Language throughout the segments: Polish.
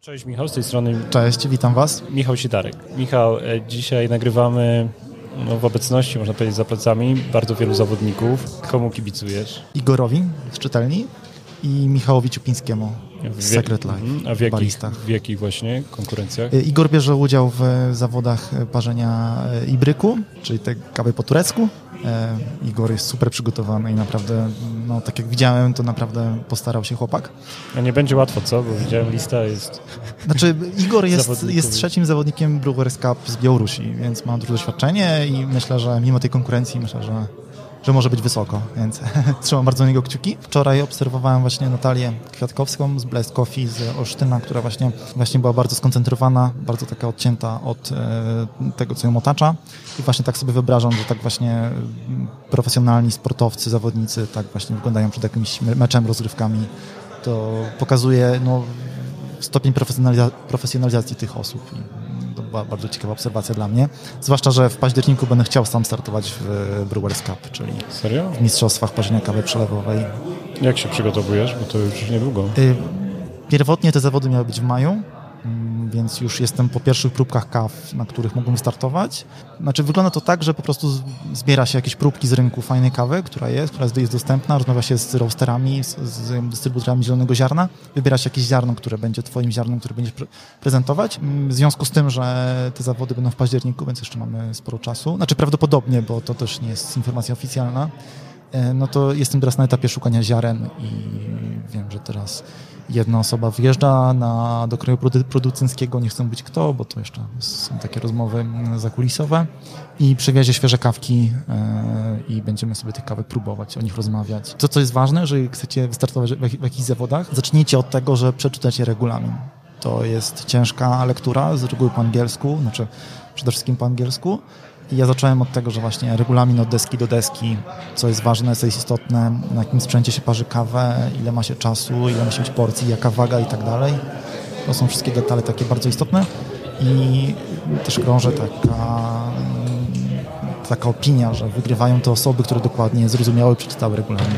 Cześć Michał, z tej strony Cześć, witam Was. Michał Sitarek. Michał, e, dzisiaj nagrywamy no, w obecności, można powiedzieć, za plecami bardzo wielu zawodników. Komu kibicujesz? Igorowi z czytelni i Michałowi Ciupińskiemu W Secret Life. Mhm. A w jakich, baristach. w jakich właśnie konkurencjach? Y, Igor bierze udział w zawodach parzenia y, ibryku, czyli tej kawy po turecku. E, Igor jest super przygotowany i naprawdę, no tak jak widziałem, to naprawdę postarał się chłopak. A nie będzie łatwo, co? Bo widziałem lista, jest... Znaczy, Igor jest, jest trzecim zawodnikiem Brewers Cup z Białorusi, więc ma duże doświadczenie i myślę, że mimo tej konkurencji, myślę, że, że może być wysoko, więc trzymam bardzo niego kciuki. Wczoraj obserwowałem właśnie Natalię Kwiatkowską z Blast Coffee z Olsztyna, która właśnie, właśnie była bardzo skoncentrowana, bardzo taka odcięta od e, tego, co ją otacza i właśnie tak sobie wyobrażam, że tak właśnie mm, profesjonalni sportowcy, zawodnicy tak właśnie wyglądają przed jakimś me- meczem, rozgrywkami. To pokazuje no, stopień profesjonaliza- profesjonalizacji tych osób. I to była bardzo ciekawa obserwacja dla mnie. Zwłaszcza, że w październiku będę chciał sam startować w Brewers Cup, czyli Serio? w mistrzostwach parzenia kawy przelewowej. Jak się przygotowujesz? Bo to już niedługo. Y, Pierwotnie te zawody miały być w maju, więc już jestem po pierwszych próbkach kaw, na których mogłem startować. Znaczy wygląda to tak, że po prostu zbiera się jakieś próbki z rynku fajnej kawy, która jest, która jest, dostępna, rozmawia się z roasterami, z, z dystrybutorami zielonego ziarna, wybiera się jakieś ziarno, które będzie twoim ziarnem, które będziesz pre prezentować. W związku z tym, że te zawody będą w październiku, więc jeszcze mamy sporo czasu. Znaczy prawdopodobnie, bo to też nie jest informacja oficjalna, E, no to jestem teraz na etapie szukania ziaren i wiem, że teraz jedna osoba wyjeżdża na, do kraju produ- producenckiego, nie chcę mówić kto, bo to jeszcze są takie rozmowy zakulisowe i przywiezie świeże kawki e, i będziemy sobie tych kawek próbować, o nich rozmawiać. To, co jest ważne, że chcecie wystartować w, w jakichś zawodach, zacznijcie od tego, że przeczytacie regulamin. To jest ciężka lektura, z reguły po angielsku, znaczy przede wszystkim po angielsku. I ja zacząłem od tego, że właśnie regulamin od deski do deski, co jest ważne, co jest istotne, na jakim sprzęcie się parzy kawę, ile ma się czasu, ile musi być porcji, jaka waga i tak dalej. To są wszystkie detale takie bardzo istotne. I też krąży taka, taka opinia, że wygrywają te osoby, które dokładnie zrozumiały, przeczytały regulamin.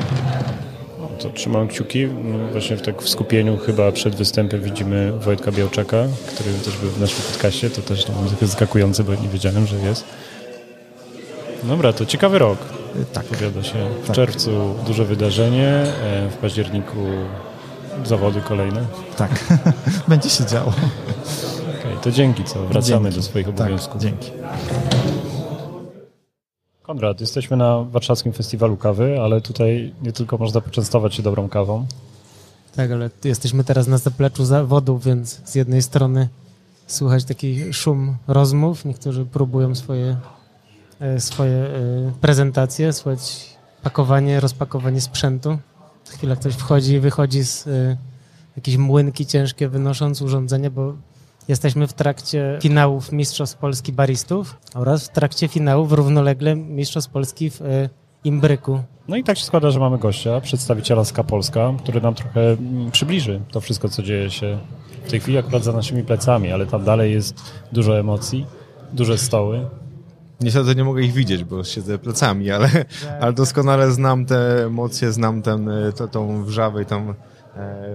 To trzymam kciuki. No, Właśnie w, tak w skupieniu chyba przed występem widzimy Wojtka Białczaka, który też był w naszym podcaście. To też no, trochę zaskakujące, bo nie wiedziałem, że jest. Dobra, to ciekawy rok. Y, Tak. Powiada się. W Tak. czerwcu duże wydarzenie, e, w październiku zawody kolejne. Tak, będzie się działo. Okej, to dzięki, co wracamy Dzięki. do swoich Tak, obowiązków. dzięki. Konrad, jesteśmy na warszawskim festiwalu kawy, ale tutaj nie tylko można poczęstować się dobrą kawą. Tak, ale jesteśmy teraz na zapleczu zawodów, więc z jednej strony słychać taki szum rozmów, niektórzy próbują swoje, swoje e, prezentacje, słychać pakowanie, rozpakowanie sprzętu. Za chwilę ktoś wchodzi i wychodzi z e, jakieś młynki ciężkie, wynosząc urządzenie, bo jesteśmy w trakcie finałów Mistrzostw Polski Baristów oraz w trakcie finałów równolegle Mistrzostw Polski w e, Imbryku. No i tak się składa, że mamy gościa, przedstawiciela Ska Polska, który nam trochę mm, przybliży to wszystko, co dzieje się w tej chwili akurat za naszymi plecami, ale tam dalej jest dużo emocji, duże stoły. Niestety nie mogę ich widzieć, bo siedzę plecami, ale, ale doskonale znam te emocje, znam ten, e, to, tą wrzawę i tą e,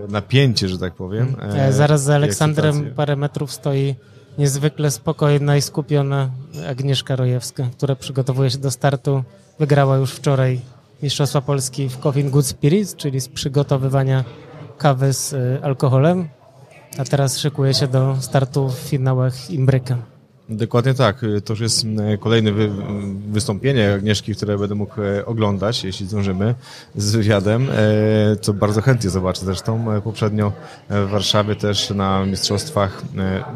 napięcie, że tak powiem. E, Zaraz za i Aleksandrem parę metrów stoi niezwykle spokojna i skupiona Agnieszka Rojewska, która przygotowuje się do startu. Wygrała już wczoraj Mistrzostwa Polski w Coffee Good Spirits, czyli z przygotowywania kawy z e, alkoholem, a teraz szykuje się do startu w finałach Imbryka. Dokładnie tak. To już jest e, kolejne wy, wystąpienie Agnieszki, które będę mógł e, oglądać, jeśli zdążymy, z wywiadem, e, co bardzo chętnie zobaczę. Zresztą e, poprzednio w Warszawie też na mistrzostwach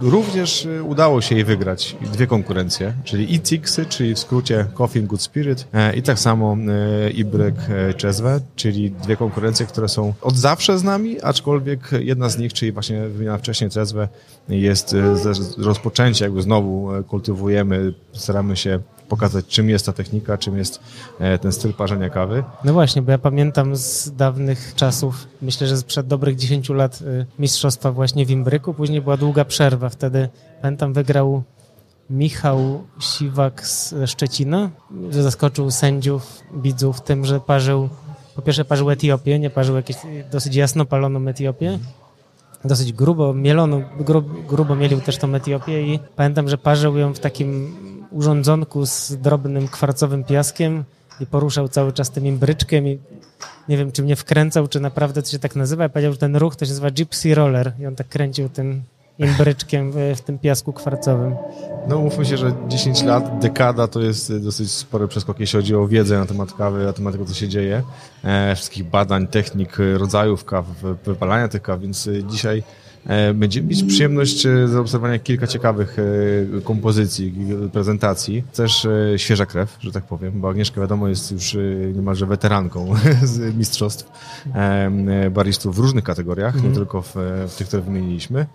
również udało się jej wygrać dwie konkurencje, czyli ICIX, czyli w skrócie Coffee Good Spirit i tak samo Ibryk e, Czezwe, czyli dwie konkurencje, które są od zawsze z nami, aczkolwiek jedna z nich, czyli właśnie wymieniona wcześniej Czezwe, jest rozpoczęcie, jakby znowu e, kultywujemy, staramy się pokazać, czym jest ta technika, czym jest e, ten styl parzenia kawy. No właśnie, bo ja pamiętam z dawnych czasów, myślę, że sprzed dobrych 10 lat y, mistrzostwa właśnie w Imbryku, później była długa przerwa, wtedy pamiętam wygrał Michał Siwak z Szczecina, że zaskoczył sędziów, widzów tym, że parzył, po pierwsze parzył Etiopię, nie parzył jakieś dosyć jasno paloną Etiopię dosyć grubo mieloną, grub, grubo mielił też tą Etiopię i pamiętam, że parzył ją w takim urządzonku z drobnym kwarcowym piaskiem i poruszał cały czas tym imbryczkiem i nie wiem, czy mnie wkręcał, czy naprawdę to się tak nazywa. Ja powiedział, że ten ruch to się nazywa Gypsy Roller i on tak kręcił tym imbryczkiem w, tym piasku kwarcowym. No mówmy się, że 10 lat, dekada to jest dosyć spory przeskok, jeśli chodzi o wiedzę na temat kawy, na temat tego, co się dzieje, e, wszystkich badań, technik, rodzajów kaw, wypalania tych kaw, więc e, dzisiaj E, będziemy mieć przyjemność e, zaobserwowania kilka ciekawych e, kompozycji, prezentacji. Też świeża krew, że tak powiem, bo Agnieszka wiadomo jest już niemalże weteranką z mistrzostw baristów w różnych kategoriach, mm. nie mhm. tylko w, w, tych, które wymieniliśmy.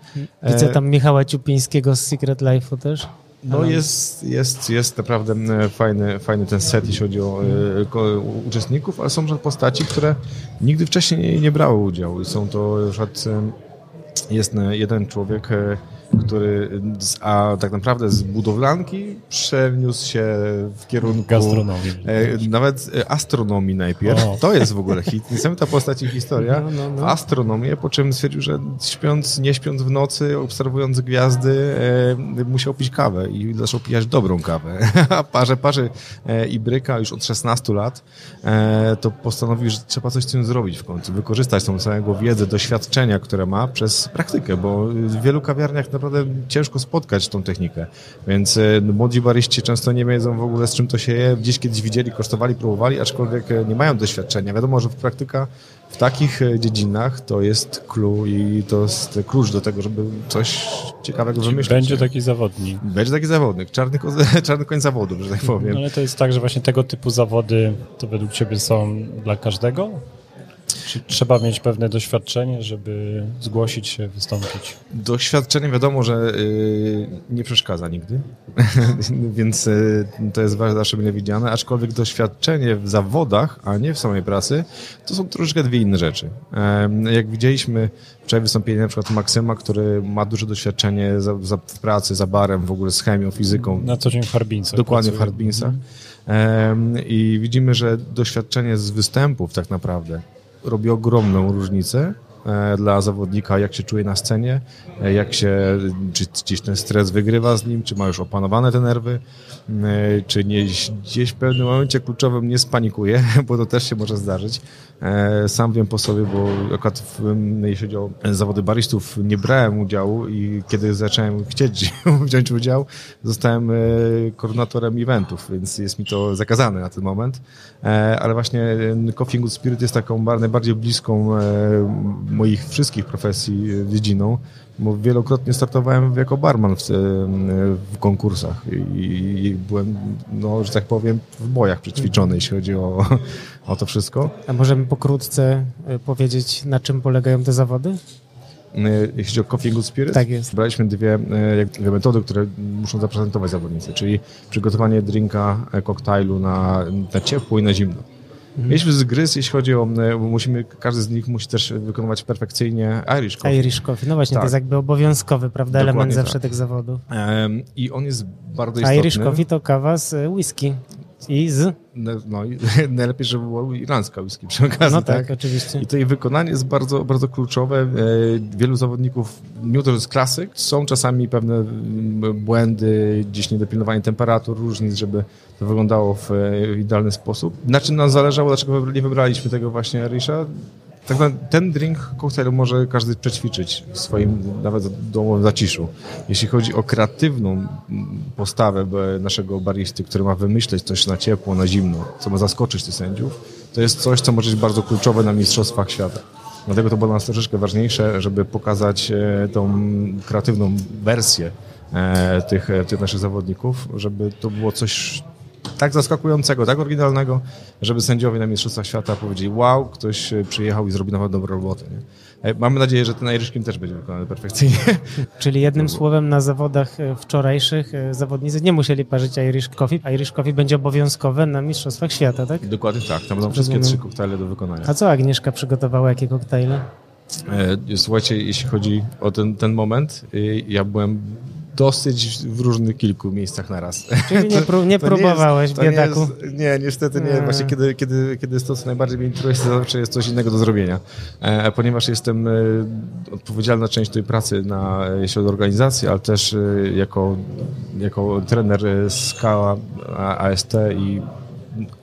Widzę tam Michała Ciupińskiego z Secret Life'u też. No jest, jest, jest naprawdę fajny, fajny ten set, jeśli chodzi o, o uczestników, ale są postaci, które nigdy wcześniej nie, nie brały udziału. Są to na przykład jest jeden człowiek, e, który z, a tak naprawdę z budowlanki przeniósł się w kierunku gastronomii. E, nawet astronomii najpierw. O. To jest w ogóle hit. Niesamowita postać i historia. No, no, no. Astronomię, po czym stwierdził, że śpiąc, nie śpiąc w nocy, obserwując gwiazdy, e, musiał pić kawę i zaczął pijać dobrą kawę. a parze, parze e, i bryka już od 16 lat, e, to postanowił, że trzeba coś z tym zrobić w końcu, wykorzystać tą całego wiedzę, doświadczenia, które ma przez praktykę, bo w wielu kawiarniach naprawdę ciężko spotkać tą technikę. Więc e, młodzi baryści często nie wiedzą w ogóle z czym to się je. Gdzieś kiedyś widzieli, kosztowali, próbowali, aczkolwiek e, nie mają doświadczenia. Wiadomo, że w praktyka w takich e, dziedzinach to jest clue i to jest klucz do tego, żeby coś ciekawego Czyli wymyślić. Będzie taki zawodnik. Będzie taki zawodnik. Czarny, ko czarny koń zawodów, że tak powiem. No ale to jest tak, że właśnie tego typu zawody to według Ciebie są dla każdego? Trzeba mieć pewne doświadczenie, żeby zgłosić się, wystąpić? Doświadczenie wiadomo, że yy, nie przeszkadza nigdy, więc yy, to jest zawsze mile widziane, aczkolwiek doświadczenie w zawodach, a nie w samej pracy, to są troszeczkę dwie inne rzeczy. Yy, jak widzieliśmy wczoraj wystąpienie na przykład Maksyma, który ma duże doświadczenie za, za, w pracy, za barem, w ogóle z chemią, fizyką. Na co dzień w Harbinsach. Dokładnie pracuje. w Harbinsach. Mhm. I widzimy, że doświadczenie z występów tak naprawdę robi ogromną różnicę e, dla zawodnika, jak się czuje na scenie, e, jak się, czy gdzieś ten stres wygrywa z nim, czy ma już opanowane te nerwy, e, czy nie, gdzieś w pewnym momencie kluczowym nie spanikuje, bo to też się może zdarzyć. E, sam wiem po sobie, bo akurat w, jeśli chodzi o zawody baristów nie brałem udziału i kiedy zacząłem chcieć wziąć udział, zostałem e, koordynatorem eventów, więc jest mi to zakazane na ten moment. E, ale właśnie Coffee Good Spirit jest taką najbardziej bliską moich wszystkich profesji dziedziną, bo wielokrotnie startowałem jako barman w, w konkursach i, i, byłem, no, że tak powiem, w bojach przećwiczony, jeśli chodzi o, o to wszystko. A możemy pokrótce e, powiedzieć, na czym polegają te zawody? E, jeśli chodzi o Coffee Good Spirit, tak jest. braliśmy dwie, e, dwie metody, które muszą zaprezentować zawodnicy, czyli przygotowanie drinka, koktajlu na, na ciepło i na zimno. Mhm. Mieliśmy zgryz, jeśli chodzi o, musimy, każdy z nich musi też wykonywać perfekcyjnie Irish Coffee. Irish Coffee, no właśnie, tak. to jest jakby obowiązkowy, prawda, Dokładnie element zawsze tak. tych zawodów. Um, I on jest bardzo istotny. Irish Coffee to kawa z whisky. I z? No, no najlepiej, żeby była irlandzka whisky przy okazji. No tak, tak, oczywiście. I to jej wykonanie jest bardzo, bardzo kluczowe. E, wielu zawodników, mimo to, że jest klasyk, są czasami pewne błędy, gdzieś niedopilnowanie temperatur, różnic, żeby to wyglądało w, w idealny sposób. Na czym nam zależało, dlaczego nie wybraliśmy tego właśnie Risha? Tak ten drink koktajl może każdy przećwiczyć w swoim nawet domowym zaciszu. Jeśli chodzi o kreatywną postawę naszego baristy, który ma wymyśleć coś na ciepło, na zimno, co ma zaskoczyć tych sędziów, to jest coś, co może być bardzo kluczowe na Mistrzostwach Świata. Dlatego to było dla nas troszeczkę ważniejsze, żeby pokazać e, tą kreatywną wersję e, tych, e, tych naszych zawodników, żeby to było coś tak zaskakującego, tak oryginalnego, żeby sędziowie na Mistrzostwach Świata powiedzieli wow, ktoś e, przyjechał i zrobił naprawdę dobrą robotę. Nie? E, mamy nadzieję, że ten Irish też będzie wykonany perfekcyjnie. Czyli jednym słowem na zawodach e, wczorajszych zawodnicy nie musieli parzyć Irish Coffee. Irish Coffee będzie obowiązkowe na Mistrzostwach Świata, tak? Dokładnie tak. Tam będą wszystkie trzy koktajle do wykonania. A co Agnieszka przygotowała? Jakie koktajle? Słuchajcie, jeśli chodzi o ten, ten moment, ja byłem dosyć w różnych kilku miejscach naraz. Czyli nie, pró- nie próbowałeś, jest, to nie, biedaku. jest, nie, niestety nie. Właśnie kiedy, kiedy, kiedy jest to, co najbardziej mnie interesuje, to zawsze jest coś innego do zrobienia. E, ponieważ jestem e, odpowiedzialny za część tej pracy, na, jeśli chodzi o organizację, ale też e, jako, jako trener Skała AST i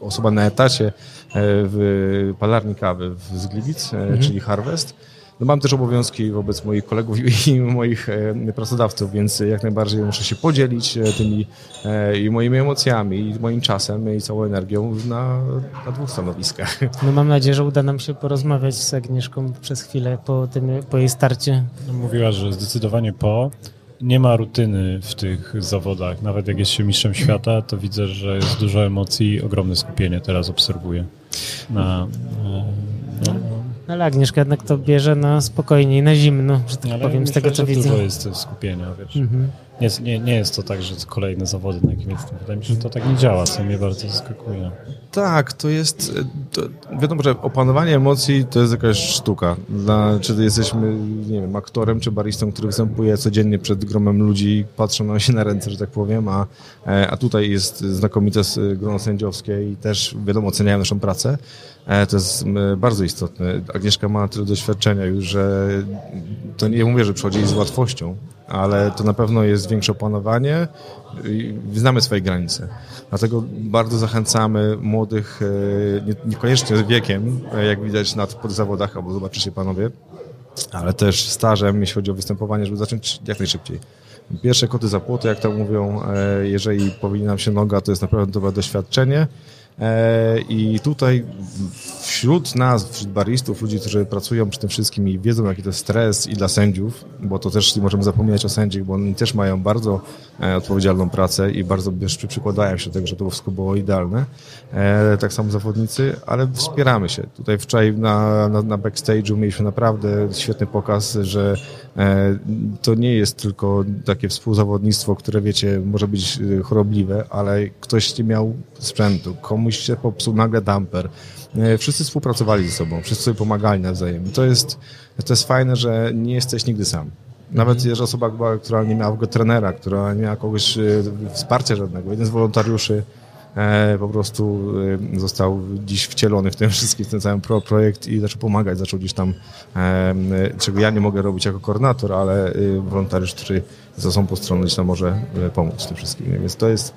osoba na etacie w palarni kawy w Zgliwic, e, czyli Harvest. No mam też obowiązki wobec moich kolegów i, moich e, pracodawców, więc jak najbardziej muszę się podzielić e, tymi e, i moimi emocjami, i moim czasem, i całą energią na, na dwóch stanowiskach. No mam nadzieję, że uda nam się porozmawiać z Agnieszką przez chwilę po, tym, po jej starcie. Mówiła, że zdecydowanie po. Nie ma rutyny w tych zawodach. Nawet jak jest się mistrzem świata, to widzę, że jest dużo emocji i ogromne skupienie teraz obserwuję. Na, e, no, No ale Agnieszka jednak to bierze na spokojnie i na zimno, że tak ale powiem, z myślę, tego co że widzę. dużo jest skupienia, wiesz. Mhm. Nie, nie, nie jest to tak, że kolejne zawody, na jakim jestem. Wydaje mi się, że to tak nie działa, co mnie bardzo zaskakuje. Tak, to jest. e, To, wiadomo, że opanowanie emocji to jest jakaś sztuka. Dla, czy jesteśmy, nie wiem, aktorem czy baristą, który występuje codziennie przed gromem ludzi patrzą nam się na ręce, że tak powiem, a, e, a tutaj jest znakomite grono sędziowskie i też, wiadomo, oceniają naszą pracę. E, To jest bardzo istotne. Agnieszka ma tyle doświadczenia już, że to nie mówię, że przychodzi z łatwością, ale to na pewno jest większe opanowanie i znamy swoje granice. Dlatego bardzo zachęcamy młodych, e, nie- niekoniecznie wiekiem, e, jak widać na zawodach, albo zobaczycie panowie, ale też stażem, jeśli chodzi o występowanie, żeby zacząć jak najszybciej. Pierwsze koty za płoty, jak to mówią, e, jeżeli powinna nam się noga, to jest naprawdę dobre doświadczenie. E, I tutaj wśród nas, wśród baristów, ludzi, którzy pracują przy tym wszystkim i wiedzą, jaki to jest stres i dla sędziów, bo to też nie możemy zapominać o sędziach, bo oni też mają bardzo e, odpowiedzialną pracę i bardzo przykładają się do tego, żeby to wszystko było idealne. E, tak samo zawodnicy, ale wspieramy się. Tutaj wczoraj na, na, na backstage'u mieliśmy naprawdę świetny pokaz, że to nie jest tylko takie współzawodnictwo, które wiecie, może być chorobliwe, ale ktoś nie miał sprzętu, komuś się popsuł nagle damper. E, Wszyscy współpracowali ze sobą, wszyscy sobie pomagali nawzajem. I to jest, to jest fajne, że nie jesteś nigdy sam. Nawet jeżeli osoba, była, która nie miała ogóle trenera, która nie miała kogoś e, wsparcia żadnego, jeden z wolontariuszy e, po prostu został dziś wcielony w tym wszystkim, w ten cały pro, projekt i zaczął pomagać, zaczął gdzieś tam, czego ja nie mogę robić jako koordynator, ale wolontariusz, który za są po stronie gdzieś tam może pomóc w tym wszystkim. Więc to jest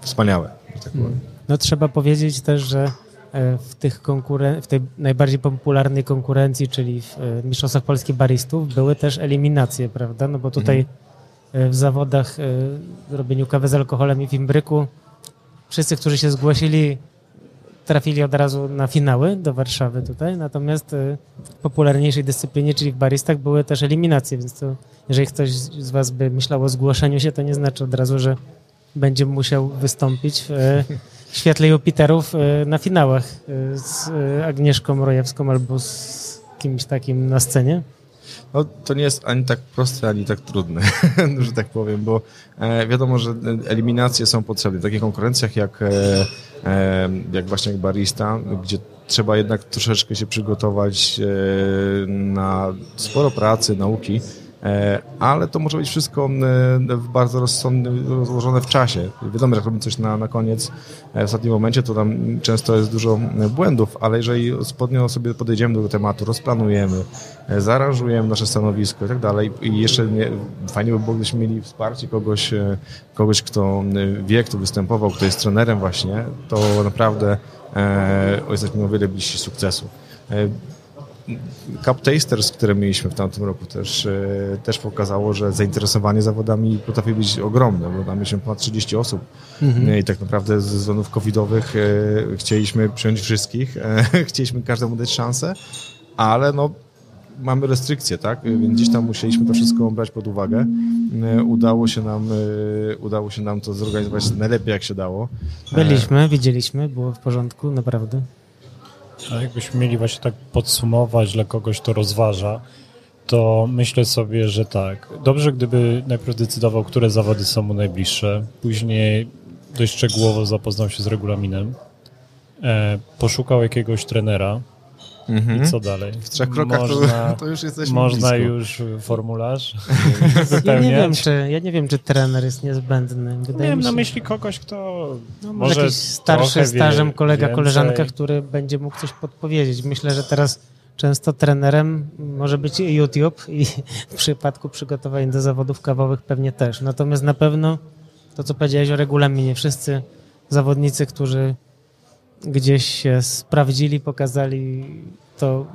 wspaniałe, że tak powiem. No trzeba powiedzieć też, że e, w, tych konkuren- w tej najbardziej popularnej konkurencji, czyli w e, Mistrzostwach Polskich Baristów, były też eliminacje, prawda? No bo tutaj e, w zawodach w robieniu kawy z alkoholem i w imbryku wszyscy, którzy się zgłosili, trafili od razu na finały do Warszawy tutaj, natomiast w popularniejszej dyscyplinie, czyli w baristach, były też eliminacje, więc to jeżeli ktoś z Was by myślał o zgłoszeniu się, to nie znaczy od razu, że będzie musiał wystąpić w e, świetle Jupiterów e, na finałach e, z e, Agnieszką Rojewską albo z kimś takim na scenie. No, to nie jest ani tak proste, ani tak trudne, że tak powiem, bo e, wiadomo, że eliminacje są potrzebne. W takich konkurencjach jak, e, e, jak właśnie jak barista, gdzie trzeba jednak troszeczkę się przygotować e, na sporo pracy, nauki, e, ale to może być wszystko e, w bardzo rozsądne, rozłożone w czasie. Wiadomo, jak robimy coś na, na koniec, e, w ostatnim momencie, to tam często jest dużo e, błędów, ale jeżeli spodnio sobie podejdziemy do tematu, rozplanujemy, e, zaaranżujemy nasze stanowisko i tak dalej i jeszcze nie, fajnie by było, gdybyśmy mieli wsparcie kogoś, e, kogoś, kto e, wie, kto występował, kto jest trenerem właśnie, to naprawdę e, jesteśmy o wiele bliżsi sukcesu. Cup Tasters, które mieliśmy w tamtym roku też, e, też pokazało, że zainteresowanie zawodami potrafi być ogromne, bo tam mieliśmy ponad 30 osób E, i tak naprawdę ze względów covidowych e, chcieliśmy przyjąć wszystkich, chcieliśmy każdemu dać szansę, ale no mamy restrykcje, tak? Więc gdzieś tam musieliśmy to wszystko brać pod uwagę. Udało się nam, udało się nam to zorganizować najlepiej jak się dało. Byliśmy, widzieliśmy, było w porządku, naprawdę. A jakbyśmy mieli właśnie tak podsumować dla kogoś, kto rozważa, to myślę sobie, że tak. Dobrze, gdyby najpierw decydował, które zawody są mu najbliższe, później dość szczegółowo zapoznał się z regulaminem, e, poszukał jakiegoś trenera, i co dalej? W trzech krokach można, to, to już jesteśmy Można blisko. już formularz Ja nie, wiem, czy, ja nie wiem, czy trener jest niezbędny. Wydaje Miałem mi się, na myśli kogoś, kto no, może może jakiś starszy, stażem kolega, więcej. koleżanka, który będzie mógł coś podpowiedzieć. Myślę, że teraz często trenerem może być YouTube i w przypadku przygotowań do zawodów kawowych pewnie też. Natomiast na pewno to, co powiedziałeś o regulaminie, wszyscy zawodnicy, którzy gdzieś się sprawdzili, pokazali, to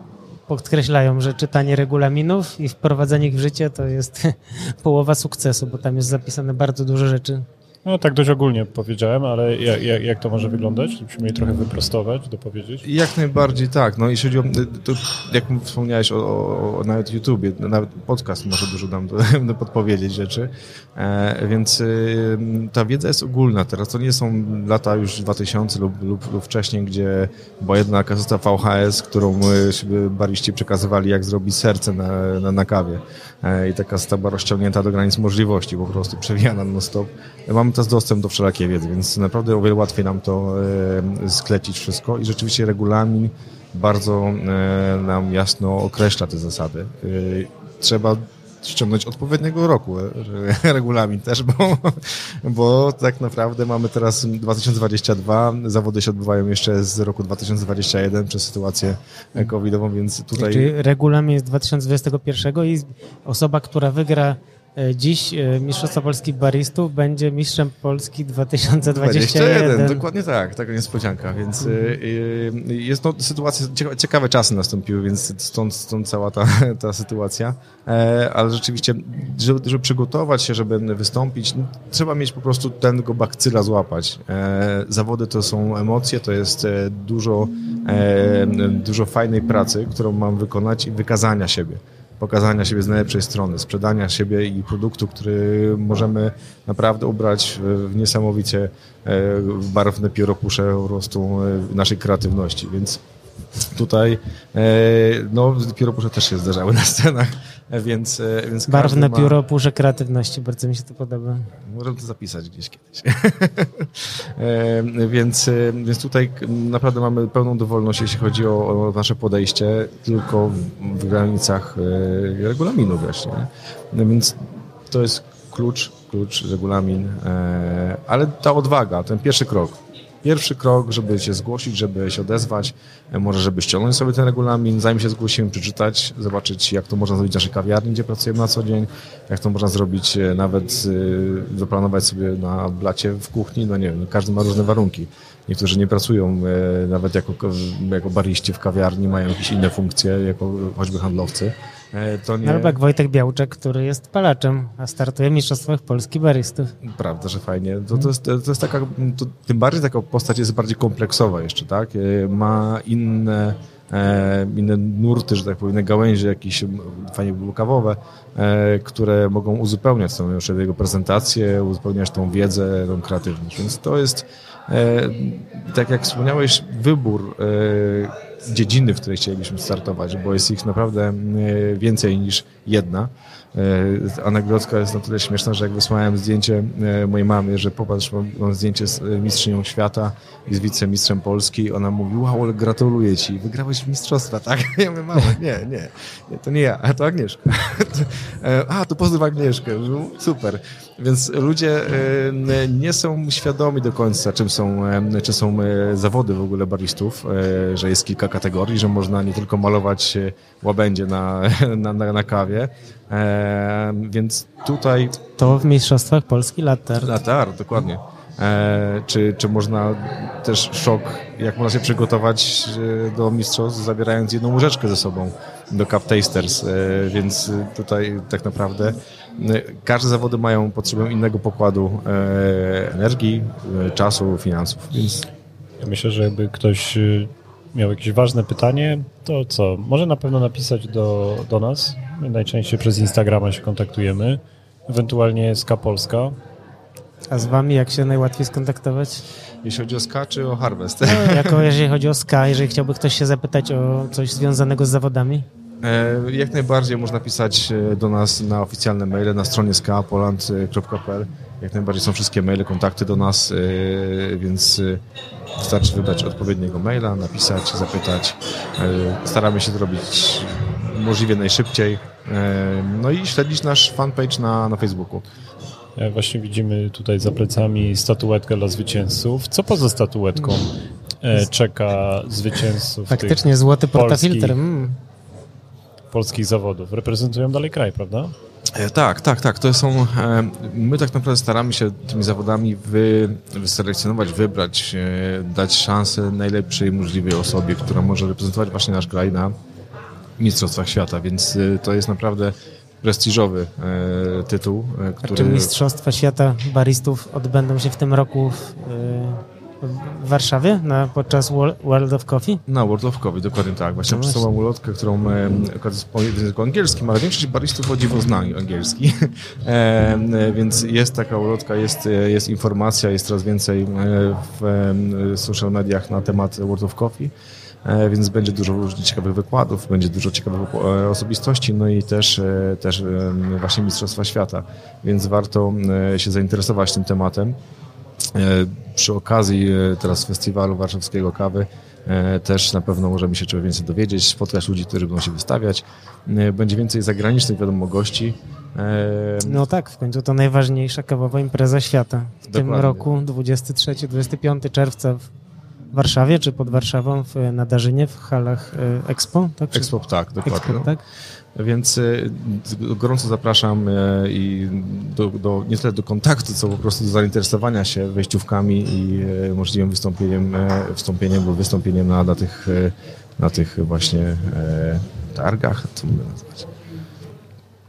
podkreślają, że czytanie regulaminów i wprowadzenie ich w życie to jest połowa sukcesu, bo tam jest zapisane bardzo dużo rzeczy. No tak dość ogólnie powiedziałem, ale jak, jak, to może wyglądać? Musimy je trochę wyprostować, dopowiedzieć. Jak najbardziej tak. No jeśli chodzi o, to, jak wspomniałeś o, o, nawet YouTubie, nawet podcast może dużo nam do, podpowiedzieć rzeczy, e, więc y, ta wiedza jest ogólna teraz. To nie są lata już 2000 lub, lub, lub wcześniej, gdzie była jedna kaseta VHS, którą y, sobie bariści przekazywali, jak zrobić serce na, na, na kawie. E, I ta kaseta była rozciągnięta do granic możliwości, po prostu przewijana non stop. Mamy teraz dostęp do wszelakiej wiedzy, więc naprawdę o wiele łatwiej nam to e, sklecić wszystko i rzeczywiście regulamin bardzo e, nam jasno określa te zasady. Trzeba ściągnąć odpowiedniego roku e, regulamin też, bo, bo tak naprawdę mamy teraz 2022, zawody się odbywają jeszcze z roku 2021 przez sytuację covidową, więc tutaj... Czyli regulamin jest 2021 i osoba, która wygra e, dziś e, Mistrzostwa Polski Baristów będzie mistrzem Polski 2021. dokładnie tak, taka niespodzianka, więc y, jest no, sytuacja, ciekawe, czasy nastąpiły, więc stąd, stąd cała ta, ta sytuacja, e, ale rzeczywiście, żeby, żeby przygotować się, żeby wystąpić, no, trzeba mieć po prostu tego bakcyla złapać. E, zawody to są emocje, to jest e, dużo, e, dużo fajnej pracy, którą mam wykonać i wykazania siebie pokazania siebie z najlepszej strony, sprzedania siebie i produktu, który możemy naprawdę ubrać w niesamowicie e, barwne pióropusze po prostu e, naszej kreatywności, więc tutaj e, no pióropusze też się zdarzały na scenach, więc, e, więc Barwne ma- pióro pusze kreatywności, bardzo mi się to podoba. Możemy to zapisać gdzieś kiedyś. E, więc, e, więc tutaj naprawdę mamy pełną dowolność, jeśli chodzi o, o nasze podejście, tylko w, w granicach regulaminu właśnie. No więc to jest klucz, klucz, regulamin, ale ta odwaga, ten pierwszy krok. Pierwszy krok, żeby się zgłosić, żeby się odezwać, e, może żeby ściągnąć sobie ten regulamin, zanim się zgłosimy, przeczytać, zobaczyć jak to można zrobić w naszej kawiarni, gdzie pracujemy na co dzień, jak to można zrobić e, nawet, e, zaplanować sobie na blacie w kuchni, no nie wiem, każdy ma różne warunki. Niektórzy nie pracują e, nawet jako, jako bariści w kawiarni, mają jakieś inne funkcje, jako choćby handlowcy. E, To nie... Albo jak Wojtek Białczek, który jest palaczem, a startuje w Mistrzostwach Polski Baristów. Prawda, że fajnie. To, to, jest, to jest taka, to, tym bardziej taka postać jest bardziej kompleksowa jeszcze, tak? E, Ma inne, e, inne nurty, że tak powiem, gałęzie jakieś fajnie kawowe, które mogą uzupełniać tą jeszcze jego prezentację, uzupełniać tą wiedzę, tą kreatywność. Więc to jest, tak jak wspomniałeś, wybór dziedziny, w której chcielibyśmy startować, bo jest ich naprawdę e, więcej niż jedna. E, Anegdotka jest na tyle śmieszna, że jak wysłałem zdjęcie e, mojej mamy, że popatrz, mam, zdjęcie z mistrzynią świata i z wicemistrzem Polski, ona mówi, wow, ale gratuluję ci, wygrałeś mistrzostwa, tak? Ja mówię, mama, nie, nie, nie, to nie ja, to Agnieszka. A, to pozdrow Agnieszkę, super. Więc ludzie e, nie są świadomi do końca, czym są, e, czy są e, zawody w ogóle baristów, że jest kilka kategorii, że można nie tylko malować łabędzie na, na, na, na kawie, więc tutaj To w Mistrzostwach Polski latar. latar, dokładnie. E, czy, czy można też szok, jak można się przygotować do mistrzostw, zabierając jedną łyżeczkę ze sobą do Cup Tasters, e, więc tutaj tak naprawdę każde zawody mają potrzebę innego pokładu e, energii, e, czasu, finansów, więc Ja myślę, że jakby ktoś y, miał jakieś ważne pytanie, to co? Może na pewno napisać do, do nas. My najczęściej przez Instagrama się kontaktujemy. Ewentualnie SK Polska. A z wami jak się najłatwiej skontaktować? jeśli chodzi o ska czy o harvest. No, jako jeżeli chodzi o SKA, jeżeli chciałby ktoś się zapytać o coś związanego z zawodami? E, Jak najbardziej można pisać e, do nas na oficjalne maile na stronie skapoland.pl. Jak najbardziej są wszystkie maile, kontakty do nas, e, więc Wystarczy wybrać odpowiedniego maila, napisać, zapytać. Staramy się to robić możliwie najszybciej. No i śledzić nasz fanpage na, na Facebooku. Właśnie widzimy tutaj za plecami statuetkę dla zwycięzców. Co poza statuetką czeka zwycięzców Faktycznie tych złoty polskich, portafiltr. Mm. Polskich zawodów? Reprezentują dalej kraj, prawda? E, Tak, tak, tak. To są. e, My tak naprawdę staramy się tymi zawodami wy, wyselekcjonować, wybrać, e, dać szansę najlepszej możliwej osobie, która może reprezentować właśnie nasz kraj na Mistrzostwach Świata, więc to jest naprawdę prestiżowy tytuł, e, A który. czy Mistrzostwa Świata Baristów odbędą się w tym roku w, w Warszawie na, podczas Wor- World of Coffee? Na World of Coffee, dokładnie tak. Właśnie No przesuwam ulotkę, którą e, w języku angielskim, ale większość baristów o dziwo zna angielski. e, więc jest taka ulotka, jest, jest informacja, jest coraz więcej e, w social mediach na temat World of Coffee. E, Więc będzie dużo różnych ciekawych wykładów, będzie dużo ciekawych e, osobistości, no i też, też właśnie Mistrzostwa Świata. Więc warto się zainteresować tym tematem. E, Przy okazji e, teraz festiwalu warszawskiego kawy e, też na pewno możemy się czegoś więcej dowiedzieć, spotkać ludzi, którzy będą się wystawiać. Będzie więcej zagranicznych, wiadomo, gości. No tak, w końcu to najważniejsza kawowa impreza świata. W tym Dokładnie. roku 23-25 czerwca w Warszawie, czy pod Warszawą, w Nadarzynie, w halach y, Expo. Tak? Expo, tak, dokładnie. Expo, tak? Więc e, gorąco zapraszam e, i do, do, nie tyle do kontaktu, co po prostu do zainteresowania się wejściówkami i e, możliwym wystąpieniem, e, wystąpieniem lub wystąpieniem na, na, tych, e, na tych właśnie e, targach, co mogę nazwać?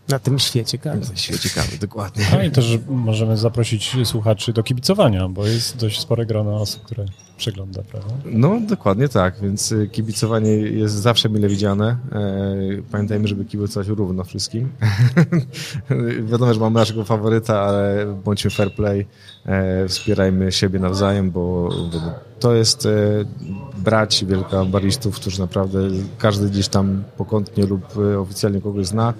Na tym świecie kawy. Na świecie kawy, dokładnie. No i też możemy zaprosić słuchaczy do kibicowania, bo jest dość spore grono osób, które przegląda, prawda? No, dokładnie tak, więc y, kibicowanie jest zawsze mile widziane. E, Pamiętajmy, żeby kibicować równo wszystkim. Wiadomo, że mamy naszego faworyta, ale bądźmy fair play, e, wspierajmy siebie nawzajem, bo bo to jest e, brać wielka baristów, którzy naprawdę każdy gdzieś tam pokątnie lub e, oficjalnie kogoś zna.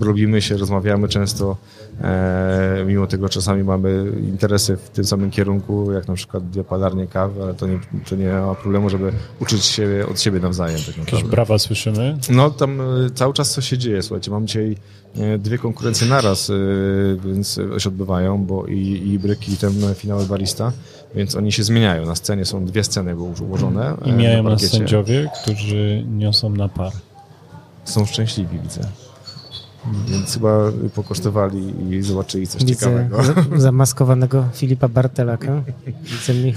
Lubimy się, rozmawiamy często, e, mimo tego czasami mamy interesy w tym samym kierunku, jak na przykład dwie palarnie kawy, ale to nie, to nie ma problemu, żeby uczyć się od siebie nawzajem. Tak Jakieś brawa słyszymy. No tam cały czas coś się dzieje, słuchajcie, mam dzisiaj dwie konkurencje naraz, więc się odbywają, bo i, i Ibryk i ten finały barista, więc oni się zmieniają. Na scenie są dwie sceny już ułożone. I na mijają nas parkiecie. sędziowie, którzy niosą na par. Są szczęśliwi, widzę. Więc chyba pokosztowali i zobaczyli coś Widzę ciekawego. za- zamaskowanego Filipa Bartelaka. Widzę Mich-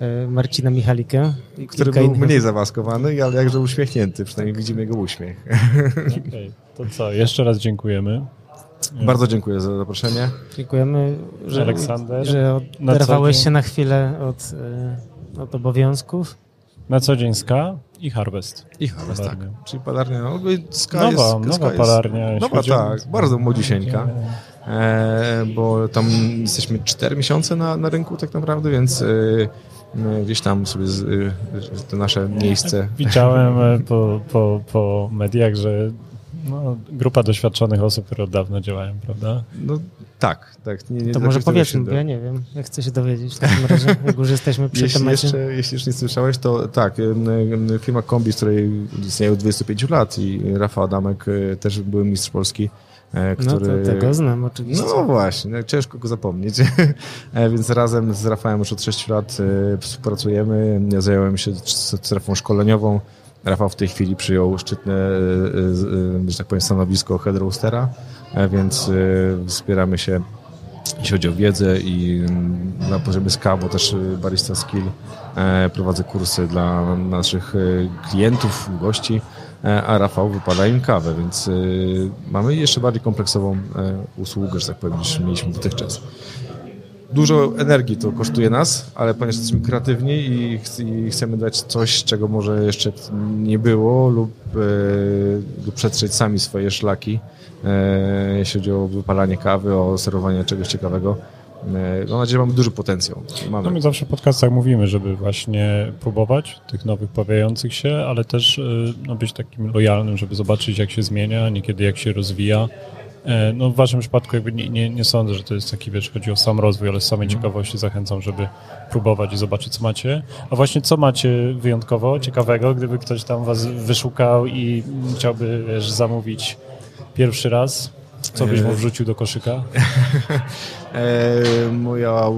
e, Marcina Michalika. i Który był innych mniej zamaskowany, ale jakże uśmiechnięty, przynajmniej widzimy jego uśmiech. Okej, To co, jeszcze raz dziękujemy. Bardzo dziękuję za zaproszenie. Dziękujemy, że, Aleksander, że oderwałeś się na chwilę od, e, od obowiązków. Na co dzień ska i Harvest. I Harvest, tak. Czyli palarnia, no, ska Nowa, jest, nowa ska jest, palarnia, jeśli Nowa, tak, bardzo młodziusieńka. E, bo tam jesteśmy 4 miesiące na, na rynku tak naprawdę, więc e, e, gdzieś tam sobie z, e, to nasze miejsce. Widziałem po, po, po mediach, że no, grupa doświadczonych osób, które od dawna działają, prawda? No tak, tak. Nie, nie To może powiedzmy, bo ja nie wiem. Ja chcę się dowiedzieć w takim razie, jak już jesteśmy przy Jeśli temacie. jeszcze, jeśli jeszcze nie słyszałeś, to tak, firma Kombi, z której istnieje od 25 lat i Rafał Adamek e, też był mistrz Polski, e, No który... to tego znam oczywiście. No właśnie, no, ciężko go zapomnieć. E, Więc razem z Rafałem już od 6 lat współpracujemy. Ja zająłem się strefą szkoleniową. Rafał w tej chwili przyjął szczytne, e, e, e, że tak powiem, stanowisko head roastera, więc wspieramy się jeśli chodzi o wiedzę i mm, na poziomie SKA, bo też Barista Skill prowadzę kursy dla naszych klientów, gości, a Rafał wypada im kawę, więc mamy jeszcze bardziej kompleksową usługę, że tak powiem, niż mieliśmy dotychczas. Dużo energii to kosztuje nas, ale ponieważ jesteśmy kreatywni i, ch- i chcemy dać coś, czego może jeszcze nie było lub, e, lub przetrzeć sami swoje szlaki, e, jeśli chodzi o wypalanie kawy, o serwowanie czegoś ciekawego. E, mam nadzieję, że mamy duży potencjał. No Mamy. my zawsze w podcastach mówimy, żeby właśnie próbować tych nowych pojawiających się, ale też y, no, być takim lojalnym, żeby zobaczyć jak się zmienia, niekiedy jak się rozwija. E, no w waszym przypadku jakby nie, nie, nie sądzę, że to jest taki, wiesz, chodzi o sam rozwój, ale z samej Mhm. ciekawości zachęcam, żeby próbować i zobaczyć, co macie. A właśnie co macie wyjątkowo, ciekawego, gdyby ktoś tam was wyszukał i chciałby, wiesz, zamówić pierwszy raz, co byś mu wrzucił do koszyka? E, moja, e,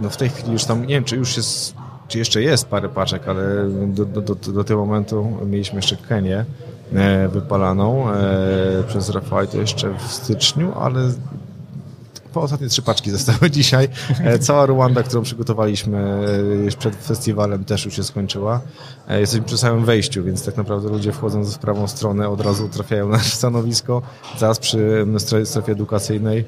no w tej chwili już tam, nie wiem, czy już jest, czy jeszcze jest parę paczek, ale do, do, do, do tego momentu mieliśmy jeszcze Kenię e, wypalaną e, przez Rafał to jeszcze w styczniu, ale po ostatnie trzy paczki zostały dzisiaj. E, Cała Ruanda, którą przygotowaliśmy e, już przed festiwalem też już się skończyła. E, Jesteśmy przy samym wejściu, więc tak naprawdę ludzie wchodząc w prawą stronę od razu trafiają na stanowisko. Zaraz przy strefie edukacyjnej.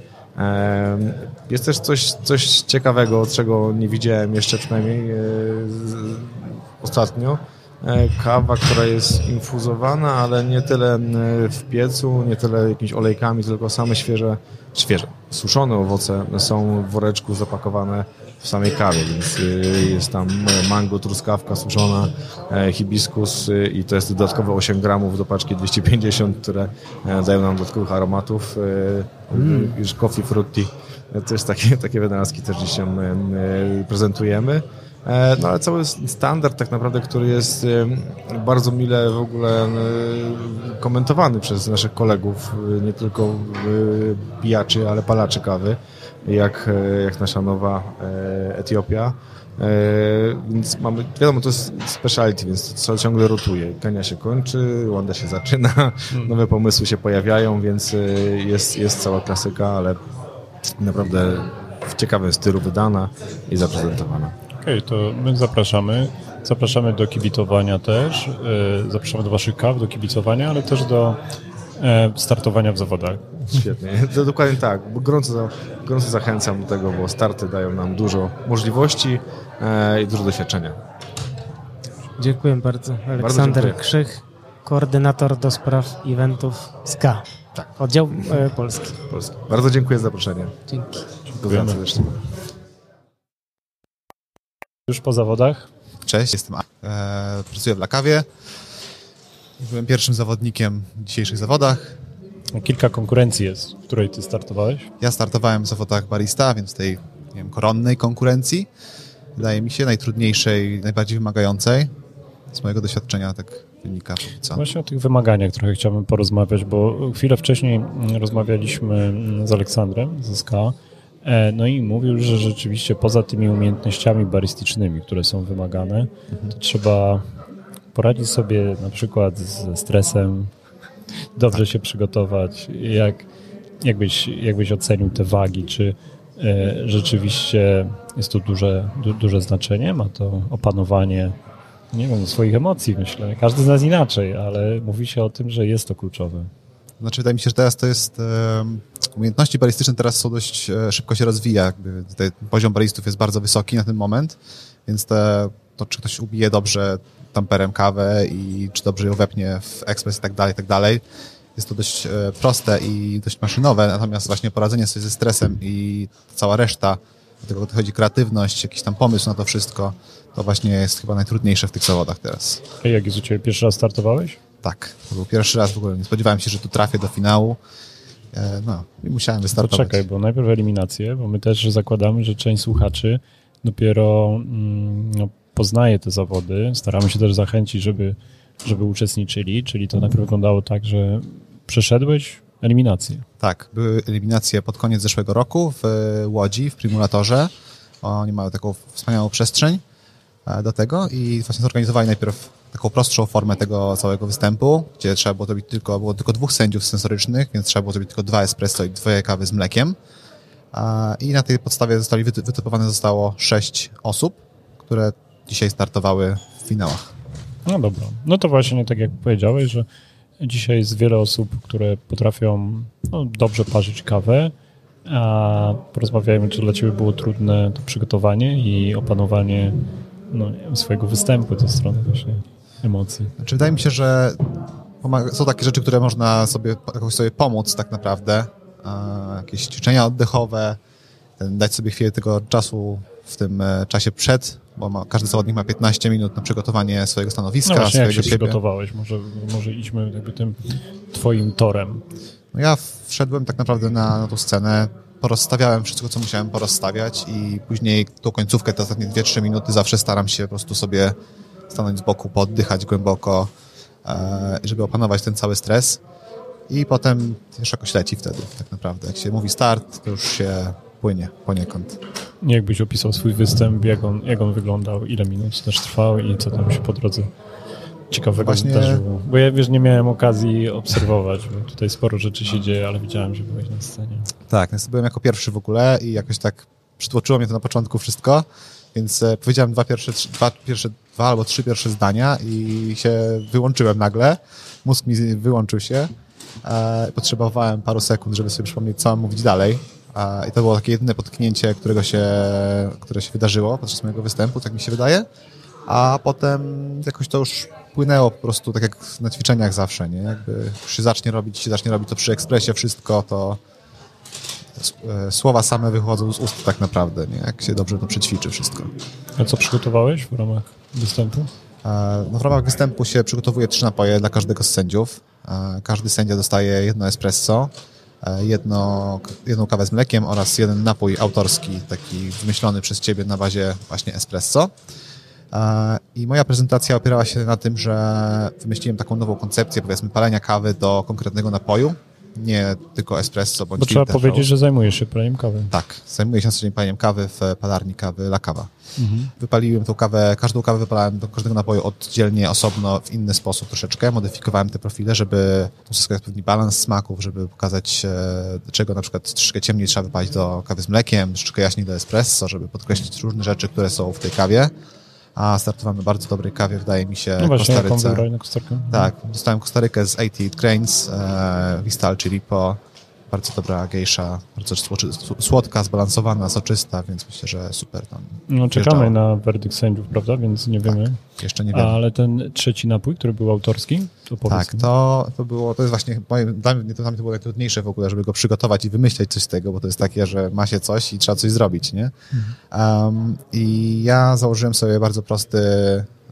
Jest też coś, coś ciekawego, czego nie widziałem jeszcze przynajmniej e, ostatnio. E, Kawa, która jest infuzowana, ale nie tyle m, w piecu, nie tyle jakimiś olejkami, tylko same świeże, świeże, suszone owoce są w woreczku zapakowane w samej kawie, więc y, jest tam mango, truskawka suszona, e, hibiskus i to jest dodatkowe 8 gramów do paczki 250, które e, dają nam dodatkowych aromatów, mm. już coffee frutti. E, To jest takie, takie wynalazki też dzisiaj em, e, prezentujemy. E, No ale cały standard tak naprawdę, który jest em, bardzo mile w ogóle e, komentowany przez naszych kolegów, e, nie tylko e, pijaczy, ale palaczy kawy, jak, e, jak nasza nowa e, Etiopia. E, Więc mamy, wiadomo, to jest speciality, więc to ciągle rotuje. Kenia się kończy, Rwanda się zaczyna, nowe pomysły się pojawiają, więc e, jest, jest cała klasyka, ale naprawdę w ciekawym stylu wydana i zaprezentowana. Okej, to my zapraszamy. Zapraszamy do kibicowania też. e, Zapraszamy do waszych kaw, do kibicowania, ale też do e, startowania w zawodach. Świetnie. To dokładnie tak. Gorąco, gorąco zachęcam do tego, bo starty dają nam dużo możliwości e, i dużo doświadczenia. Dziękuję bardzo. Aleksander dziękuję. Krzych, koordynator do spraw eventów SKA. Tak. Oddział Polski. Polski. Bardzo dziękuję za zaproszenie. Dzięki. Pozdrawiam serdecznie. Już po zawodach? Cześć, jestem A. E, pracuję w Lakawie. Byłem pierwszym zawodnikiem w dzisiejszych zawodach. Kilka konkurencji jest, w której ty startowałeś. Ja startowałem w zawodach barista, więc tej nie wiem, koronnej konkurencji. Wydaje mi się najtrudniejszej, najbardziej wymagającej. Z mojego doświadczenia tak wynika co. Właśnie o tych wymaganiach trochę chciałbym porozmawiać, bo chwilę wcześniej rozmawialiśmy mm, z Aleksandrem ze SKA, e, no i mówił, że rzeczywiście poza tymi umiejętnościami baristycznymi, które są wymagane, to trzeba poradzić sobie na przykład ze stresem, dobrze się przygotować. Jak, jakbyś, jakbyś ocenił te wagi, czy e, rzeczywiście jest to duże, du, duże znaczenie, ma to opanowanie nie wiem, swoich emocji, myślę. Każdy z nas inaczej, ale mówi się o tym, że jest to kluczowe. Znaczy, wydaje mi się, że teraz to jest. umiejętności baristyczne teraz są dość e, szybko się rozwija. Jakby tutaj poziom baristów jest bardzo wysoki na ten moment, więc te, to, czy ktoś ubije dobrze tamperem kawę i czy dobrze ją wepnie w ekspres i tak dalej, tak dalej. Jest to dość e, proste i dość maszynowe, natomiast właśnie poradzenie sobie ze stresem i cała reszta, do tego dochodzi kreatywność, jakiś tam pomysł na to wszystko, to właśnie jest chyba najtrudniejsze w tych zawodach teraz. Ej, jak jest u Ciebie? Pierwszy raz startowałeś? Tak, to był pierwszy raz w ogóle. Nie spodziewałem się, że tu trafię do finału. E, No i musiałem wystartować. Czekaj, bo najpierw eliminacje, bo my też zakładamy, że część słuchaczy dopiero mm, no, poznaje te zawody. Staramy się też zachęcić, żeby, żeby uczestniczyli, czyli to najpierw wyglądało tak, że przeszedłeś eliminację. Tak, były eliminacje pod koniec zeszłego roku w e, Łodzi, w Primulatorze. Oni mają taką wspaniałą przestrzeń e, do tego i właśnie zorganizowali najpierw taką prostszą formę tego całego występu, gdzie trzeba było zrobić tylko, było tylko dwóch sędziów sensorycznych, więc trzeba było zrobić tylko dwa espresso i dwie kawy z mlekiem. I na tej podstawie zostali wyty- wytypowane zostało sześć osób, które dzisiaj startowały w finałach. No dobra. No to właśnie tak jak powiedziałeś, że dzisiaj jest wiele osób, które potrafią no, dobrze parzyć kawę, a porozmawiajmy, czy dla Ciebie było trudne to przygotowanie i opanowanie no, swojego występu ze strony właśnie emocji. Znaczy, wydaje mi się, że są takie rzeczy, które można sobie jakoś sobie pomóc tak naprawdę. Jakieś ćwiczenia oddechowe, dać sobie chwilę tego czasu w tym e, czasie przed, bo ma, każdy zawodnik ma 15 minut na przygotowanie swojego stanowiska, No właśnie, jak swojego się siebie. przygotowałeś? Może, może idźmy jakby tym Twoim torem. No ja wszedłem tak naprawdę na, na tą scenę, porozstawiałem wszystko, co musiałem porozstawiać i później tą końcówkę, te ostatnie 2-3 minuty zawsze staram się po prostu sobie stanąć z boku, poddychać głęboko, e, żeby opanować ten cały stres i potem już jakoś leci wtedy tak naprawdę. Jak się mówi start, to już się płynie poniekąd. Jakbyś opisał swój występ, jak on, jak on wyglądał, ile minut też trwał i co tam się po drodze ciekawego Właśnie- wydarzyło? Bo ja wiesz, nie miałem okazji obserwować, bo tutaj sporo rzeczy się dzieje, ale widziałem, że byłeś na scenie. Tak, byłem jako pierwszy w ogóle i jakoś tak przytłoczyło mnie to na początku wszystko, więc e, powiedziałem dwa pierwsze, dwa, pierwsze, dwa albo trzy pierwsze zdania i się wyłączyłem nagle. Mózg mi wyłączył się. E, potrzebowałem paru sekund, żeby sobie przypomnieć, co mam mówić dalej. E, I to było takie jedyne potknięcie, którego się, które się wydarzyło podczas mojego występu, tak mi się wydaje. A potem jakoś to już płynęło po prostu, tak jak na ćwiczeniach zawsze, nie? Jakby już się zacznie robić, się zacznie robić to przy ekspresie wszystko, to słowa same wychodzą z ust tak naprawdę, nie? jak się dobrze to przećwiczy wszystko. A co przygotowałeś w ramach występu? E, No w ramach występu się przygotowuje trzy napoje dla każdego z sędziów. E, Każdy sędzia dostaje jedno espresso, e, jedno, jedną kawę z mlekiem oraz jeden napój autorski, taki wymyślony przez ciebie na bazie właśnie espresso. E, I moja prezentacja opierała się na tym, że wymyśliłem taką nową koncepcję, powiedzmy, palenia kawy do konkretnego napoju, nie tylko espresso bądź Bo trzeba powiedzieć, że zajmujesz się paleniem kawy. Tak, zajmuję się na co dzień paleniem kawy w palarni kawy La Kawa. Wypaliłem tą kawę, każdą kawę wypalałem do każdego napoju oddzielnie, osobno, w inny sposób troszeczkę. Modyfikowałem te profile, żeby uzyskać odpowiedni balans smaków, żeby pokazać, e, czego na przykład troszeczkę ciemniej trzeba wypalić do kawy z mlekiem, troszeczkę jaśniej do espresso, żeby podkreślić różne rzeczy, które są w tej kawie. A startowałem na bardzo dobrej kawie, wydaje mi się, No właśnie, Kostaryce. Tak, dostałem Kostarykę z 88 Grains, e, Vistal Chilipo, bardzo dobra gejsza, bardzo słodka, zbalansowana, soczysta, więc myślę, że super tam. No czekamy wjeżdżało. na werdykt sędziów, prawda? Więc nie wiemy. Jeszcze nie wiem. Ale ten trzeci napój, który był autorski, to powiedz Tak, mi. to, to było, to jest właśnie, moim, dla mnie to, dla mnie to było najtrudniejsze w ogóle, żeby go przygotować i wymyśleć coś z tego, bo to jest takie, że ma się coś i trzeba coś zrobić, nie? Um, I ja założyłem sobie bardzo prosty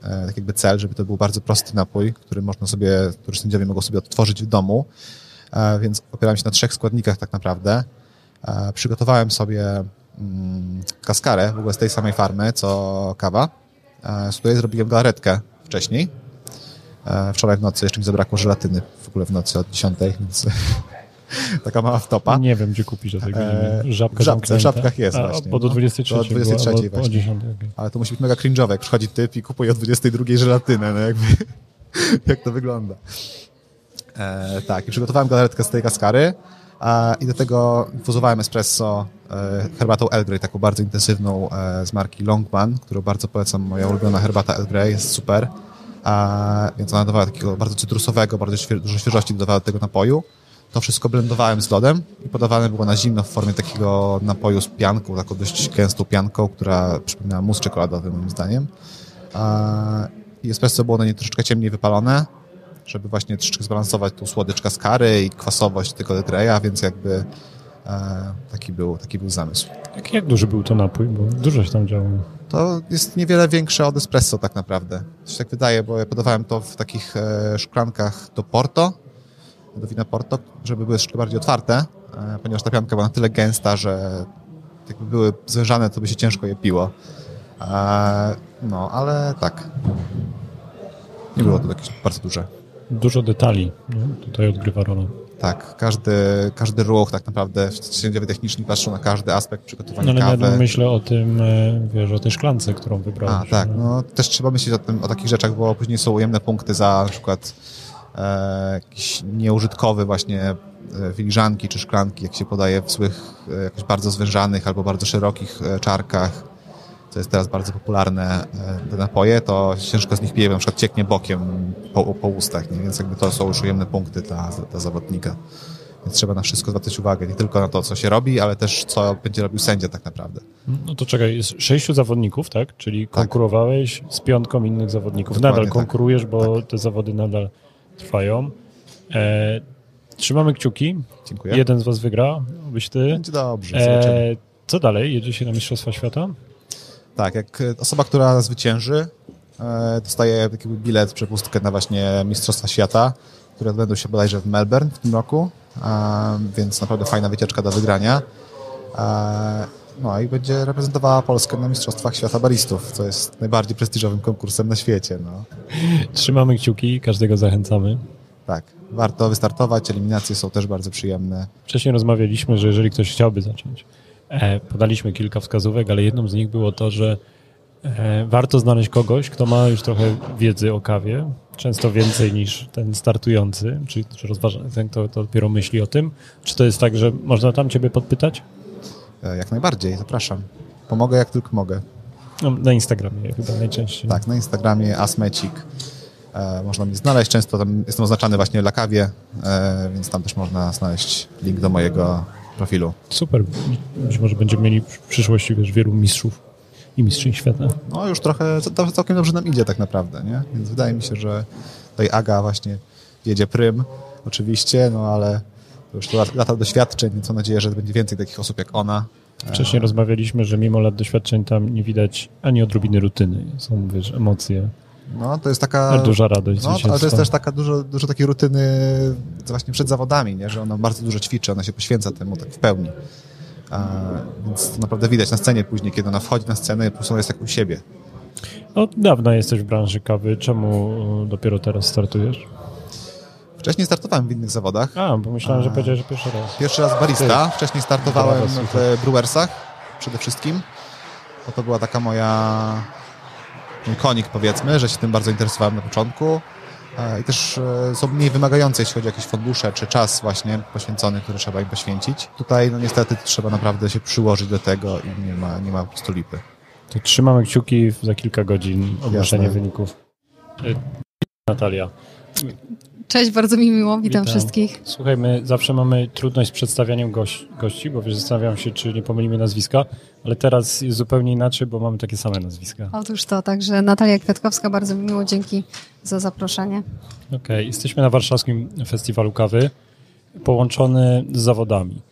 e, tak jakby cel, żeby to był bardzo prosty napój, który można sobie, który sędziowie mogą sobie odtworzyć w domu, więc opierałem się na trzech składnikach tak naprawdę. E, przygotowałem sobie mm, kaskarę w ogóle z tej samej farmy, co kawa, e, z której zrobiłem galaretkę wcześniej. E, Wczoraj w nocy jeszcze mi zabrakło żelatyny w ogóle w nocy od 10, więc taka mała wtopa. Nie wiem, gdzie kupić o tej godzinie. E, Żabka w żab- zamknięta. w żabkach jest A, właśnie, Bo do no. 23 Do 23 było, właśnie. 10. okej. Ale to musi być mega cringe'owe, jak przychodzi typ i kupuje o 22 żelatynę, no jakby, jak to wygląda. E, tak, i przygotowałem galaretkę z tej kaskary e, i do tego infuzowałem espresso e, herbatą Earl Grey, taką bardzo intensywną e, z marki Longman, którą bardzo polecam, moja ulubiona herbata Earl Grey, jest super. Więc ona dawała takiego bardzo cytrusowego, bardzo dużo świeżości dodawała do tego napoju. To wszystko blendowałem z lodem i podawane było na zimno w formie takiego napoju z pianką, taką dość gęstą pianką, która przypominała mus czekoladowy moim zdaniem. I espresso było na nie troszeczkę ciemniej wypalone, żeby właśnie troszeczkę zbalansować tą słodycz kaskary i kwasowość tego Greya, więc jakby e, taki, był, taki był zamysł. Jak, jak duży był to napój? Bo dużo się tam działo. To jest niewiele większe od espresso tak naprawdę. To się tak wydaje, bo ja podawałem to w takich e, szklankach do Porto, do wina Porto, żeby były troszeczkę bardziej otwarte, e, ponieważ ta pianka była na tyle gęsta, że jakby były zwężane, to by się ciężko je piło. E, no, ale tak. Nie było to jakieś bardzo duże. Dużo detali nie? tutaj odgrywa rolę. Tak, każdy, każdy ruch tak naprawdę, sędziowie techniczni patrzą na każdy aspekt No, przygotowania ale kawy. ja myślę o tym, e, wiesz, o tej szklance, którą A, wybrałeś. tak, nie? no też trzeba myśleć o, tym, o takich rzeczach, bo później są ujemne punkty za na przykład e, jakiś nieużytkowy właśnie e, filiżanki czy szklanki, jak się podaje w złych, e, jakoś bardzo zwężanych albo bardzo szerokich czarkach, co jest teraz bardzo popularne, e, te napoje, to ciężko z nich pije, bo na przykład cieknie bokiem po, po ustach, nie? więc jakby to są już ujemne punkty dla, dla zawodnika. Więc trzeba na wszystko zwracać uwagę, nie tylko na to, co się robi, ale też co będzie robił sędzia tak naprawdę. No to czekaj, jest sześciu zawodników, tak? Czyli konkurowałeś z piątką innych zawodników. Dokładnie nadal tak. konkurujesz, bo te zawody nadal trwają. E, trzymamy kciuki. Dziękuję. Jeden z was wygra, byś ty. Będzie dobrze. E, co dalej? Jedzie się na Mistrzostwa Świata? Tak, jak e, osoba, która zwycięży, e, dostaje taki bilet, przepustkę na właśnie Mistrzostwa Świata które odbędą się bodajże w Melbourne w tym roku, e, więc naprawdę fajna wycieczka do wygrania. No i będzie reprezentowała Polskę na Mistrzostwach Świata Baristów, co jest najbardziej prestiżowym konkursem na świecie. No. Trzymamy kciuki, każdego zachęcamy. Tak, warto wystartować, eliminacje są też bardzo przyjemne. Wcześniej rozmawialiśmy, że jeżeli ktoś chciałby zacząć, podaliśmy kilka wskazówek, ale jedną z nich było to, że e, warto znaleźć kogoś, kto ma już trochę wiedzy o kawie, często więcej niż ten startujący, czy, czy rozważa, ten, kto, kto dopiero myśli o tym. Czy to jest tak, że można tam ciebie podpytać? E, Jak najbardziej, zapraszam. Pomogę jak tylko mogę. No, na Instagramie chyba najczęściej. Tak, na Instagramie asmecik. E, można mnie znaleźć, często tam jestem oznaczany właśnie dla kawie, e, więc tam też można znaleźć link do mojego profilu. Super. Być może będziemy mieli w przyszłości wiesz, wielu mistrzów i mistrzyń świata. No już trochę, całkiem dobrze nam idzie tak naprawdę, nie? Więc wydaje mi się, że tutaj Aga właśnie jedzie prym, oczywiście, no ale to już to lat- lata doświadczeń, więc mam nadzieję, że będzie więcej takich osób jak ona. Wcześniej rozmawialiśmy, że mimo lat doświadczeń tam nie widać ani odrobiny rutyny. Są, wiesz, emocje, No to jest taka... ale duża radość No, ale to jest też taka dużo, dużo takiej rutyny właśnie przed zawodami, nie? że ona bardzo dużo ćwiczy, ona się poświęca temu tak w pełni. A, więc to naprawdę widać na scenie później, kiedy ona wchodzi na scenę po prostu jest tak u siebie. Od dawna jesteś w branży kawy. Czemu e, dopiero teraz startujesz? Wcześniej startowałem w innych zawodach. A, bo myślałem, że powiedziałeś, że pierwszy raz. Pierwszy raz barista, wcześniej startowałem w Brewersach przede wszystkim. Bo to była taka moja konik powiedzmy, że się tym bardzo interesowałem na początku. E, I też e, są mniej wymagające, jeśli chodzi o jakieś fundusze czy czas właśnie poświęcony, który trzeba im poświęcić. Tutaj no niestety trzeba naprawdę się przyłożyć do tego i nie ma, nie ma po prostu lipy. To trzymamy kciuki za kilka godzin ogłoszenie wyników. E, Natalia, Cześć, bardzo mi miło, witam, Witam. wszystkich. słuchaj, my zawsze mamy trudność z przedstawianiem goś, gości, bo wiesz, zastanawiam się, czy nie pomylimy nazwiska, ale teraz jest zupełnie inaczej, bo mamy takie same nazwiska. Otóż to, także Natalia Kwiatkowska, bardzo mi miło, dzięki za zaproszenie. Okej, jesteśmy na warszawskim festiwalu kawy, połączony z zawodami.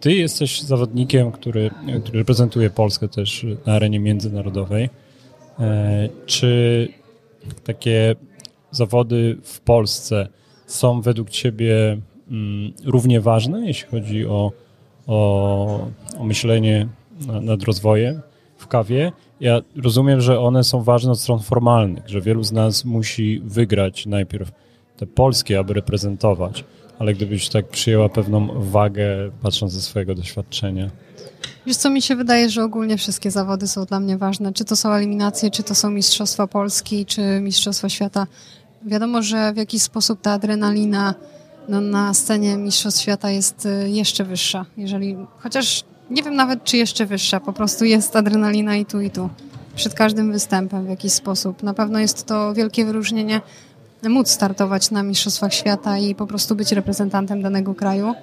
Ty jesteś zawodnikiem, który, który reprezentuje Polskę też na arenie międzynarodowej. E, Czy takie zawody w Polsce są według Ciebie mm, równie ważne, jeśli chodzi o, o, o myślenie na- nad rozwojem w kawie? Ja rozumiem, że one są ważne od stron formalnych, że wielu z nas musi wygrać najpierw te polskie, aby reprezentować, ale gdybyś tak przyjęła pewną wagę, patrząc ze swojego doświadczenia. Wiesz co, mi się wydaje, że ogólnie wszystkie zawody są dla mnie ważne. Czy to są eliminacje, czy to są Mistrzostwa Polski, czy Mistrzostwa Świata. Wiadomo, że w jakiś sposób ta adrenalina no, na scenie Mistrzostw Świata jest y, jeszcze wyższa. Jeżeli, chociaż nie wiem nawet, czy jeszcze wyższa, po prostu jest adrenalina i tu, i tu. Przed każdym występem w jakiś sposób. Na pewno jest to wielkie wyróżnienie móc startować na Mistrzostwach Świata i po prostu być reprezentantem danego kraju.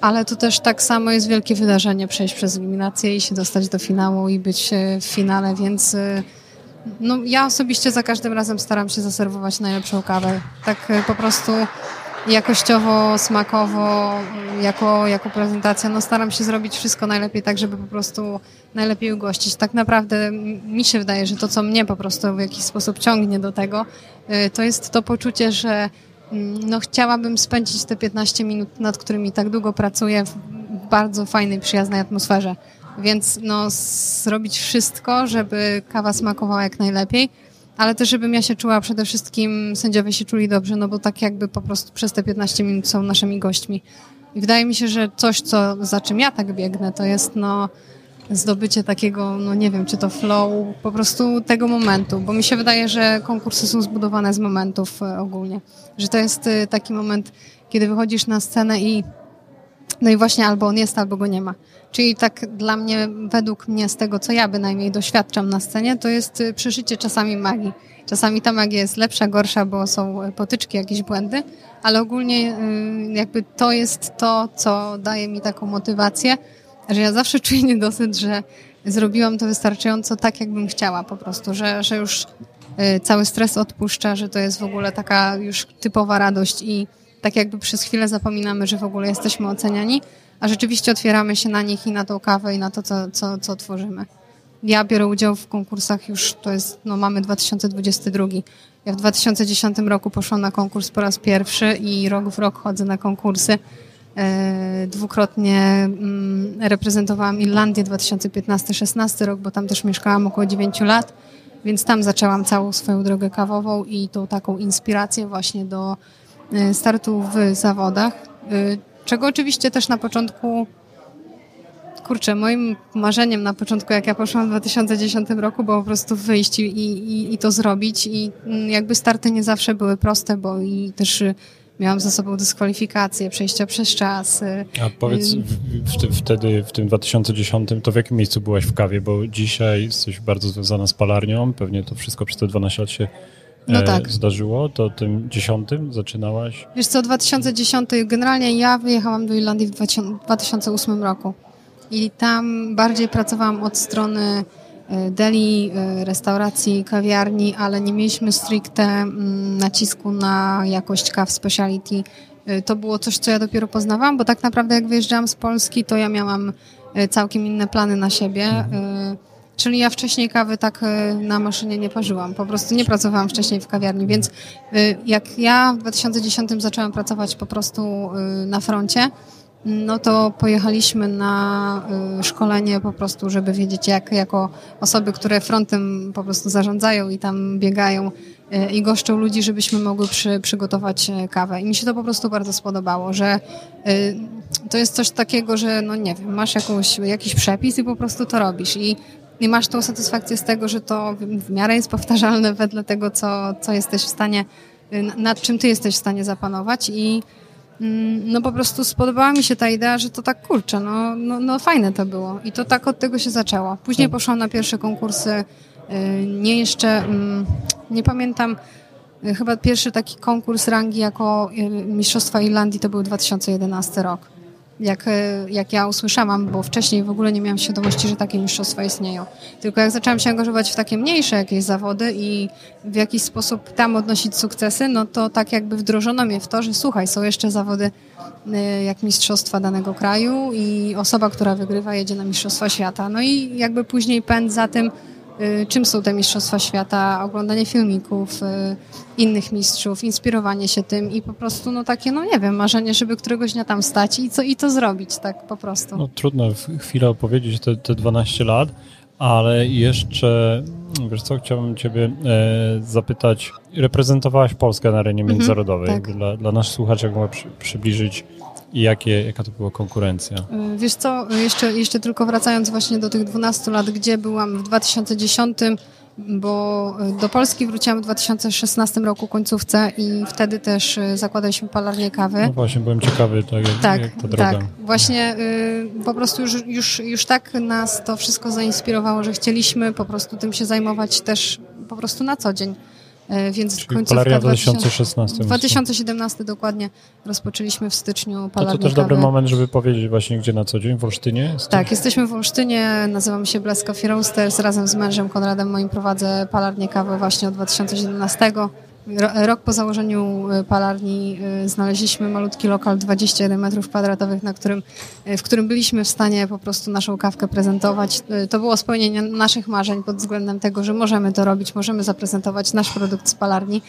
Ale to też tak samo jest wielkie wydarzenie przejść przez eliminację i się dostać do finału i być e, w finale, więc e, no, ja osobiście za każdym razem staram się zaserwować najlepszą kawę. Tak e, po prostu jakościowo, smakowo, m, jako, jako prezentacja, no staram się zrobić wszystko najlepiej tak, żeby po prostu najlepiej ugościć. Tak naprawdę mi się wydaje, że to, co mnie po prostu w jakiś sposób ciągnie do tego, e, to jest to poczucie, że mm, no, chciałabym spędzić te 15 minut, nad którymi tak długo pracuję, w bardzo fajnej, przyjaznej atmosferze. Więc no, zrobić wszystko, żeby kawa smakowała jak najlepiej, ale też żebym ja się czuła przede wszystkim, sędziowie się czuli dobrze, no bo tak jakby po prostu przez te 15 minut są naszymi gośćmi. I wydaje mi się, że coś, co, za czym ja tak biegnę, to jest no, zdobycie takiego, no nie wiem, czy to flow, po prostu tego momentu, bo mi się wydaje, że konkursy są zbudowane z momentów e, ogólnie, że to jest e, taki moment, kiedy wychodzisz na scenę i no i właśnie albo on jest, albo go nie ma. Czyli tak dla mnie, według mnie, z tego co ja bynajmniej doświadczam na scenie, to jest y, przeżycie czasami magii. Czasami ta magia jest lepsza, gorsza, bo są y, potyczki, jakieś błędy, ale ogólnie y, jakby to jest to, co daje mi taką motywację, że ja zawsze czuję niedosyt, że zrobiłam to wystarczająco tak, jakbym chciała po prostu, że, że już cały stres odpuszcza, że to jest w ogóle taka już typowa radość i tak jakby przez chwilę zapominamy, że w ogóle jesteśmy oceniani, a rzeczywiście otwieramy się na nich i na tą kawę i na to, co, co, co tworzymy. ja biorę udział w konkursach już, to jest, no mamy 2022. Ja w 2010 roku poszłam na konkurs po raz pierwszy i rok w rok chodzę na konkursy. E, dwukrotnie mm, reprezentowałam Irlandię 2015-16 rok, bo tam też mieszkałam około 9 lat, więc tam zaczęłam całą swoją drogę kawową i tą taką inspirację właśnie do startu w zawodach, e, czego oczywiście też na początku kurczę, moim marzeniem na początku, jak ja poszłam w 2010 roku, było po prostu wyjść i, i, i to zrobić i mm, jakby starty nie zawsze były proste, bo i też miałam za sobą dyskwalifikacje, przejścia przez czas. A powiedz, w, w, wtedy, w tym 2010, to w jakim miejscu byłaś w kawie? Bo dzisiaj jesteś bardzo związana z palarnią, pewnie to wszystko przez te 12 lat się no e, tak. zdarzyło, to tym dziesiątym zaczynałaś? Wiesz co, 2010, generalnie ja wyjechałam do Irlandii w 2008 roku i tam bardziej pracowałam od strony e, deli, e, restauracji, kawiarni, ale nie mieliśmy stricte mm, nacisku na jakość kaw speciality. To było coś, co ja dopiero poznawałam, bo tak naprawdę jak wyjeżdżałam z Polski, to ja miałam całkiem inne plany na siebie. Mhm. Czyli ja wcześniej kawy tak na maszynie nie parzyłam. Po prostu nie pracowałam wcześniej w kawiarni, więc jak ja w 2010 zaczęłam pracować po prostu na froncie, no to pojechaliśmy na y, szkolenie po prostu, żeby wiedzieć jak jako osoby, które frontem po prostu zarządzają i tam biegają y, i goszczą ludzi, żebyśmy mogły przy, przygotować y, kawę. I mi się to po prostu bardzo spodobało, że to jest coś takiego, że no nie wiem, masz jakąś, jakiś przepis i po prostu to robisz i, i masz tą satysfakcję z tego, że to w miarę jest powtarzalne wedle tego, co, co jesteś w stanie, nad czym ty jesteś w stanie zapanować i Mm, no po prostu spodobała mi się ta idea, że to tak kurczę, no, no, no fajne to było. I to tak od tego się zaczęło. Później tak. poszłam na pierwsze konkursy, y, nie jeszcze, mm, nie pamiętam, y, chyba pierwszy taki konkurs rangi jako y, Mistrzostwa Irlandii to był 2011 rok jak, e, jak ja usłyszałam, bo wcześniej w ogóle nie miałam świadomości, że takie mistrzostwa istnieją. Tylko jak zaczęłam się angażować w takie mniejsze jakieś zawody i w jakiś sposób tam odnosić sukcesy, no to tak jakby wdrożono mnie w to, że słuchaj, są jeszcze zawody e, jak mistrzostwa danego kraju i osoba, która wygrywa, jedzie na mistrzostwa świata. No i jakby później pęd za tym, czym są te Mistrzostwa Świata, oglądanie filmików y, innych mistrzów, inspirowanie się tym i po prostu no takie, no nie wiem, marzenie, żeby któregoś dnia tam stać i, co, i to zrobić, tak po prostu. No trudno chwilę opowiedzieć te, te 12 lat, ale jeszcze, wiesz co, chciałbym ciebie e, zapytać, reprezentowałaś Polskę na arenie mhm, międzynarodowej. Tak. Dla, dla naszych słuchaczy, jak mogła przy, przybliżyć i jakie, jaka to była konkurencja? Y, wiesz co, jeszcze, jeszcze tylko wracając właśnie do tych 12 lat, gdzie byłam w 2010, bo y, do Polski wróciłam w 2016 roku końcówce i wtedy też y, zakładaliśmy palarnię kawy. No właśnie, byłem ciekawy, tak, jak, tak, jak ta droga. Tak, właśnie y, po prostu już, już, już tak nas to wszystko zainspirowało, że chcieliśmy po prostu tym się zajmować też po prostu na co dzień. E, więc Czyli końcówka Palaria 2016. 2017 dokładnie rozpoczęliśmy w styczniu palarnię To, to też dobry moment, żeby powiedzieć właśnie, gdzie na co dzień, w Olsztynie? Tak, jesteśmy w Olsztynie, nazywam się Blask Coffee Roasters, razem z mężem Konradem moim prowadzę palarnię kawy właśnie od 2017. Rok po założeniu y, palarni y, znaleźliśmy malutki lokal 21 metrów kwadratowych, na którym, y, w którym byliśmy w stanie po prostu naszą kawkę prezentować. To było spełnienie naszych marzeń pod względem tego, że możemy to robić, możemy zaprezentować nasz produkt z palarni.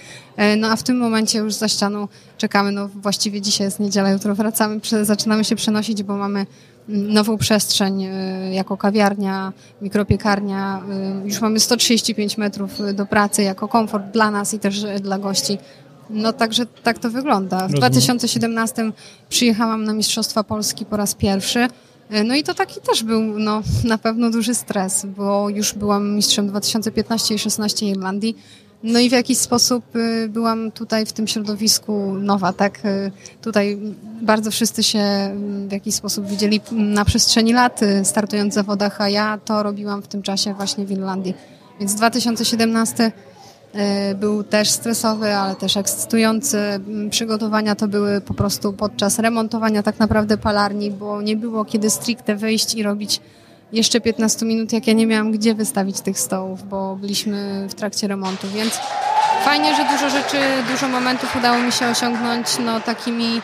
No a w tym momencie już za ścianą czekamy, no właściwie dzisiaj jest niedziela, jutro wracamy, zaczynamy się przenosić, bo mamy nową przestrzeń y, jako kawiarnia, mikropiekarnia. Y, już mamy 135 metrów do pracy jako komfort dla nas i też dla gości. No także tak to wygląda. W 2017 przyjechałam na Mistrzostwa Polski po raz pierwszy. No i to taki też był no, na pewno duży stres, bo już byłam mistrzem 2015 i 16 Irlandii. No i w jakiś sposób y, byłam tutaj w tym środowisku nowa, tak? Y, tutaj bardzo wszyscy się mm, w jakiś sposób widzieli na przestrzeni lat, y, startując w zawodach, a ja to robiłam w tym czasie właśnie w Irlandii. Więc 2017 był też stresowy, ale też ekscytujący. Mm, przygotowania to były po prostu podczas remontowania tak naprawdę palarni, bo nie było kiedy stricte wyjść i robić jeszcze 15 minut, jak ja nie miałam gdzie wystawić tych stołów, bo byliśmy w trakcie remontu, więc fajnie, że dużo rzeczy, dużo momentów udało mi się osiągnąć no, takimi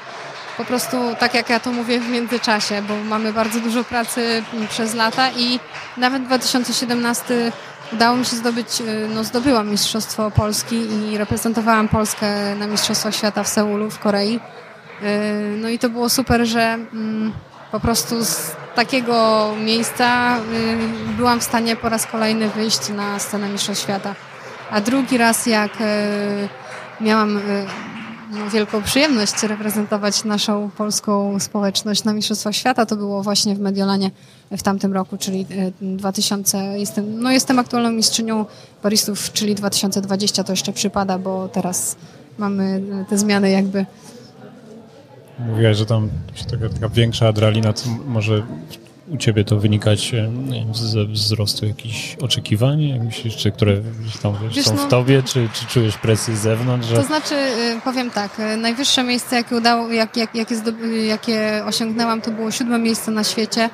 po prostu tak jak ja to mówię w międzyczasie, bo mamy bardzo dużo pracy przez lata i nawet 2017 udało mi się zdobyć, y, no zdobyłam Mistrzostwo Polski i reprezentowałam Polskę na Mistrzostwach Świata w Seulu w Korei. Y, no i to było super, że mm, po prostu z takiego miejsca y, byłam w stanie po raz kolejny wyjść na scenę Mistrzostw Świata. A drugi raz jak miałam no, wielką przyjemność reprezentować naszą polską społeczność na Mistrzostwach Świata. To było właśnie w Mediolanie w tamtym roku, czyli 2000. E, jestem, no jestem aktualną mistrzynią baristów, czyli 2020 to jeszcze przypada, bo teraz mamy te zmiany jakby Mówiłaś, że tam taka, taka większa adrenalina, co może u ciebie to wynikać wiem, ze wzrostu jakichś oczekiwań, jak myślisz, czy które tam, wiesz, są no, w tobie, czy, czy czujesz presję z zewnątrz? Że... To znaczy, y, powiem tak, y, najwyższe miejsce, jakie, udało, jak, jak, jakie, jakie osiągnęłam, to było siódme miejsce na świecie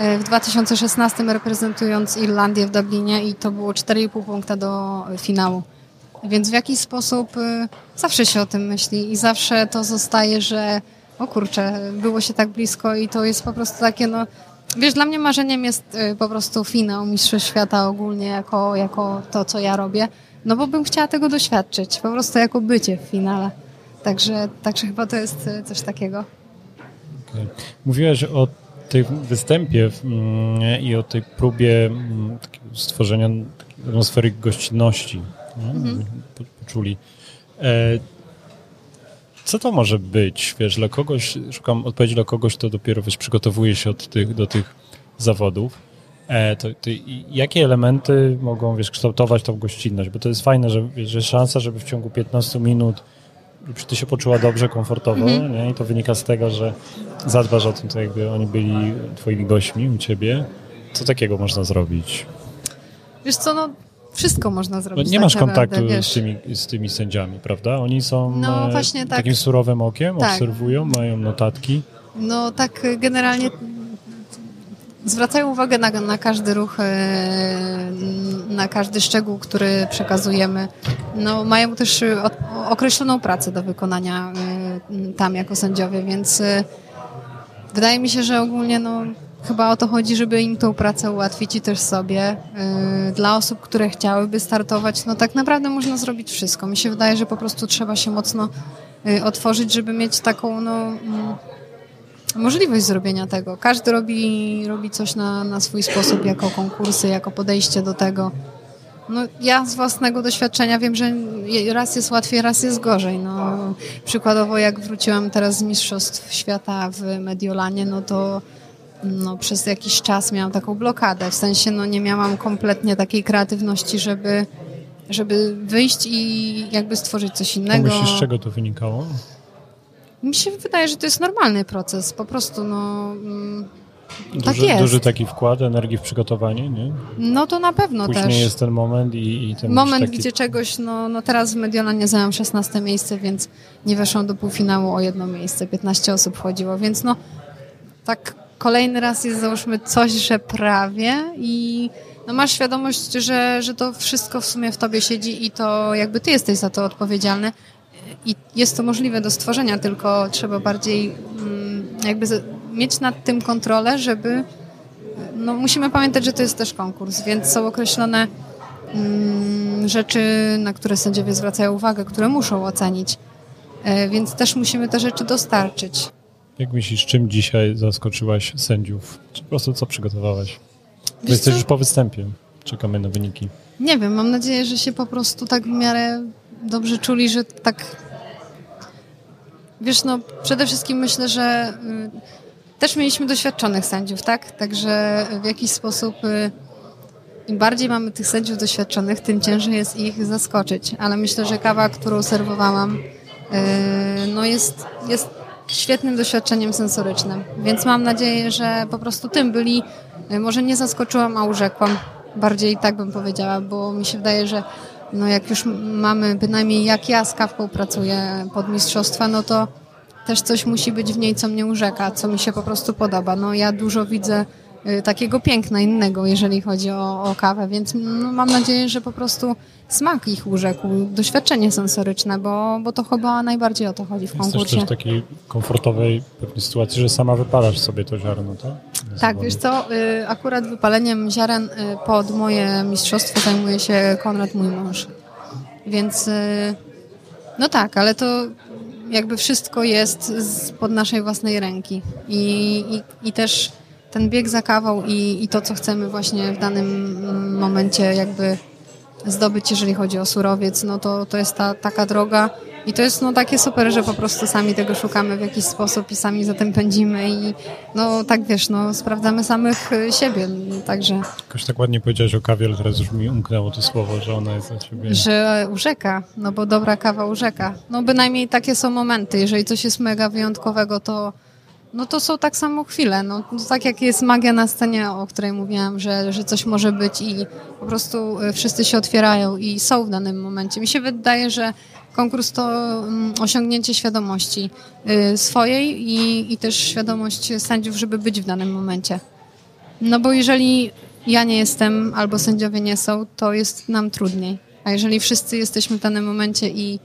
y, w 2016 reprezentując Irlandię w Dublinie i to było 4,5 punkta do finału. Więc w jakiś sposób zawsze się o tym myśli i zawsze to zostaje, że o kurczę, było się tak blisko i to jest po prostu takie, no Wiesz, dla mnie marzeniem jest y, po prostu finał Mistrzostw Świata ogólnie jako, jako to, co ja robię, no bo bym chciała tego doświadczyć, po prostu jako bycie w finale. Także, także chyba to jest y, coś takiego. Okay. Mówiłaś o tym występie mm, i o tej próbie mm, stworzenia atmosfery gościnności. Mhm. Poczuli. Co to może być? Wiesz, dla kogoś, szukam odpowiedzi dla kogoś, kto dopiero wiesz, przygotowuje się od tych, do tych zawodów. E, to, to, jakie elementy mogą wiesz, kształtować tą gościnność? Bo to jest fajne, że, że szansa, żeby w ciągu 15 minut żeby ty się poczuła dobrze, komfortowo, mhm. nie? I to wynika z tego, że zadbasz o tym, to jakby oni byli twoimi gośćmi u ciebie. Co takiego można zrobić? Wiesz co, no wszystko można zrobić. No nie tak masz kontaktu z, tymi, z tymi sędziami, prawda? Oni są no, e, tak. takim surowym okiem, tak. obserwują, mają notatki. No tak generalnie zwracają uwagę na, na każdy ruch, e, na każdy szczegół, który przekazujemy. No, mają też określoną pracę do wykonania e, tam jako sędziowie, więc wydaje mi się, że ogólnie no, Chyba o to chodzi, żeby im tą pracę ułatwić i też sobie. Y, dla osób, które chciałyby startować, no tak naprawdę można zrobić wszystko. Mi się wydaje, że po prostu trzeba się mocno y, otworzyć, żeby mieć taką no, mm, możliwość zrobienia tego. Każdy robi, robi coś na, na swój sposób, jako konkursy, jako podejście do tego. No, ja z własnego doświadczenia wiem, że raz jest łatwiej, raz jest gorzej. No, przykładowo, jak wróciłam teraz z Mistrzostw Świata w Mediolanie, no to no, przez jakiś czas miałam taką blokadę. W sensie no, nie miałam kompletnie takiej kreatywności, żeby, żeby wyjść i jakby stworzyć coś innego. Myślisz, z czego to wynikało? Mi się wydaje, że to jest normalny proces. Po prostu, no. Mm, duży, tak jest. Duży taki wkład energii w przygotowanie, nie? No to na pewno Później też. jest ten moment i, i ten Moment, taki... gdzie czegoś, no, no teraz w Mediolanie zająłem 16 miejsce, więc nie weszłam do półfinału o jedno miejsce. 15 osób wchodziło, więc no tak kolejny raz jest załóżmy coś, że prawie i no masz świadomość, że, że to wszystko w sumie w tobie siedzi i to jakby ty jesteś za to odpowiedzialny i jest to możliwe do stworzenia, tylko trzeba bardziej mm, jakby mieć nad tym kontrolę, żeby no musimy pamiętać, że to jest też konkurs, więc są określone mm, rzeczy, na które sędziowie zwracają uwagę, które muszą ocenić, e, więc też musimy te rzeczy dostarczyć. Jak myślisz, czym dzisiaj zaskoczyłaś sędziów? Czy po prostu co przygotowałaś? Wiesz jesteś już po występie. Czekamy na wyniki. Nie wiem, mam nadzieję, że się po prostu tak w miarę dobrze czuli, że tak... Wiesz, no przede wszystkim myślę, że y, też mieliśmy doświadczonych sędziów, tak? Także w jakiś sposób y, im bardziej mamy tych sędziów doświadczonych, tym ciężej jest ich zaskoczyć. Ale myślę, że kawa, którą serwowałam, y, no jest, jest świetnym doświadczeniem sensorycznym. Więc mam nadzieję, że po prostu tym byli, e, może nie zaskoczyłam, a urzekłam. Bardziej tak bym powiedziała, bo mi się wydaje, że no jak już mamy, bynajmniej jak ja z kawką pracuję pod mistrzostwa, no to też coś musi być w niej, co mnie urzeka, co mi się po prostu podoba. No ja dużo widzę takiego piękna innego, jeżeli chodzi o, o kawę, więc no, mam nadzieję, że po prostu smak ich urzekł, doświadczenie sensoryczne, bo, bo to chyba najbardziej o to chodzi w Jesteś konkursie. też w takiej komfortowej pewnej sytuacji, że sama wypalasz sobie to ziarno, tak? Tak, wiesz co, y, akurat wypaleniem ziaren y, pod moje mistrzostwo zajmuje się Konrad, mój mąż. Więc y, no tak, ale to jakby wszystko jest z, pod naszej własnej ręki. I, i, i też ten bieg za kawą i, i to, co chcemy właśnie w danym momencie jakby zdobyć, jeżeli chodzi o surowiec, no to, to jest ta taka droga i to jest no takie super, że po prostu sami tego szukamy w jakiś sposób i sami za tym pędzimy i no tak wiesz, no sprawdzamy samych y, siebie, także Jakoś tak ładnie powiedziałeś o kawie, ale teraz już mi umknęło to słowo, że ona jest dla ciebie... że urzeka, no bo dobra kawa urzeka. No bynajmniej takie są momenty, jeżeli coś jest mega wyjątkowego, to no to są tak samo chwile, no tak jak jest magia na scenie, o której mówiłam, że, że coś może być i po prostu y, wszyscy się otwierają i są w danym momencie. Mi się wydaje, że konkurs to mm, osiągnięcie świadomości y, swojej i, i też świadomość sędziów, żeby być w danym momencie. No bo jeżeli ja nie jestem albo sędziowie nie są, to jest nam trudniej. A jeżeli wszyscy jesteśmy w danym momencie i,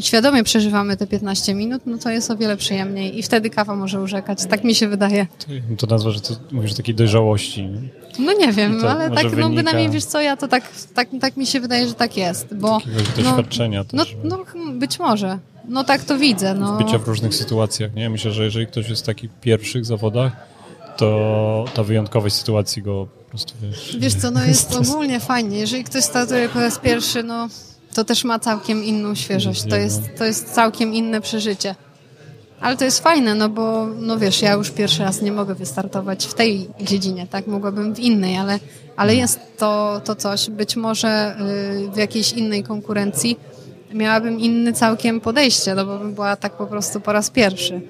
i świadomie przeżywamy te 15 minut, no to jest o wiele przyjemniej i wtedy kawa może urzekać. Tak mi się wydaje. To nazwa, że to mówisz takiej dojrzałości. nie? No nie wiem, ale tak, no wynika- bynajmniej wiesz co, ja to tak, tak, tak mi się wydaje, że tak jest, bo Jakiegoś no, doświadczenia no, też. no ch- być może. No tak to widzę. No. Bycia w różnych sytuacjach, nie? Myślę, że jeżeli ktoś jest w takich pierwszych zawodach, to ta wyjątkowość sytuacji go po prostu, wiesz... Wiesz co, no jest ogólnie fajnie. Jeżeli ktoś startuje po raz pierwszy, no to też ma całkiem inną świeżość. To jest, to jest całkiem inne przeżycie. Ale to jest fajne, no bo, no wiesz, ja już pierwszy raz nie mogę wystartować w tej dziedzinie, tak? Mogłabym w innej, ale, ale jest to, to coś. Być może y, w jakiejś innej konkurencji miałabym inny całkiem podejście, no bo bym była tak po prostu po raz pierwszy.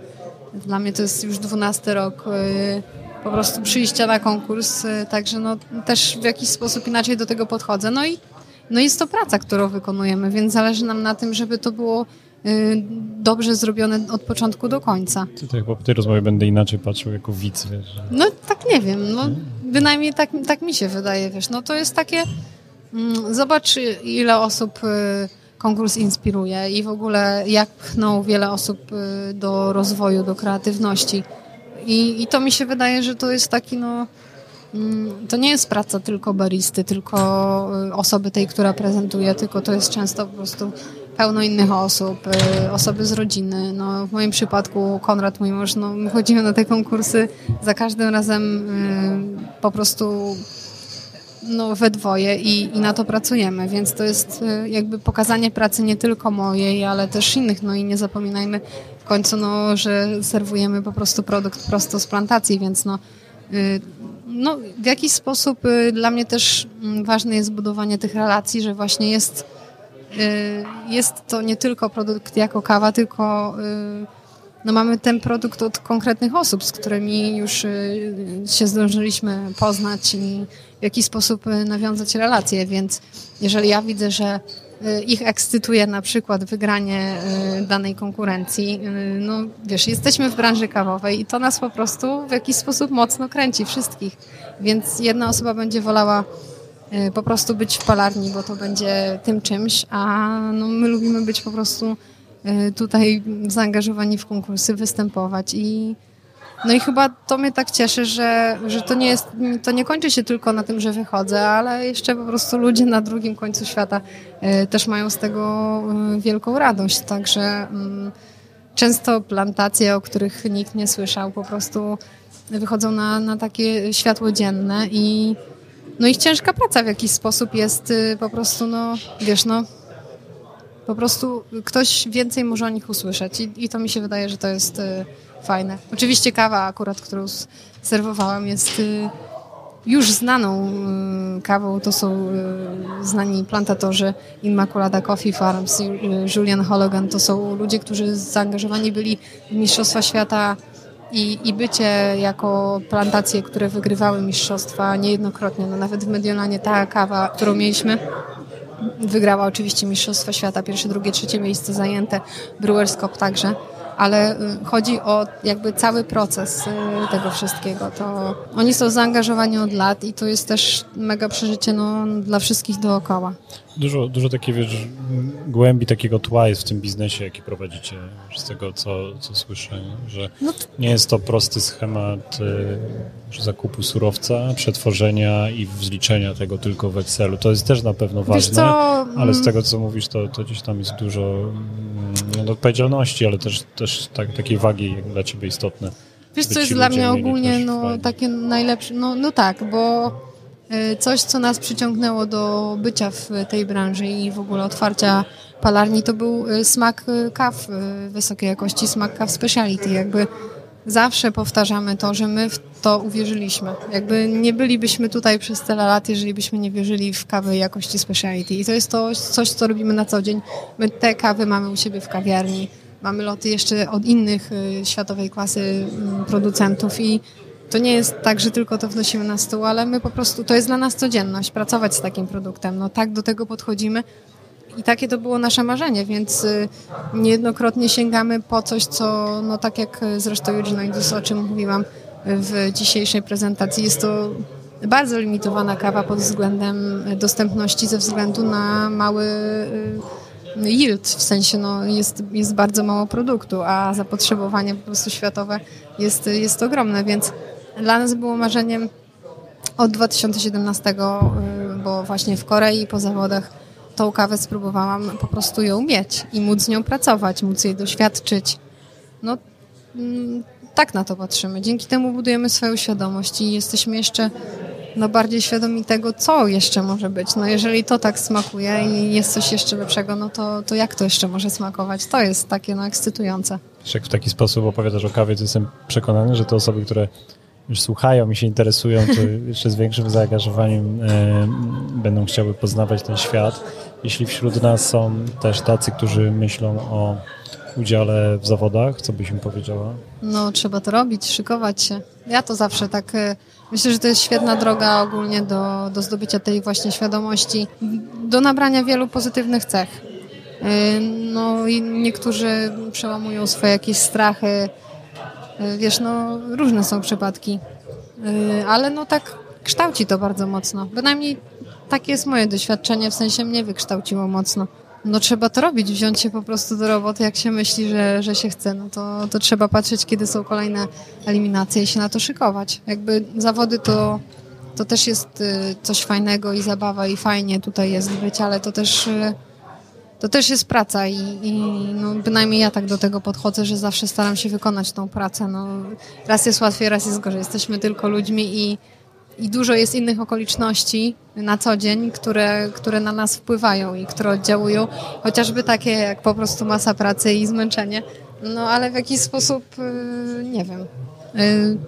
Dla mnie to jest już dwunasty rok y, po prostu przyjścia na konkurs, y, także no też w jakiś sposób inaczej do tego podchodzę. No i no jest to praca, którą wykonujemy, więc zależy nam na tym, żeby to było y, dobrze zrobione od początku do końca. To tak po tej rozmowie będę inaczej patrzył jako widz, wiesz. No tak nie wiem, no bynajmniej tak, tak mi się wydaje, wiesz, no to jest takie, mm, zobacz ile osób y, konkurs inspiruje i w ogóle jak pchną wiele osób y, do rozwoju, do kreatywności i, i to mi się wydaje, że to jest taki no to nie jest praca tylko baristy, tylko y, osoby tej, która prezentuje, tylko to jest często po prostu pełno innych osób, y, osoby z rodziny. No, w moim przypadku Konrad, mój mąż, no, my chodzimy na te konkursy za każdym razem y, po prostu no, we dwoje i, i na to pracujemy, więc to jest jakby pokazanie pracy nie tylko mojej, ale też innych, no i nie zapominajmy w końcu, no, że serwujemy po prostu produkt prosto z plantacji, więc no, no w jakiś sposób y, dla mnie też mm, ważne jest budowanie tych relacji, że właśnie jest y, jest to nie tylko produkt jako kawa, tylko y, no mamy ten produkt od konkretnych osób, z którymi już się zdążyliśmy poznać i w jakiś sposób nawiązać relacje, więc jeżeli ja widzę, że ich ekscytuje na przykład wygranie y, danej konkurencji, y, no wiesz, jesteśmy w branży kawowej i to nas po prostu w jakiś sposób mocno kręci wszystkich, więc jedna osoba będzie wolała y, po prostu być w palarni, bo to będzie tym czymś, a no, my lubimy być po prostu y, tutaj zaangażowani w konkursy, występować i no i chyba to mnie tak cieszy, że, że to nie jest, to nie kończy się tylko na tym, że wychodzę, ale jeszcze po prostu ludzie na drugim końcu świata y, też mają z tego y, wielką radość, także mm, często plantacje, o których nikt nie słyszał, po prostu wychodzą na, na takie światło dzienne i no ich ciężka praca w jakiś sposób jest y, po prostu, no wiesz, no po prostu ktoś więcej może o nich usłyszeć i, i to mi się wydaje, że to jest fajne. Oczywiście kawa akurat, którą serwowałam jest y, już znaną y, kawą, to są y, znani plantatorzy Immaculada Coffee Farms, Julian Hologan, to są ludzie, którzy zaangażowani byli w Mistrzostwa Świata i, i bycie jako plantacje, które wygrywały mistrzostwa niejednokrotnie, no nawet w Mediolanie ta kawa, którą mieliśmy, Wygrała oczywiście Mistrzostwa Świata, pierwsze, drugie, trzecie miejsce zajęte, Brewers Cup także, ale y, chodzi o jakby cały proces y, tego wszystkiego. To oni są zaangażowani od lat i to jest też mega przeżycie no, dla wszystkich dookoła. Dużo, dużo takiej, wiesz, głębi takiego tła jest w tym biznesie, jaki prowadzicie, z tego, co, co słyszę, że No nie jest to prosty schemat y, zakupu surowca, przetworzenia i zliczenia tego tylko w Excelu. To jest też na pewno ważne, ale z mm, tego, co mówisz, to, to gdzieś tam jest dużo no, odpowiedzialności, ale też, też tak, takiej wagi dla ciebie istotne. Wiesz, co jest dla mnie ogólnie no, takie najlepsze? No, no tak, bo coś, co nas przyciągnęło do bycia w tej branży i w ogóle otwarcia palarni, to był y, smak y, kaw wysokiej jakości, smak kaw speciality. Jakby zawsze powtarzamy to, że my w to uwierzyliśmy. Jakby nie bylibyśmy tutaj przez tyle lat, jeżeli byśmy nie wierzyli w kawy jakości speciality. I to jest to coś, co robimy na co dzień. My te kawy mamy u siebie w kawiarni. Mamy loty jeszcze od innych światowej klasy producentów i to nie jest tak, że tylko to wnosimy na stół, ale my po prostu, to jest dla nas codzienność, pracować z takim produktem. No tak do tego podchodzimy i takie to było nasze marzenie, więc y, niejednokrotnie sięgamy po coś, co, no tak jak zresztą Urginoidus, o czym mówiłam w dzisiejszej prezentacji, jest to bardzo limitowana kawa pod względem dostępności ze względu na mały y, yield, w sensie no, jest, jest bardzo mało produktu, a zapotrzebowanie po prostu światowe jest, jest ogromne, więc dla nas było marzeniem od 2017, y, bo właśnie w Korei po zawodach tą kawę spróbowałam po prostu ją mieć i móc z nią pracować, móc jej doświadczyć. No, mm, tak na to patrzymy. Dzięki temu budujemy swoją świadomość i jesteśmy jeszcze no, bardziej świadomi tego, co jeszcze może być. No, jeżeli to tak smakuje i jest coś jeszcze lepszego, no to, to jak to jeszcze może smakować? To jest takie no, ekscytujące. Jak w taki sposób opowiadasz o kawie, to jestem przekonany, że te osoby, które już słuchają i się interesują, to jeszcze z większym zaangażowaniem e, będą chciały poznawać ten świat. Jeśli wśród nas są też tacy, którzy myślą o udziale w zawodach, co byś im powiedziała? No, trzeba to robić, szykować się. Ja to zawsze tak. e, Myślę, że to jest świetna droga ogólnie do, do zdobycia tej właśnie świadomości, do nabrania wielu pozytywnych cech. E, No i niektórzy przełamują swoje jakieś strachy. E, Wiesz, no różne są przypadki. E, Ale no tak kształci to bardzo mocno. Bynajmniej takie jest moje doświadczenie, w sensie mnie wykształciło mocno. No trzeba to robić, wziąć się po prostu do roboty, jak się myśli, że, że się chce, no to, to trzeba patrzeć, kiedy są kolejne eliminacje i się na to szykować. Jakby zawody to, to też jest y, coś fajnego i zabawa i fajnie tutaj jest być, ale to też, y, to też jest praca i, i no, bynajmniej ja tak do tego podchodzę, że zawsze staram się wykonać tą pracę. No, raz jest łatwiej, raz jest gorzej. Jesteśmy tylko ludźmi i, i dużo jest innych okoliczności na co dzień, które, które na nas wpływają i które oddziałują, chociażby takie jak po prostu masa pracy i zmęczenie. No ale w jakiś sposób, yy, nie wiem, yy,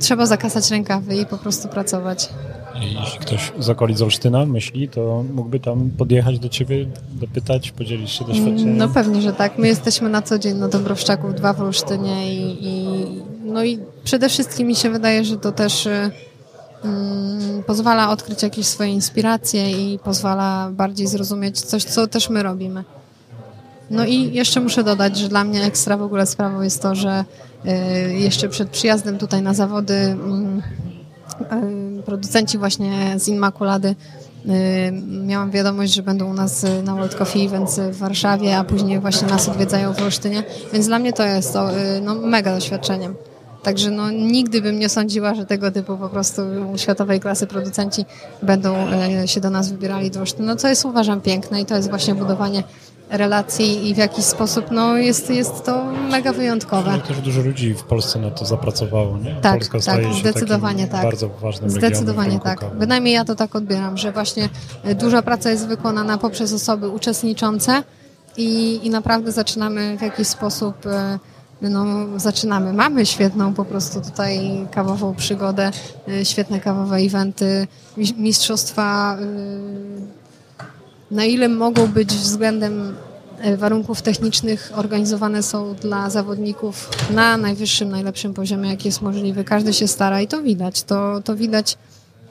trzeba zakasać rękawy i po prostu pracować. Jeśli ktoś z okolic Olsztyna myśli, to mógłby tam podjechać do ciebie, dopytać, podzielić się doświadczeniem? No pewnie, że tak. My jesteśmy na co dzień na Dąbrowszczaku, dwa w Olsztynie i, i no i przede wszystkim mi się wydaje, że to też y, mm, pozwala odkryć jakieś swoje inspiracje i pozwala bardziej zrozumieć coś, co też my robimy. No i jeszcze muszę dodać, że dla mnie ekstra w ogóle sprawą jest to, że y, jeszcze przed przyjazdem tutaj na zawody mm, producenci właśnie z Immaculady y, miałam wiadomość, że będą u nas y, na World Coffee Events w Warszawie, a później właśnie nas odwiedzają w Olsztynie, więc dla mnie to jest to no, mega doświadczeniem. Także no, nigdy bym nie sądziła, że tego typu po prostu światowej klasy producenci będą e, się do nas wybierali do Olsztynu, no, co jest uważam piękne i to jest właśnie budowanie relacji i w jakiś sposób no, jest, jest to mega wyjątkowe. Ale też dużo ludzi w Polsce na to zapracowało, nie? Tak, Polska tak, staje się zdecydowanie tak. bardzo ważnym Zdecydowanie tak. kawy. Bynajmniej ja to tak odbieram, że właśnie e, duża praca jest wykonana poprzez osoby uczestniczące i, i naprawdę zaczynamy w jakiś sposób, e, no zaczynamy, mamy świetną po prostu tutaj kawową przygodę, e, świetne kawowe eventy, mi- mistrzostwa, na ile mogą być względem e, warunków technicznych organizowane są dla zawodników na najwyższym, najlepszym poziomie, jaki jest możliwy. Każdy się stara i to widać. To, to widać,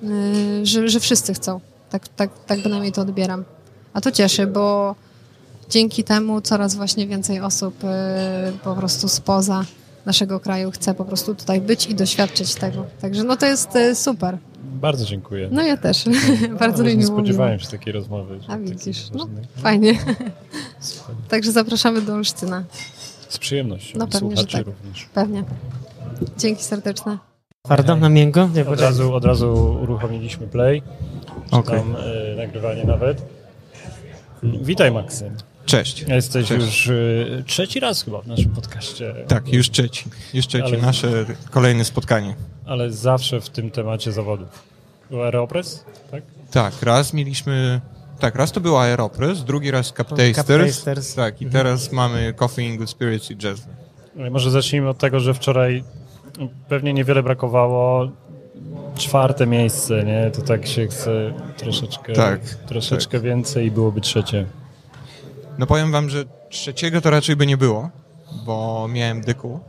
y, że, że wszyscy chcą. Tak, tak, tak bynajmniej to odbieram. A to cieszy, bo dzięki temu coraz właśnie więcej osób y, po prostu spoza naszego kraju chce po prostu tutaj być i doświadczyć tego. Także no to jest super. Bardzo dziękuję. No ja też. Bardzo Nawet mi nie spodziewałem się takiej rozmowy. A widzisz, no fajnie. Także zapraszamy do Olsztyna. Z przyjemnością. No pewnie, że tak. również. Pewnie. Dzięki serdeczne. Twardo, na miękko? Nie, Od razu, od razu uruchomiliśmy play. Czy Okej. tam e, nagrywanie nawet. Witaj Maksym. Cześć. Jesteś Cześć. już e, trzeci raz chyba w naszym podcaście. Tak, już trzeci. Już trzeci, Ale- nasze kolejne spotkanie. Ale zawsze w tym temacie zawodów. Był Aeropress, tak? Tak, raz mieliśmy... Tak, raz to był Aeropress, drugi raz Cup Cup Tasters. Tasters. Tak, i teraz mamy Coffee Good Spirits i Jazz. E, Może zacznijmy od tego, że wczoraj pewnie niewiele brakowało. Czwarte miejsce, nie? To tak się chce troszeczkę, Tak, troszeczkę więcej i byłoby trzecie. No powiem wam, że trzeciego to raczej by nie było, bo miałem dyku.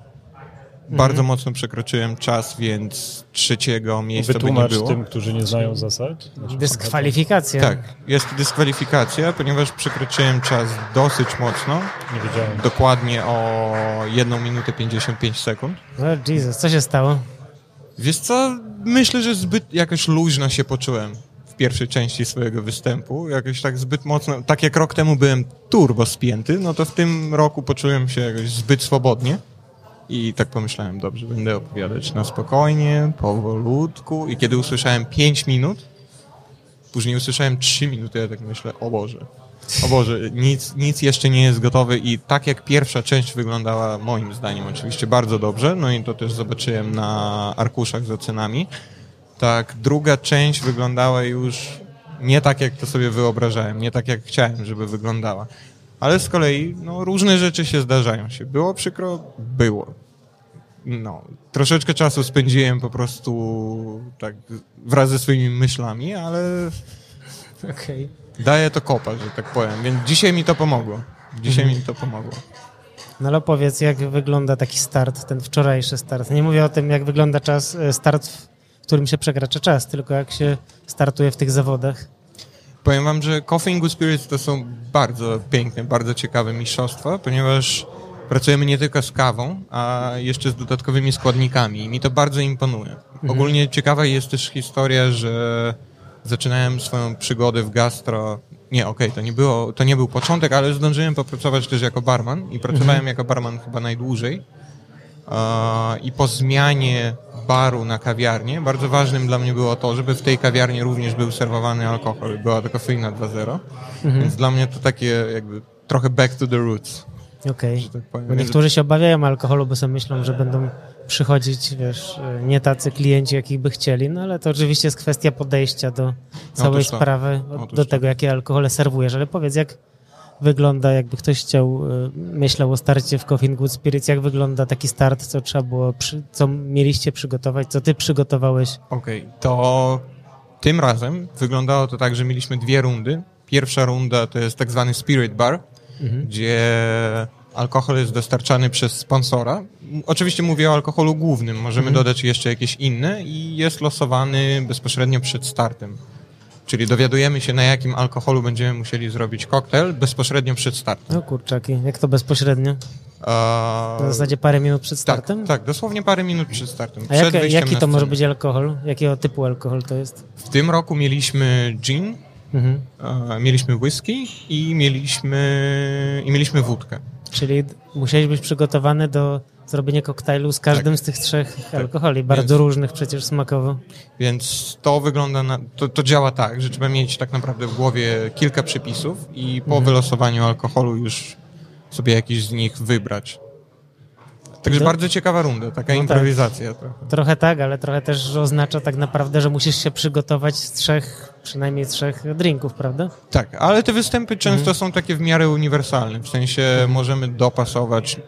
Bardzo mocno przekroczyłem czas, więc trzeciego miejsca by nie Wytłumacz było. tym, którzy nie znają zasad. Naszym Dyskwalifikacja. Tak, jest dyskwalifikacja, ponieważ przekroczyłem czas dosyć mocno. Nie wiedziałem. dokładnie o 1 minutę 55 sekund. No Jesus, co się stało? Wiesz co, myślę, że zbyt jakoś luźno się poczułem w pierwszej części swojego występu. Jakoś tak zbyt mocno, tak jak rok temu byłem turbo spięty, no to w tym roku poczułem się jakoś zbyt swobodnie. I tak pomyślałem, dobrze, będę opowiadać na spokojnie, powolutku. I kiedy usłyszałem 5 minut, później usłyszałem 3 minuty, ja tak myślę, o Boże, o Boże, nic, nic jeszcze nie jest gotowe i tak jak pierwsza część wyglądała, moim zdaniem oczywiście bardzo dobrze, no i to też zobaczyłem na arkuszach z ocenami, tak druga część wyglądała już nie tak, jak to sobie wyobrażałem, nie tak, jak chciałem, żeby wyglądała. Ale z kolei, no, różne rzeczy się zdarzają się. Było przykro? Było. No, troszeczkę czasu spędziłem po prostu tak wraz ze swoimi myślami, ale Okej. daje to kopa, że tak powiem. Więc dzisiaj mi to pomogło. Dzisiaj mi to pomogło. No ale powiedz, jak wygląda taki start, ten wczorajszy start. Nie mówię o tym, jak wygląda czas, e, start, w którym się przekracza czas, tylko jak się startuje w tych zawodach. Powiem wam, że Coffee and Good Spirits to są bardzo piękne, bardzo ciekawe mistrzostwa, ponieważ pracujemy nie tylko z kawą, a jeszcze z dodatkowymi składnikami i mi to bardzo imponuje. Ogólnie ciekawa jest też historia, że zaczynałem swoją przygodę w gastro. Nie, okej, to nie było, to nie był początek, ale zdążyłem popracować też jako barman i pracowałem jako barman chyba najdłużej. I po zmianie baru na kawiarnię, bardzo ważnym dla mnie było to, żeby w tej kawiarni również był serwowany alkohol. Była to kofeina 2.0. Więc dla mnie to takie jakby trochę back to the roots, Okej. że tak. Bo niektórzy się obawiają alkoholu, bo sobie myślą, że będą przychodzić, wiesz, nie tacy klienci, jakich by chcieli, no ale to oczywiście jest kwestia podejścia do całej Otóż to. sprawy, Otóż do to. tego, jakie alkohole serwujesz. Ale powiedz, jak wygląda, jakby ktoś chciał, e, myślał o starcie w Coffin Good Spirits, jak wygląda taki start, co trzeba było, co mieliście przygotować, co ty przygotowałeś? Okej, to tym razem wyglądało to tak, że mieliśmy dwie rundy. Pierwsza runda to jest tak zwany Spirit Bar, gdzie alkohol jest dostarczany przez sponsora. Oczywiście mówię o alkoholu głównym, możemy dodać jeszcze jakieś inne i jest losowany bezpośrednio przed startem. Czyli dowiadujemy się, na jakim alkoholu będziemy musieli zrobić koktajl bezpośrednio przed startem. No kurczaki, jak to bezpośrednio? Eee, W zasadzie parę minut przed tak, startem? tak, dosłownie parę minut przed startem. A przed jak, jaki na to może być alkohol? Jakiego typu alkohol to jest? W tym roku mieliśmy gin, Mhm. E, mieliśmy whisky i mieliśmy, i mieliśmy wódkę. Czyli musiałeś być przygotowany do zrobienia koktajlu z każdym Tak. z tych trzech alkoholi, bardzo Więc- różnych przecież smakowo. Więc to wygląda na, to, to działa tak, że trzeba mieć tak naprawdę w głowie kilka przepisów i po wylosowaniu alkoholu już sobie jakiś z nich wybrać. Także No. bardzo ciekawa runda, taka tak. improwizacja trochę. Trochę tak, ale trochę też oznacza tak naprawdę, że musisz się przygotować z trzech, przynajmniej trzech drinków, prawda? Tak, ale te występy często są takie w miarę uniwersalne, w sensie możemy dopasować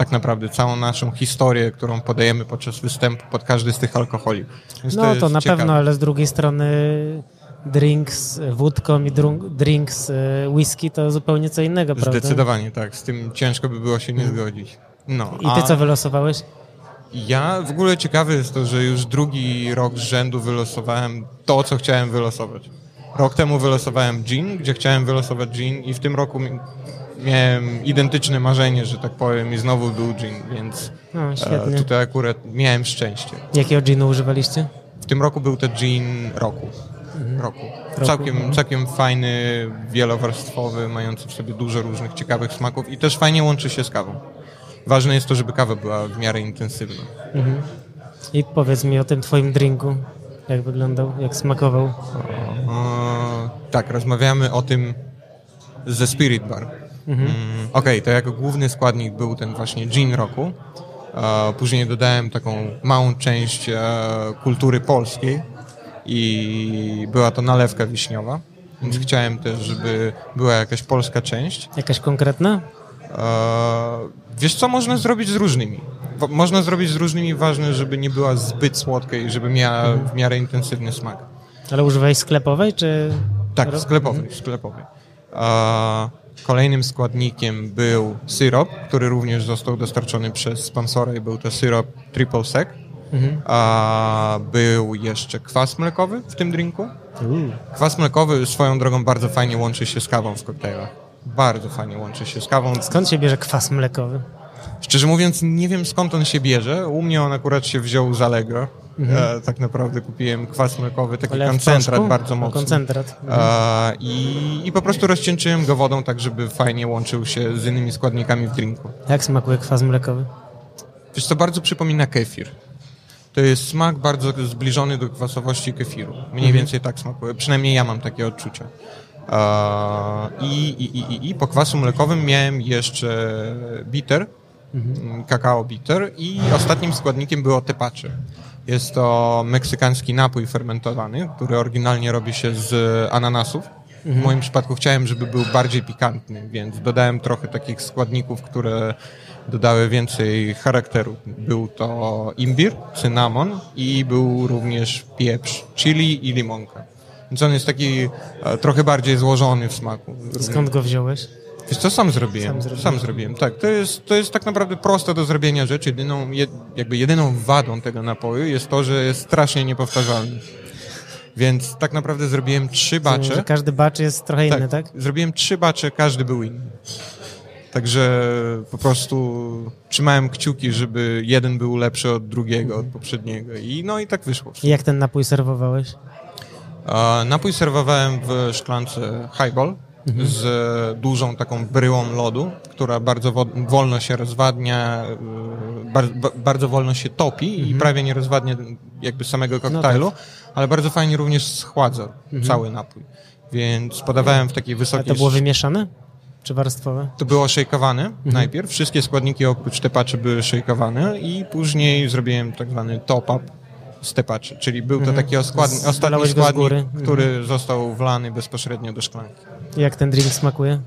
tak naprawdę całą naszą historię, którą podajemy podczas występu pod każdy z tych alkoholi. Więc No to, jest na ciekawe. pewno, ale z drugiej strony drink z wódką i drink z e, whisky to zupełnie co innego, prawda? Zdecydowanie tak, z tym ciężko by było się nie zgodzić. No, I ty a co wylosowałeś? Ja w ogóle ciekawy jest to, że już drugi rok z rzędu wylosowałem to, co chciałem wylosować. Rok temu wylosowałem gin, gdzie chciałem wylosować gin i w tym roku miałem identyczne marzenie, że tak powiem i znowu był gin, więc No, e, tutaj akurat miałem szczęście. Jakiego ginu używaliście? W tym roku był to gin roku. Roku. Całkiem, całkiem fajny, wielowarstwowy, mający w sobie dużo różnych ciekawych smaków i też fajnie łączy się z kawą. Ważne jest to, żeby kawa była w miarę intensywna. I powiedz mi o tym twoim drinku. Jak wyglądał, jak smakował. E, tak, rozmawiamy o tym ze Spirit Bar. Mm, Okej, to jako główny składnik był ten właśnie gin roku. E, później dodałem taką małą część e, kultury polskiej i była to nalewka wiśniowa. Więc chciałem też, żeby była jakaś polska część. Jakaś konkretna? Eee, wiesz co, można zrobić z różnymi. Można zrobić z różnymi, ważne, żeby nie była zbyt słodka i żeby miała w miarę intensywny smak. Ale używałeś sklepowej, czy... Tak, Ro- sklepowy, sklepowy. Kolejnym składnikiem był syrop, który również został dostarczony przez sponsora i był to syrop triple sec. A był jeszcze kwas mlekowy w tym drinku. Kwas mlekowy swoją drogą bardzo fajnie łączy się z kawą w koktajlach. Bardzo fajnie łączy się z kawą. Skąd się bierze kwas mlekowy? Szczerze mówiąc, nie wiem skąd on się bierze. U mnie on akurat się wziął z Allegro. E, tak naprawdę kupiłem kwas mlekowy, taki Ale koncentrat bardzo mocny. koncentrat. E, i, I po prostu rozcieńczyłem go wodą, tak żeby fajnie łączył się z innymi składnikami w drinku. Jak smakuje kwas mlekowy? Wiesz co, bardzo przypomina kefir. To jest smak bardzo zbliżony do kwasowości kefiru. Mniej więcej tak smakuje. Przynajmniej ja mam takie odczucia. E, I, i, i, i, po kwasu mlekowym miałem jeszcze bitter, mm, kakao bitter i ostatnim składnikiem było tepacze. Jest to meksykański napój fermentowany, który oryginalnie robi się z ananasów. W moim przypadku chciałem, żeby był bardziej pikantny, więc dodałem trochę takich składników, które dodały więcej charakteru. Był to imbir, cynamon i był również pieprz, chili i limonka. Więc on jest taki e, trochę bardziej złożony w smaku. Skąd go wziąłeś? Wiesz co, sam zrobiłem. Sam Sam zrobiłeś. zrobiłem, tak. To jest, to jest tak naprawdę proste do zrobienia rzecz. Jedyną, jed, jakby jedyną wadą tego napoju jest to, że jest strasznie niepowtarzalny. Więc tak naprawdę zrobiłem trzy bacze. każdy bacz jest trochę inny, tak? Zrobiłem trzy bacze, każdy był inny. Także po prostu trzymałem kciuki, żeby jeden był lepszy od drugiego, od poprzedniego. I no i tak wyszło. I jak ten napój serwowałeś? E, Napój serwowałem w szklance highball z dużą taką bryłą lodu, która bardzo wo- wolno się rozwadnia, e, bar- ba- bardzo wolno się topi i prawie nie rozwadnia jakby samego koktajlu, ale bardzo fajnie również schładza cały napój. Więc podawałem w takiej A wysokiej... to było wymieszane? Czy warstwowe? To było szejkowane najpierw. Wszystkie składniki oprócz tepaczy były szejkowane i później zrobiłem tak zwany top-up z tepaczy, czyli był to taki ostatni składnik. Mhm. który został wlany bezpośrednio do szklanki. Jak ten drink smakuje?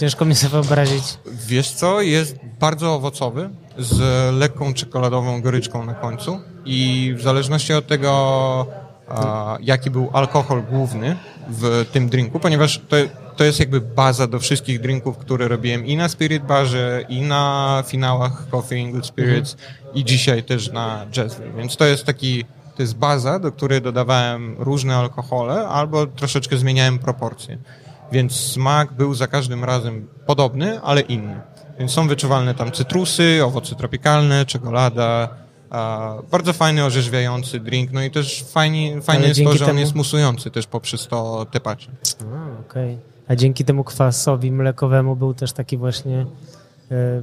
Ciężko mi sobie wyobrazić. Wiesz co, jest bardzo owocowy, z lekką czekoladową goryczką na końcu i w zależności od tego, a, jaki był alkohol główny w tym drinku, ponieważ to, to jest jakby baza do wszystkich drinków, które robiłem i na Spirit Barze, i na finałach Coffee and Spirits, i dzisiaj też na Jazzville. Więc to jest taki, to jest baza, do której dodawałem różne alkohole albo troszeczkę zmieniałem proporcje. Więc smak był za każdym razem podobny, ale inny. Więc są wyczuwalne tam cytrusy, owoce tropikalne, czekolada. Bardzo fajny, orzeźwiający drink. No i też fajnie, fajne jest to, że on temu- jest musujący też poprzez to tepacze. A, okej. A dzięki temu kwasowi mlekowemu był też taki właśnie e,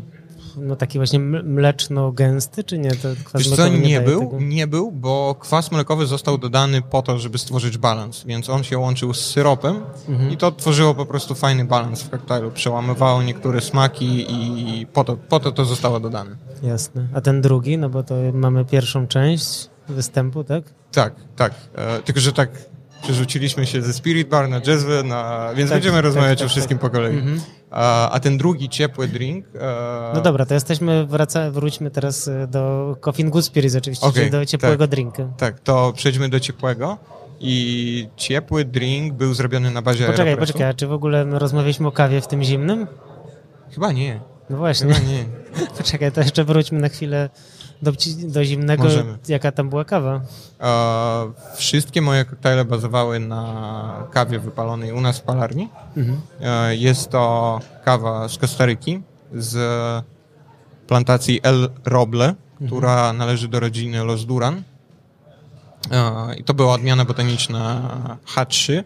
no taki właśnie mleczno-gęsty, czy nie? To kwas Wiesz co, nie daje był, tego? nie był, bo kwas mlekowy został dodany po to, żeby stworzyć balans, więc on się łączył z syropem Mhm. i to tworzyło po prostu fajny balans w koktajlu. Przełamywało niektóre smaki i po to po to, to zostało dodane. Jasne. A ten drugi, no bo to mamy pierwszą część występu, tak? Tak, tak. E, tylko, że tak przerzuciliśmy się ze Spirit Bar na Jazzwę, na... więc Tak, będziemy tak, rozmawiać tak, o wszystkim tak. po kolei. Mhm. A, a ten drugi ciepły drink... E, No dobra, to jesteśmy, wraca, wróćmy teraz e, do Coffin Good Spirits oczywiście, Okej, czyli do ciepłego tak. drinka. Tak, to przejdźmy do ciepłego. I ciepły drink był zrobiony na bazie Poczekaj, Aeropressu. poczekaj, a czy w ogóle my rozmawialiśmy o kawie w tym zimnym? Chyba nie. No właśnie. Chyba nie. Poczekaj, to jeszcze wróćmy na chwilę do, do zimnego. Możemy. Jaka tam była kawa? E, wszystkie moje koktajle bazowały na kawie wypalonej u nas w palarni. Mhm. E, jest to kawa z Kostaryki, z plantacji El Roble, która należy do rodziny Los Duran. E, I to była odmiana botaniczna H3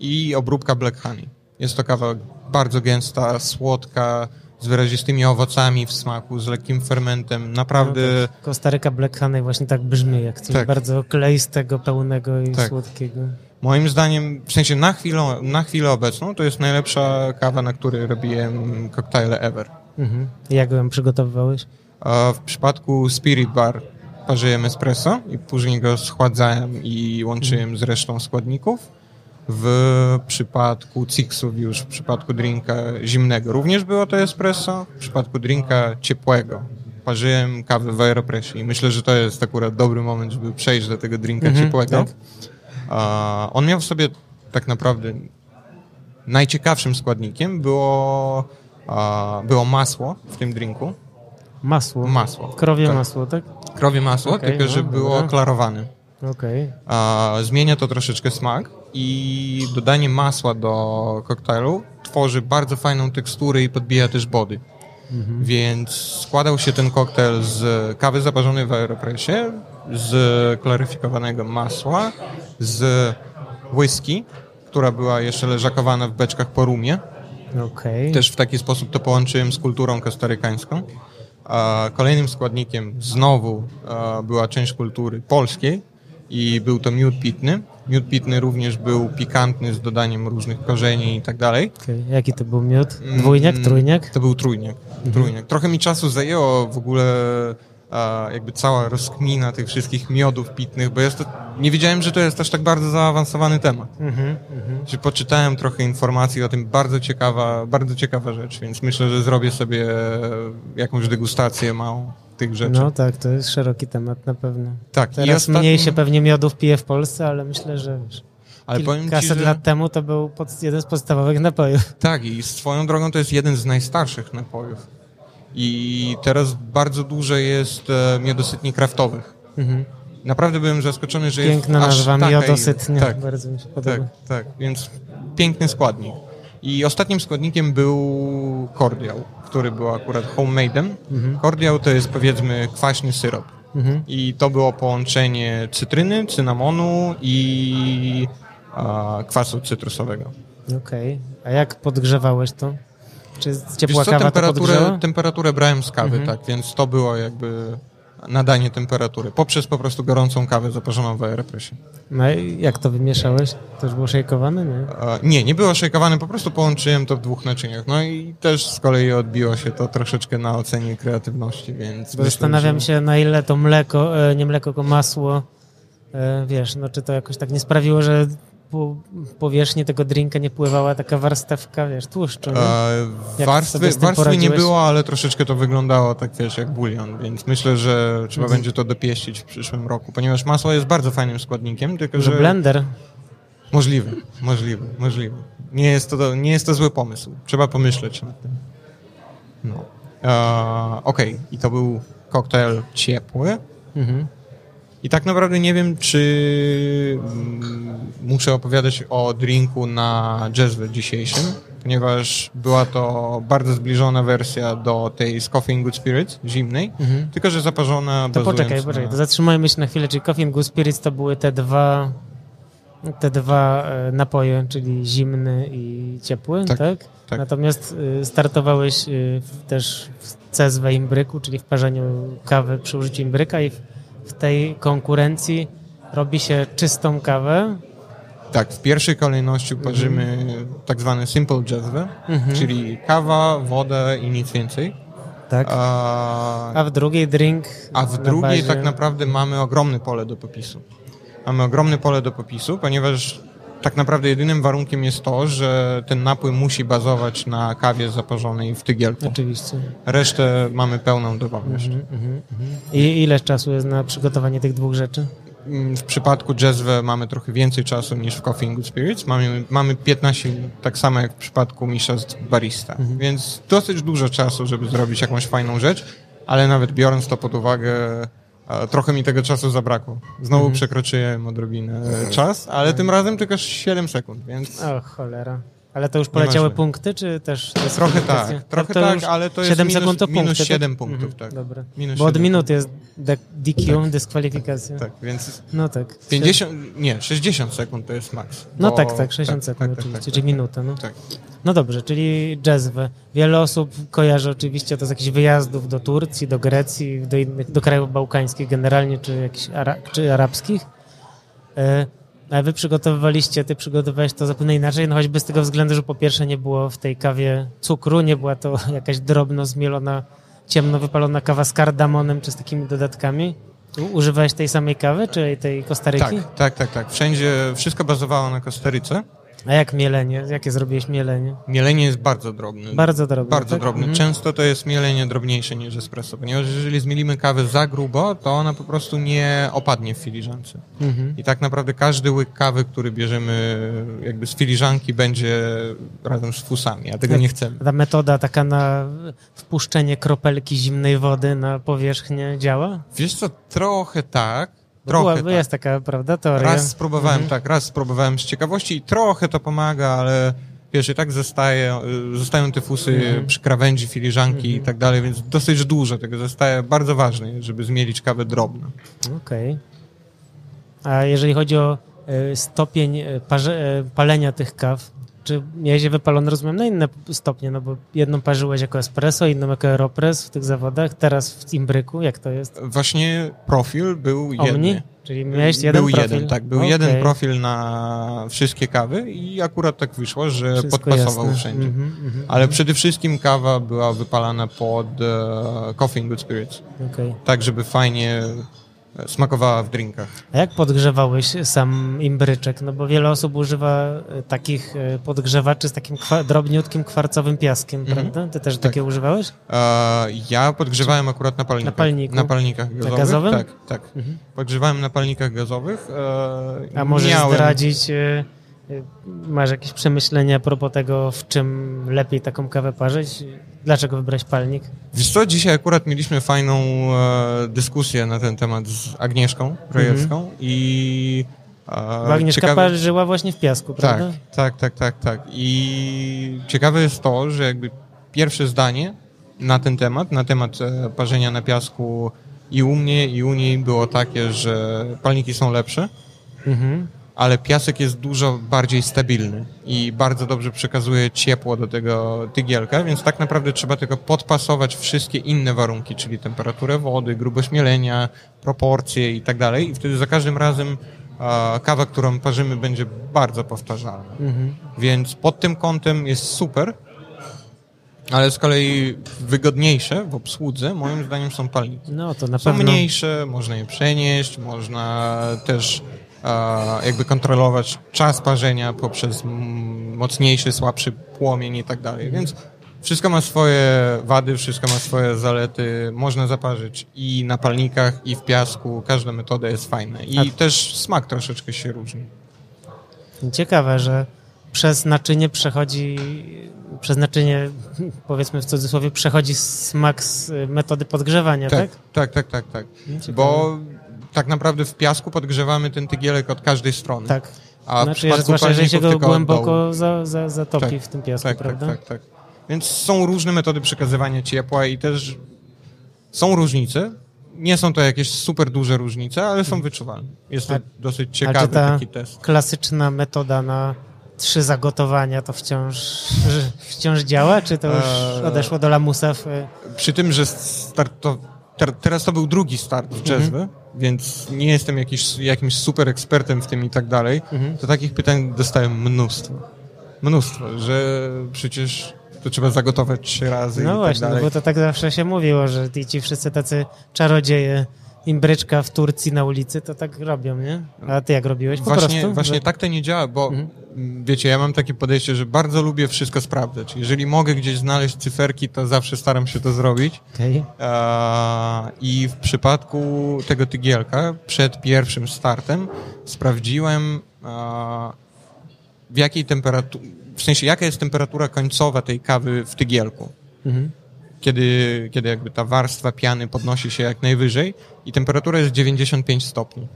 i obróbka Black Honey. Jest to kawa bardzo gęsta, słodka, z wyrazistymi owocami w smaku, z lekkim fermentem. Naprawdę No tak, Kostaryka Black Honey właśnie tak brzmi, jak coś Tak. bardzo kleistego, pełnego i Tak. słodkiego. Moim zdaniem, w sensie na chwilę, na chwilę obecną, to jest najlepsza kawa, na której robiłem koktajle ever. Mhm. Jak ją przygotowywałeś? A w przypadku Spirit Bar parzyłem espresso i później go schładzałem i łączyłem z resztą składników. W przypadku Cixów już, w przypadku drinka zimnego również było to espresso. W przypadku drinka ciepłego parzyłem kawę w Aeropressie i myślę, że to jest akurat dobry moment, żeby przejść do tego drinka Mhm, ciepłego. tak. On miał w sobie tak naprawdę najciekawszym składnikiem było, było masło w tym drinku. Masło. Masło. Krowie Tak. masło, tak? Krowie masło, Okej, tylko że no, było dobra. klarowane. A, zmienia to troszeczkę smak i dodanie masła do koktajlu tworzy bardzo fajną teksturę i podbija też body. Mhm. Więc składał się ten koktajl z kawy zaparzonej w aeropresie, z klaryfikowanego masła, z whisky, która była jeszcze leżakowana w beczkach po rumie. Okej. Też w taki sposób to połączyłem z kulturą kostarykańską. A kolejnym składnikiem znowu była część kultury polskiej i był to miód pitny. Miód pitny również był pikantny z dodaniem różnych korzeni i tak dalej. Okej. Jaki to był miód? Dwójniak, Mm, trójniak? To był trójniak. trójniak. Trochę mi czasu zajęło w ogóle a, jakby cała rozkmina tych wszystkich miodów pitnych, bo jest to, nie wiedziałem, że to jest aż tak bardzo zaawansowany temat. Mhm, mhm. Że poczytałem trochę informacji o tym, bardzo ciekawa, bardzo ciekawa rzecz, więc myślę, że zrobię sobie jakąś degustację małą tych rzeczy. No tak, to jest szeroki temat na pewno. tak, Teraz mniej się pewnie miodów pije w Polsce, ale myślę, że wiesz, ale powiem ci, kilkaset że... lat temu to był pod, jeden z podstawowych napojów. Tak, i swoją drogą to jest jeden z najstarszych napojów. I teraz bardzo dużo jest e, miodosytni kraftowych. Mhm. Naprawdę byłem zaskoczony, że Piękna jest nazwa, aż taka miodosytnia. Tak, Bardzo mi się podoba. tak, tak, więc piękny składnik. I ostatnim składnikiem był kordiał, który był akurat homemade'em. Kordiał to jest powiedzmy kwaśny syrop. Mhm. I to było połączenie cytryny, cynamonu i a, kwasu cytrusowego. Okej. A jak podgrzewałeś to? Czy ciepła Wiesz co, kawa temperaturę, temperaturę brałem z kawy, Mhm. tak, więc to było jakby nadanie temperatury poprzez po prostu gorącą kawę zaparzoną w aeropresie. No i jak to wymieszałeś? To już było szejkowane, nie? E, Nie, nie było szejkowane, po prostu połączyłem to w dwóch naczyniach. No i też z kolei odbiło się to troszeczkę na ocenie kreatywności, więc Bo myślę, zastanawiam że... się, na ile to mleko, e, nie mleko, tylko masło, e, wiesz, no czy to jakoś tak nie sprawiło, że po powierzchni tego drinka nie pływała taka warstewka, wiesz, tłuszczu? E, warstwy, warstwy nie było, ale troszeczkę to wyglądało tak, wiesz, jak bulion, więc myślę, że trzeba Mhm. będzie to dopieścić w przyszłym roku, ponieważ masło jest bardzo fajnym składnikiem, tylko Że że... blender, Możliwe, możliwe, możliwe. Nie jest to, nie jest to zły pomysł. Trzeba pomyśleć nad tym. No. E, Okej, i to był koktajl ciepły. mhm. I tak naprawdę nie wiem, czy mm, muszę opowiadać o drinku na jazzwę dzisiejszym, ponieważ była to bardzo zbliżona wersja do tej z Coffee and Good Spirits zimnej, Mhm. tylko że zaparzona To bazując poczekaj, na... poczekaj, to zatrzymajmy się na chwilę, czyli Coffee and Good Spirits to były te dwa te dwa e, napoje, czyli zimny i ciepły, tak? Tak, tak. Natomiast y, startowałeś w, też w CSW imbryku, czyli w parzeniu kawy przy użyciu imbryka i w, w tej konkurencji robi się czystą kawę. Tak, w pierwszej kolejności parzymy tak zwany simple jazzwę, Mhm. czyli kawa, woda i nic więcej. Tak. A, A w drugiej drink. a w na drugiej bazie... tak naprawdę mamy ogromne pole do popisu. Mamy ogromne pole do popisu, ponieważ tak naprawdę jedynym warunkiem jest to, że ten napój musi bazować na kawie zaparzonej w tygielku. Oczywiście. Resztę mamy pełną dowolność. Mhm, mhm, mhm. I ile czasu jest na przygotowanie tych dwóch rzeczy? mm, w przypadku Jazzwe mamy trochę więcej czasu niż w Coffee and Good Spirits. Mamy, mamy 15 minut, tak samo jak w przypadku mistrzostw barista. Więc dosyć dużo czasu, żeby zrobić jakąś fajną rzecz, ale nawet biorąc to pod uwagę, e, trochę mi tego czasu zabrakło. Znowu przekroczyłem odrobinę czas, ale tym razem tylko 7 sekund, więc... O, cholera. Ale to już poleciały punkty, czy też... Trochę tak, trochę to tak, ale to jest 7 minus, sekund to minus punkty, 7 tak? punktów, Mhm, tak. Dobra. Minus Bo od 7 minut jest DQ, dyskwalifikacja. Tak, więc No tak. 50, nie, 60 sekund to jest maks. No tak, tak, 60 sekund tak, tak, oczywiście, tak, czyli tak, minuta. No. Tak. no dobrze, czyli jazzwe. Wiele osób kojarzy oczywiście to z jakichś wyjazdów do Turcji, do Grecji, do innych, do krajów bałkańskich generalnie, czy jakichś ara, czy arabskich. A wy przygotowywaliście, ty przygotowywałeś to zapewne inaczej, no choćby z tego względu, że po pierwsze nie było w tej kawie cukru, nie była to jakaś drobno zmielona, ciemno wypalona kawa z kardamonem, czy z takimi dodatkami. Używałeś tej samej kawy, czy tej Kostaryki? Tak, tak, tak, tak. Wszędzie wszystko bazowało na Kostaryce. A jak mielenie? Jakie zrobiłeś mielenie? Mielenie jest bardzo drobne. Bardzo drobne, Bardzo tak? drobne. Mhm. Często to jest mielenie drobniejsze niż espresso, ponieważ jeżeli zmielimy kawę za grubo, to ona po prostu nie opadnie w filiżance. Mhm. I tak naprawdę każdy łyk kawy, który bierzemy jakby z filiżanki będzie razem z fusami, a tego nie chcemy. Ta metoda taka na wpuszczenie kropelki zimnej wody na powierzchnię działa? Wiesz co, trochę tak, trochę była, tak. Jest taka, prawda, teoria. Raz spróbowałem, Mhm. tak, raz spróbowałem z ciekawości i trochę to pomaga, ale wiesz, i tak zostaje, y, zostają te fusy Mhm. przy krawędzi filiżanki i tak dalej, więc dosyć dużo tego zostaje. Bardzo ważne, żeby zmielić kawę drobno. Okej. A jeżeli chodzi o e, stopień e, palenia tych kaw, czy miałeś je wypalone, rozumiem, na inne stopnie, no bo jedną parzyłeś jako espresso, inną jako aeropress w tych zawodach, teraz w imbryku, jak to jest? Właśnie profil był jeden. Czyli miałeś jeden był profil? jeden, tak, był Okej. jeden profil na wszystkie kawy i akurat tak wyszło, że Wszystko podpasował jasne. wszędzie. Mhm, mhm, Ale przede wszystkim kawa była wypalana pod e, Coffee and Good Spirits, okej. tak żeby fajnie smakowała w drinkach. A jak podgrzewałeś sam imbryczek? No bo wiele osób używa e, takich e, podgrzewaczy z takim kwa- drobniutkim kwarcowym piaskiem, Mhm. prawda? Ty też Tak. takie używałeś? E, ja podgrzewałem akurat na palnikach. Na palniku? Na palnikach gazowych. gazowym? Tak, tak. Mhm. Podgrzewałem na palnikach gazowych. E, A możesz miałem... zdradzić, e, masz jakieś przemyślenia a propos tego, w czym lepiej taką kawę parzyć? Dlaczego wybrać palnik? Wiesz co, dzisiaj akurat mieliśmy fajną e, dyskusję na ten temat z Agnieszką Rojewską i e, Bo Agnieszka ciekawe- parzyła właśnie w piasku, Tak, prawda? tak, tak, tak, tak. I ciekawe jest to, że jakby pierwsze zdanie na ten temat, na temat e, parzenia na piasku i u mnie, i u niej było takie, że palniki są lepsze, Mhm. Ale piasek jest dużo bardziej stabilny i bardzo dobrze przekazuje ciepło do tego tygielka, więc tak naprawdę trzeba tylko podpasować wszystkie inne warunki, czyli temperaturę wody, grubość mielenia, proporcje i tak dalej i wtedy za każdym razem kawa, którą parzymy będzie bardzo powtarzalna. Mhm. Więc pod tym kątem jest super, ale z kolei wygodniejsze w obsłudze moim zdaniem są palniki. No to na Są pewno. mniejsze, można je przenieść, można też jakby kontrolować czas parzenia poprzez mocniejszy, słabszy płomień i tak dalej. Więc wszystko ma swoje wady, wszystko ma swoje zalety. Można zaparzyć i na palnikach, i w piasku. Każda metoda jest fajna. I A- też smak troszeczkę się różni. Ciekawe, że przez naczynie przechodzi, przez naczynie, powiedzmy w cudzysłowie, przechodzi smak z metody podgrzewania, tak? tak, tak, tak, tak. Ciekawe. Bo tak naprawdę w piasku podgrzewamy ten tygielek od każdej strony. Tak. A w znaczy, że przypadku zwłaszcza jeżeli się go głęboko za, za, zatopi Tak, w tym piasku, tak, prawda? Tak, tak, tak. Więc są różne metody przekazywania ciepła i też są różnice. Nie są to jakieś super duże różnice, ale są wyczuwalne. Jest to A- dosyć A czy ciekawy ta taki test. klasyczna metoda na trzy zagotowania to wciąż, wciąż działa, czy to już Eee. odeszło do lamusa w... Przy tym, że start to, ter, teraz to był drugi start w Mhm. Więc nie jestem jakiś, jakimś super ekspertem w tym i tak dalej, Mhm. to takich pytań dostałem mnóstwo. Mnóstwo, że przecież to trzeba zagotować trzy razy No i właśnie, tak no dalej. bo to tak zawsze się mówiło, że ci wszyscy tacy czarodzieje imbryczka w Turcji na ulicy, to tak robią, nie? A ty jak robisz? Po Właśnie, prostu? właśnie że- tak to nie działa, bo Mhm. mm, wiecie, ja mam takie podejście, że bardzo lubię wszystko sprawdzać. Jeżeli mogę gdzieś znaleźć cyferki, to zawsze staram się to zrobić. Okej. Eee, I w przypadku tego tygielka, przed pierwszym startem, sprawdziłem eee, w jakiej temperaturze, w sensie jaka jest temperatura końcowa tej kawy w tygielku. Mhm. Kiedy, kiedy jakby ta warstwa piany podnosi się jak najwyżej i temperatura jest 95 stopni.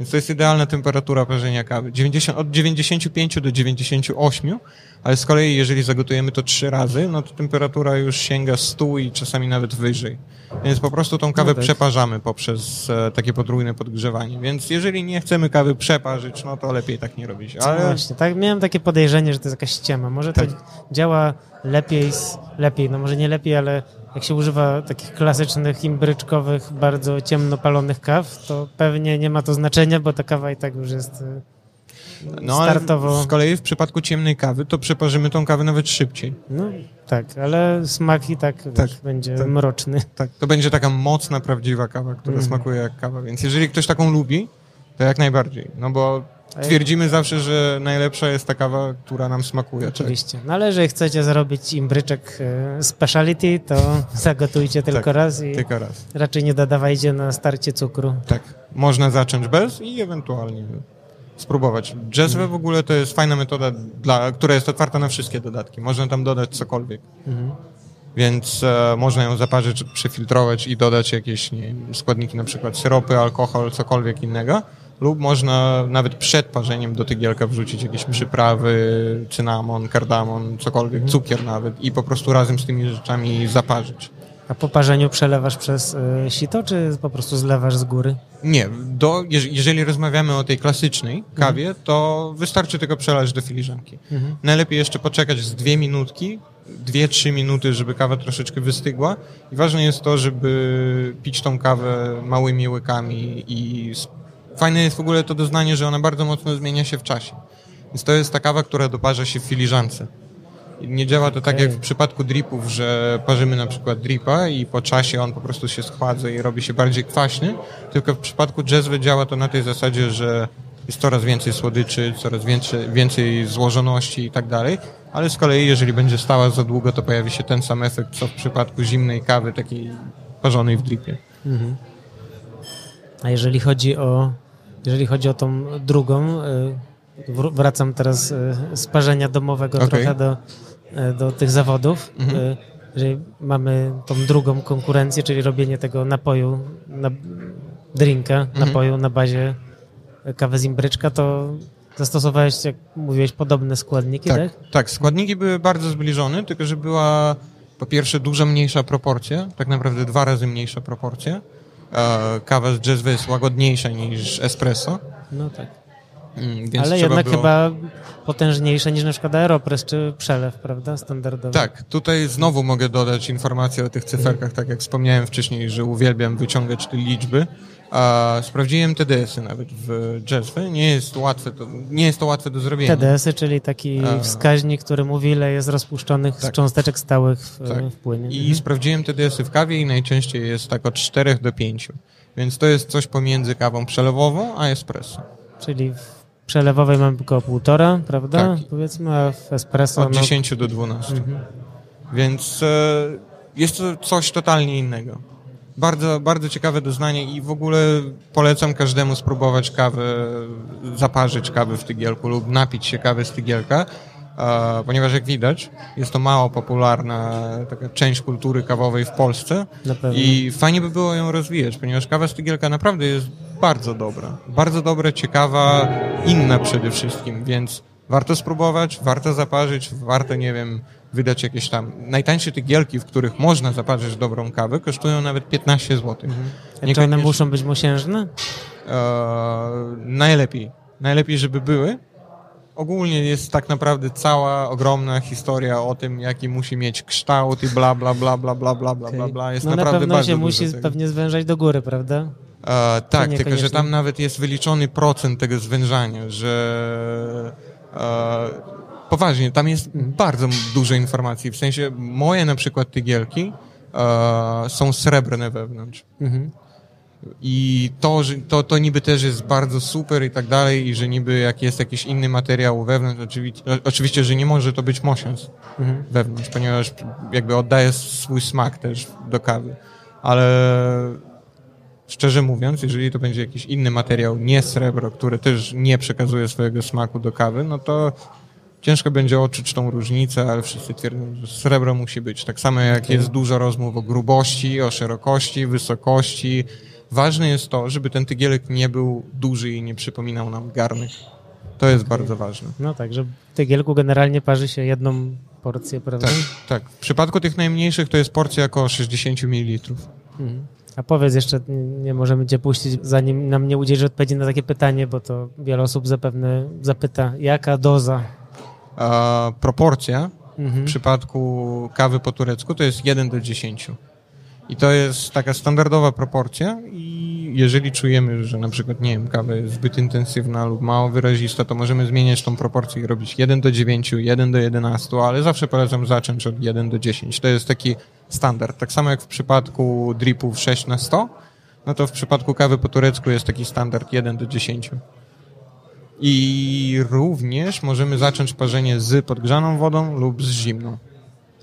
Więc to jest idealna temperatura parzenia kawy. 90, od 95 do 98, ale z kolei jeżeli zagotujemy to trzy razy, no to temperatura już sięga 100 i czasami nawet wyżej. Więc po prostu tą kawę tak. przeparzamy poprzez e, takie potrójne podgrzewanie. Więc jeżeli nie chcemy kawy przeparzyć, no to lepiej tak nie robić. Ale... Właśnie, tak, miałem takie podejrzenie, że to jest jakaś ściema. Może to Tak. działa lepiej, lepiej, no może nie lepiej, ale jak się używa takich klasycznych, imbryczkowych, bardzo ciemno palonych kaw, to pewnie nie ma to znaczenia, bo ta kawa i tak już jest y, no, startowo... z kolei w przypadku ciemnej kawy, to przeparzymy tą kawę nawet szybciej. No tak, ale smak i tak, wiesz, będzie tak. mroczny. Tak, to będzie taka mocna, prawdziwa kawa, która Mhm. smakuje jak kawa. Więc jeżeli ktoś taką lubi, to jak najbardziej. No bo twierdzimy zawsze, że najlepsza jest ta kawa, która nam smakuje. Tak? Oczywiście. No ale jeżeli chcecie zrobić imbryczek y, speciality, to zagotujcie tylko Tak, raz i Tylko raz. raczej nie dodawajcie na starcie cukru. Tak. Można zacząć bez i ewentualnie spróbować. Jazzwe w ogóle to jest fajna metoda, dla, która jest otwarta na wszystkie dodatki. Można tam dodać cokolwiek. Mhm. Więc e, można ją zaparzyć, przefiltrować i dodać jakieś nie składniki, na przykład syropy, alkohol, cokolwiek innego. Lub można nawet przed parzeniem do tygielka wrzucić jakieś przyprawy, cynamon, kardamon, cokolwiek, cukier nawet i po prostu razem z tymi rzeczami zaparzyć. A po parzeniu przelewasz przez y, sito, czy po prostu zlewasz z góry? Nie, do, jeż- jeżeli rozmawiamy o tej klasycznej kawie, to wystarczy tylko przelać do filiżanki. Mhm. Najlepiej jeszcze poczekać z dwie minutki, dwie, trzy minuty, żeby kawa troszeczkę wystygła. I ważne jest to, żeby pić tą kawę małymi łykami i fajne jest w ogóle to doznanie, że ona bardzo mocno zmienia się w czasie. Więc to jest ta kawa, która doparza się w filiżance. Nie działa to tak Okej. jak w przypadku dripów, że parzymy na przykład dripa i po czasie on po prostu się schładza i robi się bardziej kwaśny, tylko w przypadku jazzwy działa to na tej zasadzie, że jest coraz więcej słodyczy, coraz więcej, więcej złożoności i tak dalej, ale z kolei jeżeli będzie stała za długo, to pojawi się ten sam efekt, co w przypadku zimnej kawy, takiej parzonej w dripie. A jeżeli chodzi o, jeżeli chodzi o tą drugą, y, wr- wracam teraz y, z parzenia domowego Okej. trochę do, y, do tych zawodów. Mhm. Jeżeli mamy tą drugą konkurencję, czyli robienie tego napoju, na, drinka, Mhm. napoju na bazie kawy z imbryczka, to zastosowałeś, jak mówiłeś, podobne składniki, tak? Tak, tak, składniki były bardzo zbliżone, tylko że była po pierwsze dużo mniejsza proporcja, tak naprawdę dwa razy mniejsza proporcja. Kawa z jazzwy jest łagodniejsza niż espresso. No tak. Mm, Więc Ale jednak było... chyba potężniejsze niż na przykład Aeropress czy przelew, prawda? Standardowy. Tak, tutaj znowu mogę dodać informacje o tych cyferkach, tak jak wspomniałem wcześniej, że uwielbiam wyciągać te liczby. A sprawdziłem TDS-y nawet w jazzwy. Nie jest łatwe to, nie jest to łatwe do zrobienia. TDS-y, czyli taki wskaźnik, który mówi, ile jest rozpuszczonych z Tak. cząsteczek stałych w, Tak. w płynie. I Mhm. sprawdziłem TDS-y w kawie i najczęściej jest tak od 4 do 5. Więc to jest coś pomiędzy kawą przelewową a espresso. Czyli w przelewowej mamy około półtora, prawda? Tak. Powiedzmy, a w espresso... Od no, 10 do 12. Mhm. Więc e, jest to coś totalnie innego. Bardzo, bardzo ciekawe doznanie i w ogóle polecam każdemu spróbować kawę, zaparzyć kawę w tygielku lub napić się kawy z tygielka, e, ponieważ jak widać jest to mało popularna taka część kultury kawowej w Polsce i fajnie by było ją rozwijać, ponieważ kawa z tygielka naprawdę jest bardzo dobra. Bardzo dobra, ciekawa, inna przede wszystkim, więc warto spróbować, warto zaparzyć, warto, nie wiem, wydać jakieś tam. Najtańsze te gielki, w których można zaparzyć dobrą kawę, kosztują nawet 15 zł. Mhm. Niekoniecznie... Czy one muszą być mosiężne? Eee, najlepiej. Najlepiej, żeby były. Ogólnie jest tak naprawdę cała ogromna historia o tym, jaki musi mieć kształt i bla, bla, bla, bla, bla, bla, bla, okay. bla. Jest no naprawdę na pewno bardzo się musi tego. pewnie zwężać do góry, prawda? E, tak, tylko że tam nawet jest wyliczony procent tego zwężania, że e, poważnie, tam jest bardzo dużo informacji. W sensie moje na przykład tygielki e, są srebrne wewnątrz. Mhm. I to, że to, to niby też jest bardzo super i tak dalej, i że niby jak jest jakiś inny materiał wewnątrz, oczywiście, oczywiście że nie może to być mosiąc Mhm. wewnątrz, ponieważ jakby oddaje swój smak też do kawy. Ale szczerze mówiąc, jeżeli to będzie jakiś inny materiał, nie srebro, który też nie przekazuje swojego smaku do kawy, no to ciężko będzie odczuć tą różnicę, ale wszyscy twierdzą, że srebro musi być. Tak samo jak jest dużo rozmów o grubości, o szerokości, wysokości. Ważne jest to, żeby ten tygielek nie był duży i nie przypominał nam garnek. To jest bardzo ważne. No tak, że w tygielku generalnie parzy się jedną porcję, prawda? Tak, tak. W przypadku tych najmniejszych to jest porcja około 60 ml. Mhm. A powiedz jeszcze, nie możemy cię puścić, zanim nam nie udzielisz odpowiedzi na takie pytanie, bo to wiele osób zapewne zapyta, jaka doza? A proporcja Mhm. w przypadku kawy po turecku to jest 1 do 10. I to jest taka standardowa proporcja i jeżeli czujemy, że na przykład, nie wiem, kawa jest zbyt intensywna lub mało wyrazista, to możemy zmieniać tą proporcję i robić 1 do 9, 1 do 11, ale zawsze polecam zacząć od 1 do 10. To jest taki standard. Tak samo jak w przypadku dripów 6 na 100, no to w przypadku kawy po turecku jest taki standard 1 do 10. I również możemy zacząć parzenie z podgrzaną wodą lub z zimną.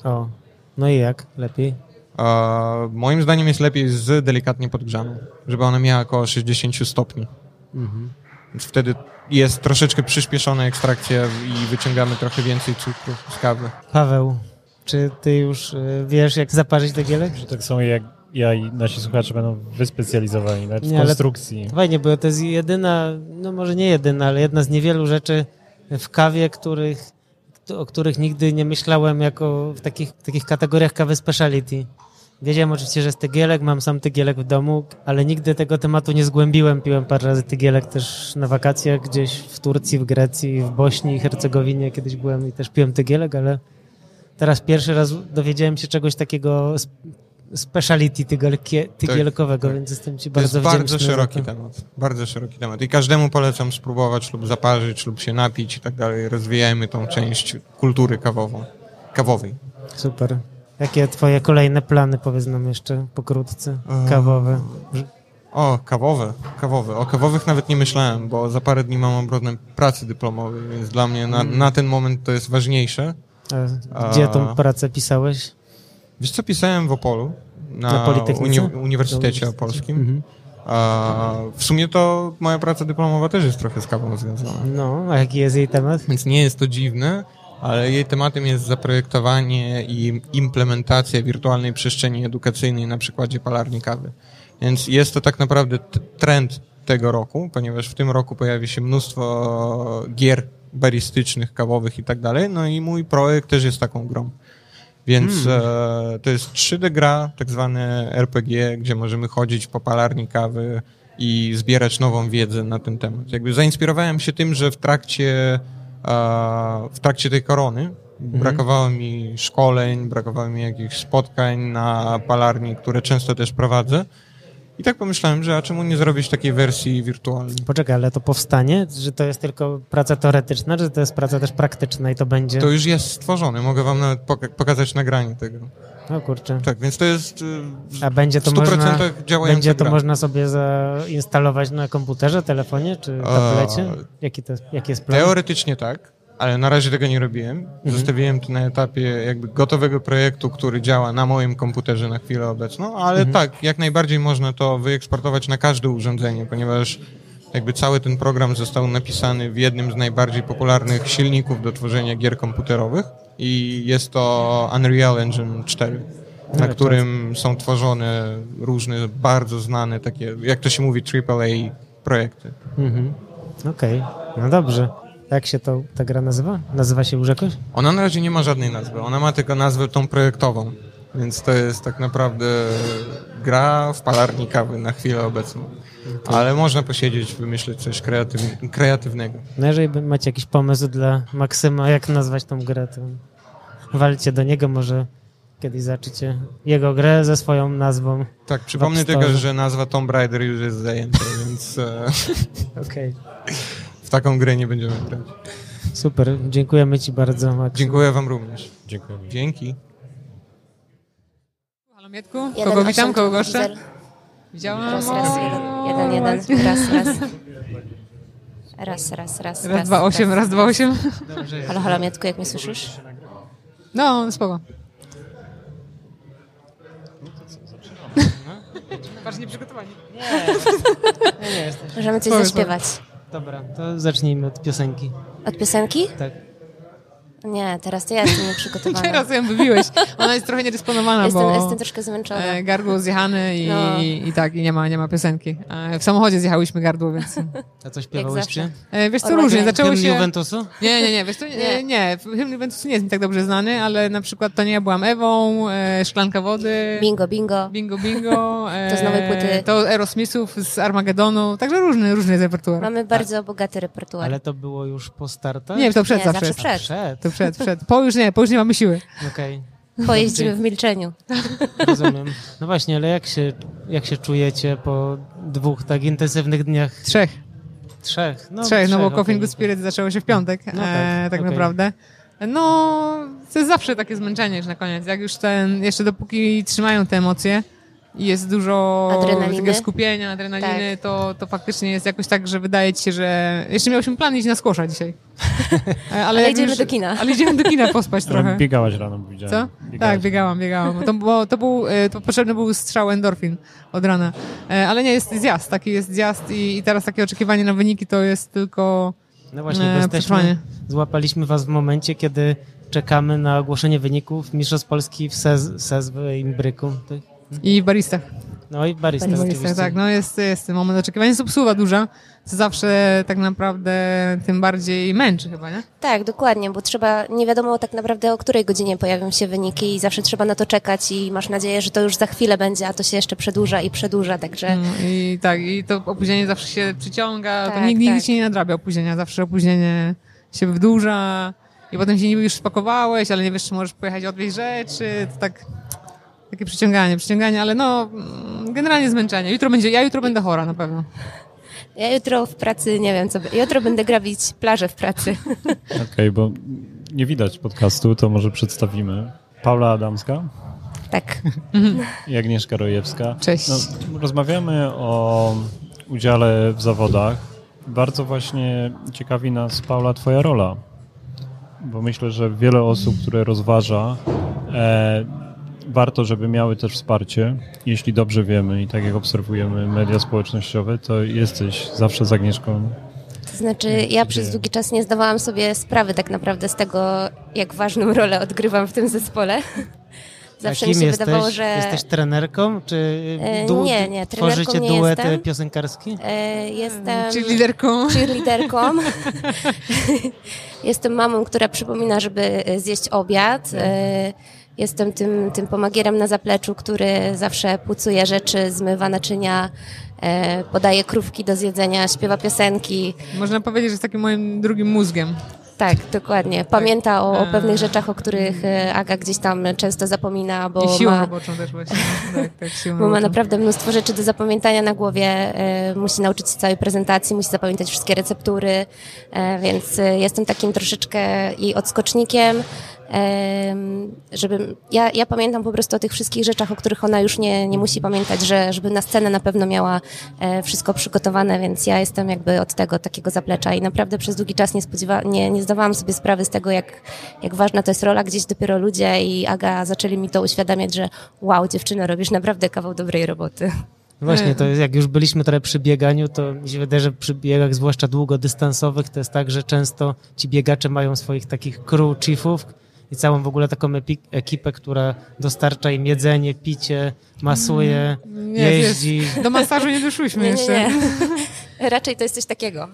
O, no i jak? Lepiej? A moim zdaniem jest lepiej z delikatnie podgrzaną, żeby ona miała około 60 stopni. Mhm. Więc wtedy jest troszeczkę przyspieszona ekstrakcja i wyciągamy trochę więcej cukru z kawy. Paweł, czy ty już y, wiesz, jak zaparzyć tygielek? Że tak samo jak ja i nasi słuchacze będą wyspecjalizowani nawet w Nie, ale- konstrukcji. Fajnie, bo to jest jedyna, no może nie jedyna, ale jedna z niewielu rzeczy w kawie, których, o których nigdy nie myślałem jako w takich, takich kategoriach kawy speciality. Wiedziałem oczywiście, że jest tygielek, mam sam tygielek w domu, ale nigdy tego tematu nie zgłębiłem. Piłem parę razy tygielek też na wakacjach gdzieś w Turcji, w Grecji, w Bośni i Hercegowinie kiedyś byłem i też piłem tygielek, ale teraz pierwszy raz dowiedziałem się czegoś takiego speciality tygielkie, tygielkowego, tak. więc jestem ci To jest bardzo bardzo wdzięczny szeroki temat. Bardzo szeroki temat. I każdemu polecam spróbować lub zaparzyć, lub się napić i tak dalej. Rozwijajmy tą część kultury kawową. Kawowej. Super. Jakie twoje kolejne plany, powiedz nam jeszcze pokrótce, kawowe? O, kawowe, kawowe. O kawowych nawet nie myślałem, bo za parę dni mam obronę pracy dyplomowej, więc dla mnie na, na ten moment to jest ważniejsze. A Gdzie tą pracę pisałeś? Wiesz co, pisałem w Opolu, na, Na uni- Uniwersytecie Opolskim. Mhm. A w sumie to moja praca dyplomowa też jest trochę z kawą związana. No, a jaki jest jej temat? Więc nie jest to dziwne, ale jej tematem jest zaprojektowanie i implementacja wirtualnej przestrzeni edukacyjnej na przykładzie palarni kawy. Więc jest to tak naprawdę trend tego roku, ponieważ w tym roku pojawi się mnóstwo gier baristycznych, kawowych i tak dalej. No i mój projekt też jest taką grą. Więc e, to jest 3D gra, tak zwane RPG, gdzie możemy chodzić po palarni kawy i zbierać nową wiedzę na ten temat. Jakby zainspirowałem się tym, że w trakcie, e, w trakcie tej korony brakowało mi szkoleń, brakowało mi jakichś spotkań na palarni, które często też prowadzę. I tak pomyślałem, że a czemu nie zrobić takiej wersji wirtualnej? Poczekaj, ale to powstanie? Że to jest tylko praca teoretyczna, czy to jest praca też praktyczna i to będzie... To już jest stworzone, mogę wam nawet poka- pokazać nagranie tego. O kurczę. Tak, więc to jest y, A będzie to, w 100% można, będzie to gra. można sobie zainstalować na komputerze, telefonie czy tablecie? Jaki, to, jaki jest plan? Teoretycznie tak, ale na razie tego nie robiłem. Mhm. Zostawiłem to na etapie jakby gotowego projektu, który działa na moim komputerze na chwilę obecną, ale Mhm. tak, jak najbardziej można to wyeksportować na każde urządzenie, ponieważ jakby cały ten program został napisany w jednym z najbardziej popularnych silników do tworzenia gier komputerowych i jest to Unreal Engine 4, na którym są tworzone różne bardzo znane takie, jak to się mówi, AAA projekty. Mhm. Okej, no dobrze. Jak się to ta gra nazywa? Nazywa się już jakoś? Ona na razie nie ma żadnej nazwy, ona ma tylko nazwę tą projektową, więc to jest tak naprawdę gra w palarni kawy na chwilę obecną. Ale można posiedzieć, wymyśleć coś kreatyw- kreatywnego. No jeżeli macie jakiś pomysł dla Maksyma, jak nazwać tą grę, to walcie do niego, może kiedyś zaczycie jego grę ze swoją nazwą. Tak, przypomnę tylko, że nazwa Tomb Raider już jest zajęta, więc e, Okej, w taką grę nie będziemy grać. super. Dziękujemy Ci bardzo, Maksym. Dziękuję wam również. Dziękuję. Dzięki. Halo Mietku, kogo witam, kogo goszczę? Widziałam? Raz, raz, jeden, jeden, jeden, raz, raz. Raz, raz, raz. Raz, dwa, osiem, raz, dwa, osiem. Halo, halo, Mietku, jak mnie słyszysz? No, spoko. Patrz, nieprzygotowani. Nie, nie jesteś. Możemy coś Powiedz, zaśpiewać. Dobra, to zacznijmy od piosenki. Od piosenki? Tak. Nie, teraz to ja jestem nieprzygotowana. Teraz ją wybiłeś. Ona jest trochę niedysponowana, Jestem, bo jestem troszkę zmęczona. e, gardło zjechane i, No. i, i tak, i nie ma, nie ma piosenki. E, w samochodzie zjechałyśmy gardło, więc... A co śpiewałyście? E, wiesz co, różnie. Zaczęło Hymn się... Juventusu? Nie, nie, nie, wiesz, to, nie, hymn Juventusu nie jest mi tak dobrze znany, ale na przykład to nie ja byłam Ewą, e, Szklanka Wody, Bingo, bingo. Bingo Bingo, e, To z nowej płyty. to Aerosmithów z Armagedonu, także różny, różny jest repertuar. Mamy bardzo bogaty repertuar. Ale to było już po startach? Nie, to przed Nie, zawsze. zawsze przed. Przed. Przed, przed. Po już nie, po już nie mamy siły. Okej, Pojeździmy w milczeniu. rozumiem. No właśnie, ale jak się, jak się czujecie po dwóch tak intensywnych dniach? Trzech. Trzech. No, trzech, no bo okej. Coffin Good Spirit zaczęło się w piątek, No tak, e, tak okej. naprawdę. No, to jest zawsze takie zmęczenie już na koniec. Jak już ten, jeszcze dopóki trzymają te emocje jest dużo Adrenaliny. skupienia, adrenaliny, Tak. to, to faktycznie jest jakoś tak, że wydaje ci się, że... Jeszcze miałyśmy plan iść na skłosza dzisiaj. E, ale Ale idziemy już... do kina. Ale idziemy do kina pospać trochę. Ale biegałaś rano, bo widziałem. Co? Biegałaś. Tak, biegałam, biegałam. To, było, to był, e, to potrzebny był strzał endorfin od rana. E, Ale nie, jest zjazd, taki jest zjazd i, i teraz takie oczekiwanie na wyniki to jest tylko No właśnie, e, bo jesteśmy, przetrwanie. złapaliśmy was w momencie, kiedy czekamy na ogłoszenie wyników Mistrzostw Polski w Sez, Sezwy i Imbryku. Tak? I w baristach. No i barista W oczywiście. baristach, tak, no jest, jest ten moment oczekiwania. Jest obsługa duża, co zawsze tak naprawdę tym bardziej męczy chyba, nie? Tak, dokładnie, bo trzeba, nie wiadomo tak naprawdę o której godzinie pojawią się wyniki i zawsze trzeba na to czekać i masz nadzieję, że to już za chwilę będzie, a to się jeszcze przedłuża i przedłuża, także Mm, I tak, i to opóźnienie zawsze się przyciąga, to Tak, nigdy, nigdy tak. się nie nadrabia opóźnienia, zawsze opóźnienie się wydłuża i potem się niby już spakowałeś, ale nie wiesz, czy możesz pojechać odwieźć rzeczy, to tak takie przyciąganie, przyciąganie, ale no mm, generalnie zmęczenie. Jutro będzie, ja jutro będę chora na pewno. ja jutro w pracy, nie wiem co, jutro będę grabić plażę w pracy. Okej, bo nie widać podcastu, to może przedstawimy. Paula Adamska Tak. i Agnieszka Rojewska. Cześć. No, rozmawiamy o udziale w zawodach. Bardzo właśnie ciekawi nas, Paula, twoja rola. Bo myślę, że wiele osób, które rozważa, e, warto, żeby miały też wsparcie. Jeśli dobrze wiemy i tak jak obserwujemy media społecznościowe, to jesteś zawsze z Agnieszką To znaczy, ja przez długi czas nie zdawałam sobie sprawy tak naprawdę z tego, jak ważną rolę odgrywam w tym zespole. Zawsze A mi kim się jesteś? wydawało, że Jesteś trenerką, czy E, du- nie, nie, trenerką tworzycie nie duety jestem. piosenkarskie? e, jestem Czyli liderką. cheerleaderką. Jestem mamą, która przypomina, żeby e, zjeść obiad. E, Jestem tym, tym pomagierem na zapleczu, który zawsze pucuje rzeczy, zmywa naczynia, e, podaje krówki do zjedzenia, śpiewa piosenki. Można powiedzieć, że jest takim moim drugim mózgiem. Tak, dokładnie. Pamięta o, o E. pewnych rzeczach, o których e, Aga gdzieś tam często zapomina, bo I siłą ma, roboczą też właśnie. Tak, tak, siłą bo ma naprawdę mnóstwo rzeczy do zapamiętania na głowie. E, musi nauczyć się całej prezentacji, musi zapamiętać wszystkie receptury, e, więc e, jestem takim troszeczkę i odskocznikiem. Żeby, ja, ja pamiętam po prostu o tych wszystkich rzeczach, o których ona już nie, nie musi pamiętać, że żeby na scenę na pewno miała e, wszystko przygotowane, więc ja jestem jakby od tego takiego zaplecza i naprawdę przez długi czas nie, spodziewa, nie, nie zdawałam sobie sprawy z tego, jak, jak ważna to jest rola. Gdzieś dopiero ludzie i Aga zaczęli mi to uświadamiać, że wow, dziewczyno, robisz naprawdę kawał dobrej roboty. No Właśnie, to jest, jak już byliśmy trochę przy bieganiu, to mi się wydaje, że przy biegach, zwłaszcza długodystansowych, to jest tak, że często ci biegacze mają swoich takich crew chiefów i całą w ogóle taką ekipę, która dostarcza im jedzenie, picie, masuje, Nie, jeździ. jest- Do masażu nie doszłyśmy Nie, nie, jeszcze. nie. Raczej to jest coś takiego.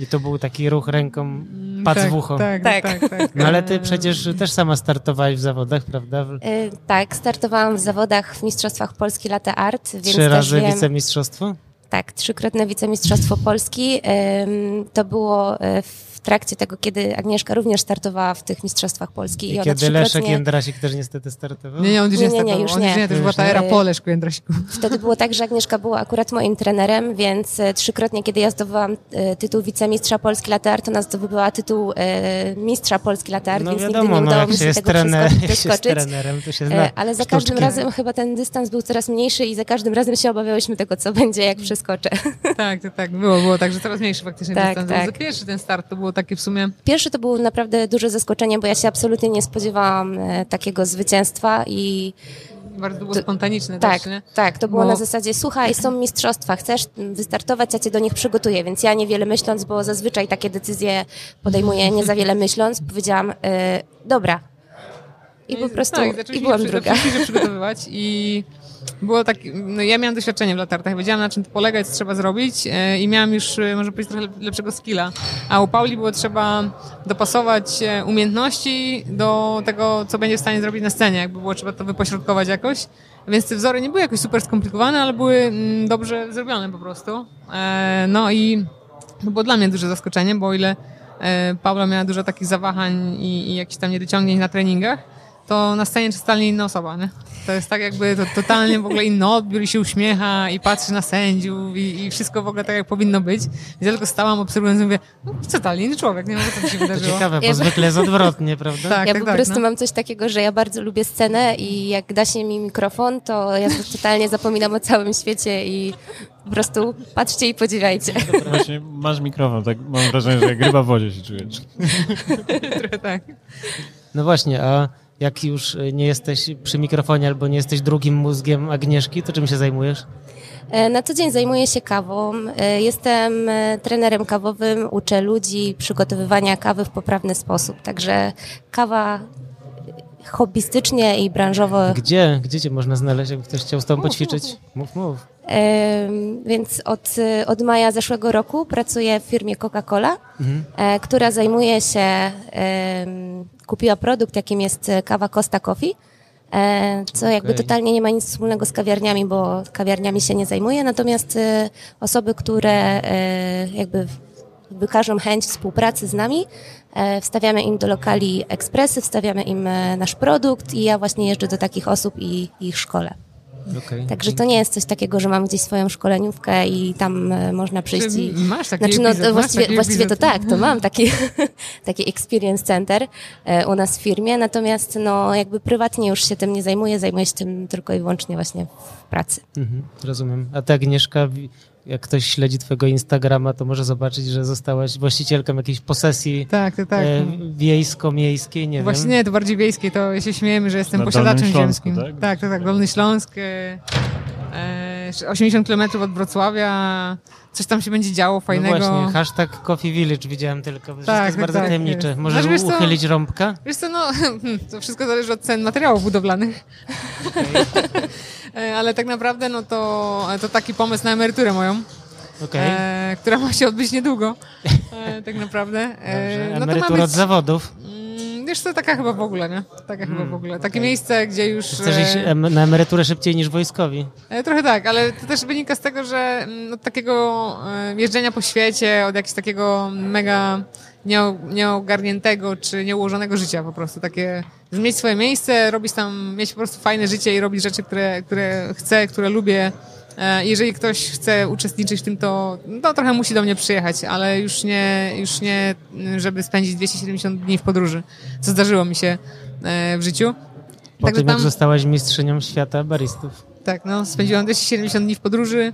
I to był taki ruch ręką, pac tak, w ucho. Tak, Tak. tak, tak, tak. No ale ty przecież też sama startowałeś w zawodach, prawda? E, Tak, startowałam w zawodach w Mistrzostwach Polski Latte Art, więc Trzy razy wiem, wicemistrzostwo? Tak, trzykrotne wicemistrzostwo Polski. Em, To było e, w trakcie tego, kiedy Agnieszka również startowała w tych Mistrzostwach Polski. I, I, ona kiedy Leszek. Jędrasik też niestety startował? Nie, nie, on już Nie, nie, nie, już on nie. nie, to już była ta era po Leszku Jędrasiku. Wtedy było tak, że Agnieszka była akurat moim trenerem, więc e, trzykrotnie, kiedy ja zdobywałam e, tytuł wicemistrza Polski Latar, to ona zdobyła tytuł e, mistrza Polski Latar, No więc wiadomo, nigdy nie no udało jak mi się się tego trener, przesko- jak się przeskoczyć. trenerem, to się zna Ale za każdym sztuczki. razem chyba ten dystans był coraz mniejszy i za każdym razem się obawiałyśmy tego, co będzie, jak przeskoczę. Tak, tak, tak. Było, było tak, że coraz mniejszy faktycznie Tak, dystans. tak. Za pierwszy ten start to było takie w sumie... Pierwszy to było naprawdę duże zaskoczenie, bo ja się absolutnie nie spodziewałam e, takiego zwycięstwa i Bardzo było To- spontaniczne tak, też, nie? tak, to było Bo- na zasadzie, słuchaj, są mistrzostwa, chcesz wystartować, ja cię do nich przygotuję, więc ja niewiele myśląc, bo zazwyczaj takie decyzje podejmuję nie za wiele myśląc, powiedziałam, e, dobra. I po prostu, tak, i byłam się, druga. Zaczęliśmy się przygotowywać i było tak, no ja miałam doświadczenie w latartach, wiedziałam na czym to polega, co trzeba zrobić e, i miałam już, e, może powiedzieć, trochę lepszego skilla. A u Pauli było trzeba dopasować e, umiejętności do tego, co będzie w stanie zrobić na scenie, jakby było trzeba to wypośrodkować jakoś. Więc te wzory nie były jakoś super skomplikowane, ale były mm, dobrze zrobione po prostu. No i to było dla mnie duże zaskoczenie, bo o ile Paula miała dużo takich zawahań i, i jakichś tam niedociągnięć na treningach, to na scenie to totalnie inna osoba, nie? To jest tak jakby to, totalnie w ogóle inny odbiór i się uśmiecha i patrzy na sędziów i, i wszystko w ogóle tak jak powinno być. Ja tylko stałam obserwując i mówię, no totalnie inny człowiek, nie wiem co tu się To wydarzyło. ciekawe, bo Ja- zwykle jest odwrotnie, prawda? Tak, Ja tak, po tak, prostu no. mam coś takiego, że ja bardzo lubię scenę i jak da się mi mikrofon, to ja totalnie zapominam o całym świecie i po prostu patrzcie i podziwiajcie. Właśnie masz mikrofon, tak mam wrażenie, że jak ryba w wodzie się czujesz. Trochę tak. No właśnie, a jak już y, nie jesteś przy mikrofonie albo nie jesteś drugim mózgiem Agnieszki, to czym się zajmujesz? E, Na co dzień zajmuję się kawą. E, Jestem e, trenerem kawowym, uczę ludzi przygotowywania kawy w poprawny sposób. Także kawa e, hobbystycznie i branżowo. Gdzie? Gdzie cię można znaleźć, jakby ktoś chciał z tobą poćwiczyć? Mów, mów. Więc od, e, od maja zeszłego roku pracuję w firmie Coca-Cola, e, która zajmuje się, em, kupiła produkt, jakim jest e, kawa Costa Coffee. e, Co jakby Okej. totalnie nie ma nic wspólnego z kawiarniami, bo kawiarniami się nie zajmuje, natomiast e, osoby, które e, jakby wykażą chęć współpracy z nami, e, wstawiamy im do lokali ekspresy, wstawiamy im e, nasz produkt i ja właśnie jeżdżę do takich osób i i ich szkole. Okej. Także to nie jest coś takiego, że mam gdzieś swoją szkoleniówkę i tam e, można przyjść i... masz taki Znaczy, no, epizod, właściwie, taki właściwie to tak, to mam taki, taki experience center u nas w firmie, natomiast no jakby prywatnie już się tym nie zajmuję, zajmuję się tym tylko i wyłącznie właśnie w pracy. Mhm, rozumiem. A ty Agnieszka, jak ktoś śledzi twojego Instagrama, to może zobaczyć, że zostałaś właścicielką jakiejś posesji Tak, tak, tak. e, wiejsko-miejskiej, nie Właśnie wiem. nie, to bardziej wiejskie, to się śmiejemy, że jestem Na posiadaczem Śląsku, ziemskim. tak? tak, tak, tak. Dolny Śląsk, e, e, 80 km od Wrocławia, coś tam się będzie działo No fajnego. właśnie, hashtag Coffee Village widziałem tylko, że to Tak, jest tak, bardzo tak, tajemnicze. jest. Możesz Znaczy, wiesz co? uchylić rąbka? Wiesz co, no, to wszystko zależy od cen materiałów budowlanych. E, Ale tak naprawdę, no to, to taki pomysł na emeryturę moją, Okej. e, która ma się odbyć niedługo. E, tak naprawdę. E, no to ma Emerytura być, od zawodów. mm, Wiesz co, taka chyba w ogóle, nie? Taka chyba w ogóle. Takie miejsce, gdzie już... Chcesz iść e, na emeryturę szybciej niż wojskowi. E, Trochę tak, ale to też wynika z tego, że mm, od takiego e, jeżdżenia po świecie, od jakiegoś takiego mega nieogarniętego czy nieułożonego życia po prostu. Takie, mieć swoje miejsce, robić tam, mieć po prostu fajne życie i robić rzeczy, które, które chcę, które lubię. E, Jeżeli ktoś chce uczestniczyć w tym, to, to trochę musi do mnie przyjechać, ale już nie, już nie, żeby spędzić 270 dni w podróży, co zdarzyło mi się e, w życiu. Po Także tym, jak tam- zostałaś mistrzynią świata baristów. tak, no, spędziłam 270 dni w podróży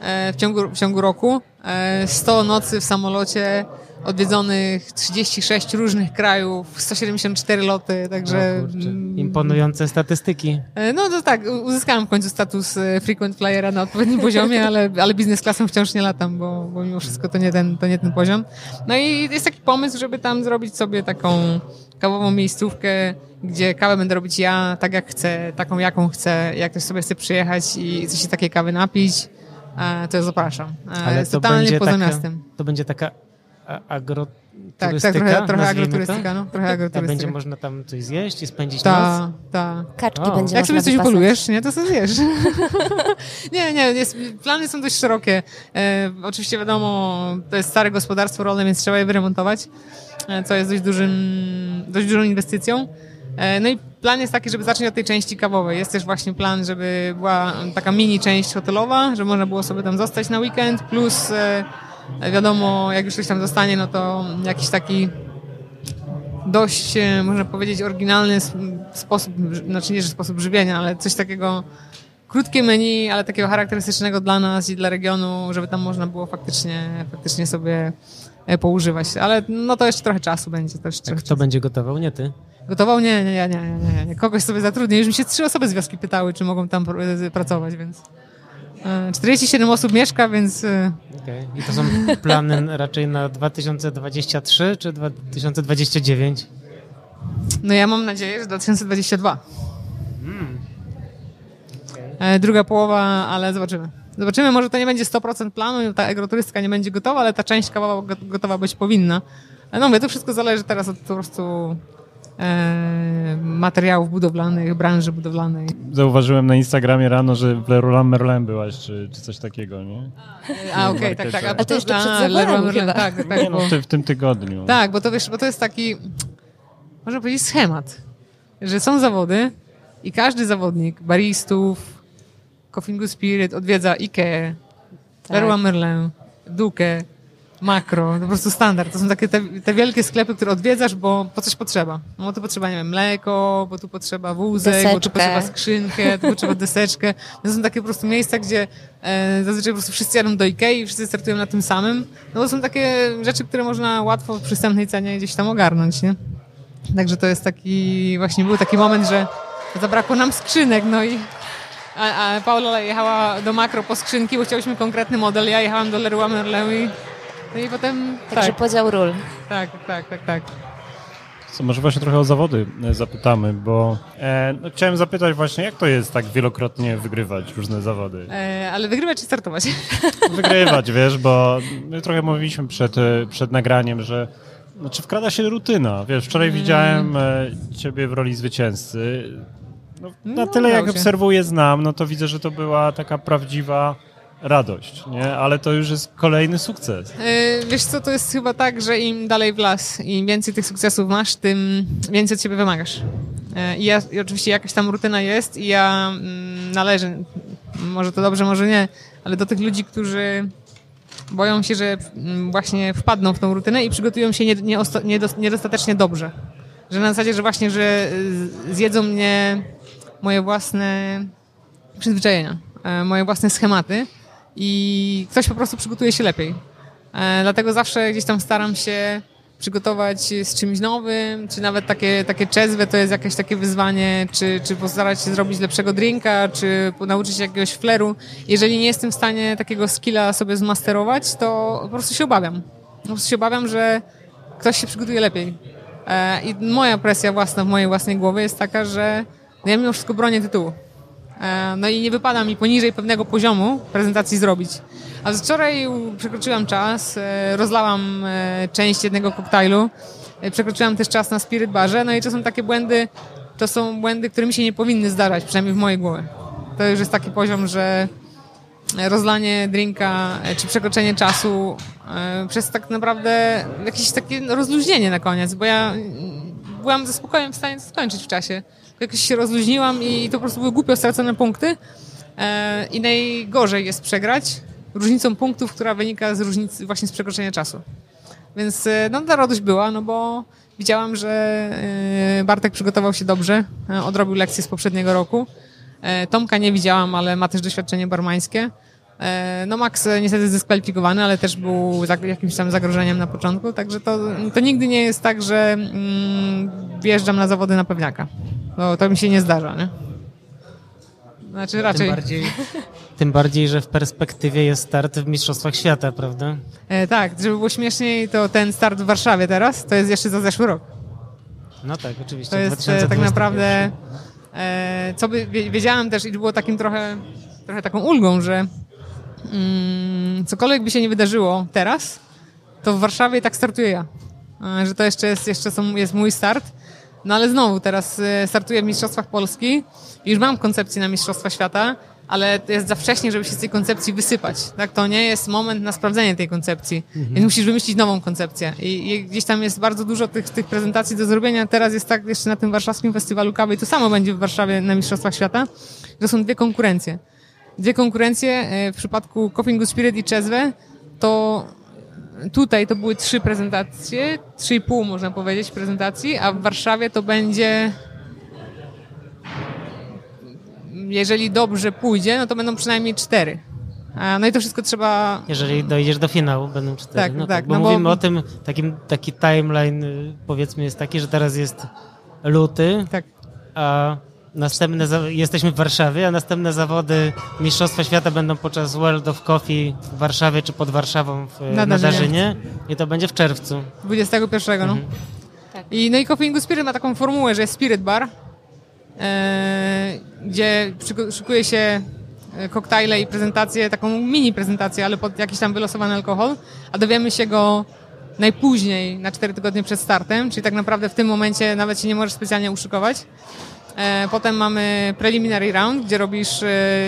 e, w, ciągu, w ciągu roku. E, 100 nocy w samolocie, odwiedzonych 36 różnych krajów, 174 loty, także... Mm, Imponujące statystyki. e, No to tak, uzyskałem w końcu status e, frequent flyera na odpowiednim poziomie, ale, ale biznes klasą wciąż nie latam, bo, bo mimo wszystko to nie, ten, to nie ten poziom. No i jest taki pomysł, żeby tam zrobić sobie taką kawową miejscówkę, gdzie kawę będę robić ja tak jak chcę, taką jaką chcę. Jak ktoś sobie chce przyjechać i chce się takiej kawy napić, e, to ja zapraszam. Ale jest to totalnie poza taka, miastem. to będzie taka a- agro, tak, turystyka, trochę, trochę agroturystyka, no, trochę agroturystyka. będzie można tam coś zjeść i spędzić noc? Ta, ta. Kaczki O. będzie Jak sobie coś wypasać. upolujesz, nie, to sobie zjesz. nie, nie, jest, plany są dość szerokie. E, oczywiście wiadomo, to jest stare gospodarstwo rolne, więc trzeba je wyremontować, e, co jest dość, dużym, dość dużą inwestycją. E, no i plan jest taki, żeby zacząć od tej części kawowej. Jest też właśnie plan, żeby była taka mini część hotelowa, żeby można było sobie tam zostać na weekend, plus e, wiadomo, jak już coś tam zostanie, no to jakiś taki dość, e, można powiedzieć, oryginalny sposób, znaczy nie, że sposób żywienia, ale coś takiego, krótkie menu, ale takiego charakterystycznego dla nas i dla regionu, żeby tam można było faktycznie, faktycznie sobie e, poużywać. Ale no to jeszcze trochę czasu będzie. To jeszcze trochę kto będzie gotował? Nie ty. Gotował? Nie, nie, nie, nie, nie, nie, nie. Kogoś sobie zatrudnię. Już mi się trzy osoby z wioski pytały, czy mogą tam pr- pracować, więc... e, 47 osób mieszka, więc e, Okej. I to są plany raczej na 2023 czy 2029? no ja mam nadzieję, że 2022. E, Druga połowa, ale zobaczymy. Zobaczymy, może to nie będzie 100% planu, ta agroturystyka nie będzie gotowa, ale ta część kawowa go- gotowa być powinna. E, No mówię, to wszystko zależy teraz od po prostu e, materiałów budowlanych, branży budowlanej. Zauważyłem na Instagramie rano, że w Leroy Merlin byłaś, czy, czy coś takiego, nie? A okej, tak, tak. A to jeszcze przed a, Leroy Merlin. Tak, tak, Nie, no, bo- w tym tygodniu. Tak, bo to wiesz, bo to jest taki, można powiedzieć, schemat, że są zawody i każdy zawodnik, baristów, Coffee Spirit odwiedza IKEA, Tak. Leroy Merlin, Duke, Makro, to po prostu standard. To są takie te, te wielkie sklepy, które odwiedzasz, bo po coś potrzeba. No bo tu potrzeba, nie wiem, mleko, bo tu potrzeba wózek, bo tu Deseczkę. potrzeba skrzynkę, tu potrzeba deseczkę. To są takie po prostu miejsca, gdzie e, zazwyczaj po prostu wszyscy jadą do Ikei i wszyscy startują na tym samym. No bo są takie rzeczy, które można łatwo w przystępnej cenie gdzieś tam ogarnąć, nie? Także to jest taki, właśnie był taki moment, że zabrakło nam skrzynek, no i a, a Paula jechała do makro po skrzynki, bo chciałyśmy konkretny model, ja jechałam do Leroy Merlin i, no i potem, Także tak, podział ról. tak, tak, tak, tak. Co, może właśnie trochę o zawody e, zapytamy, bo e, no, chciałem zapytać właśnie, jak to jest tak wielokrotnie wygrywać różne zawody? E, ale wygrywać czy startować? Wygrywać, wiesz, bo my trochę mówiliśmy przed, e, przed nagraniem, że znaczy wkrada się rutyna, wiesz, wczoraj Mm. widziałem e, ciebie w roli zwycięzcy. No, na No, tyle jak się. obserwuję, znam, no to widzę, że to była taka prawdziwa radość, nie? Ale to już jest kolejny sukces. E, Wiesz co, to jest chyba tak, że im dalej w las, im więcej tych sukcesów masz, tym więcej od siebie wymagasz. E, I, ja, i oczywiście jakaś tam rutyna jest i ja mm, należę, może to dobrze, może nie, ale do tych ludzi, którzy boją się, że mm, właśnie wpadną w tą rutynę i przygotują się nie, nie, osta- niedos- niedostatecznie dobrze. Że na zasadzie, że właśnie, że zjedzą mnie moje własne przyzwyczajenia, e, moje własne schematy i ktoś po prostu przygotuje się lepiej. E, Dlatego zawsze gdzieś tam staram się przygotować z czymś nowym, czy nawet takie, takie czezwe to jest jakieś takie wyzwanie, czy, czy postarać się zrobić lepszego drinka, czy nauczyć się jakiegoś fleru. Jeżeli nie jestem w stanie takiego skilla sobie zmasterować, to po prostu się obawiam. Po prostu się obawiam, że ktoś się przygotuje lepiej. E, I moja presja własna w mojej własnej głowie jest taka, że no ja mimo wszystko bronię tytułu. E, No i nie wypada mi poniżej pewnego poziomu prezentacji zrobić. A wczoraj przekroczyłam czas, e, rozlałam e, część jednego koktajlu, przekroczyłam też czas na spirit barze, no i to są takie błędy, to są błędy, które mi się nie powinny zdarzać, przynajmniej w mojej głowie. To już jest taki poziom, że rozlanie drinka czy przekroczenie czasu przez tak naprawdę jakieś takie rozluźnienie na koniec, bo ja mm, byłam ze spokojem w stanie to skończyć w czasie. Jakoś się rozluźniłam i to po prostu były głupio stracone punkty e, i najgorzej jest przegrać różnicą punktów, która wynika z różnicy właśnie z przekroczenia czasu. Więc e, no ta radość była, no bo widziałam, że e, Bartek przygotował się dobrze, odrobił lekcje z poprzedniego roku. Tomka nie widziałam, ale ma też doświadczenie barmańskie. E, No Max e, niestety zdyskwalifikowany, ale też był jakimś tam zagrożeniem na początku, także to, to nigdy nie jest tak, że mm, wjeżdżam na zawody na pewniaka. No, to mi się nie zdarza, nie? Znaczy raczej... Tym bardziej, tym bardziej, że w perspektywie jest start w Mistrzostwach Świata, prawda? E, tak, żeby było śmieszniej, to ten start w Warszawie teraz, to jest jeszcze za zeszły rok. No tak, oczywiście. To jest e, 2021. tak naprawdę, e, co by, wie- wiedziałem też i było takim trochę, trochę taką ulgą, że mm, cokolwiek by się nie wydarzyło teraz, to w Warszawie tak startuję ja. e, że to jeszcze jest, jeszcze są, jest mój start. No ale znowu, teraz e, startuję w Mistrzostwach Polski. Już mam koncepcję na Mistrzostwa Świata, ale to jest za wcześnie, żeby się z tej koncepcji wysypać. Tak, to nie jest moment na sprawdzenie tej koncepcji. Więc musisz wymyślić nową koncepcję. I, I gdzieś tam jest bardzo dużo tych, tych prezentacji do zrobienia. Teraz jest tak jeszcze na tym warszawskim festiwalu kawy i to samo będzie w Warszawie na Mistrzostwach Świata, że są dwie konkurencje. Dwie konkurencje e, w przypadku Coffee Good Spirit i Czezwe to tutaj to były trzy prezentacje, trzy i pół można powiedzieć prezentacji, a w Warszawie to będzie jeżeli dobrze pójdzie, no to będą przynajmniej cztery. No i to wszystko trzeba Jeżeli dojdziesz do finału, będą cztery. Tak, no tak, Bo no bo- mówimy o tym, takim, taki timeline y, powiedzmy jest taki, że teraz jest luty, tak. a następne, za- jesteśmy w Warszawie, a następne zawody Mistrzostwa Świata będą podczas World of Coffee w Warszawie czy pod Warszawą w, Na na, Darzynie. Darzynie i to będzie w czerwcu. 21, no. Tak. I, no i Coffee Good Spirit ma taką formułę, że jest Spirit Bar, e, gdzie szykuje się e, koktajle i prezentację, taką mini prezentację, ale pod jakiś tam wylosowany alkohol, a dowiemy się go najpóźniej, na 4 tygodnie przed startem, czyli tak naprawdę w tym momencie nawet się nie możesz specjalnie uszykować. E, potem mamy preliminary round, gdzie robisz e,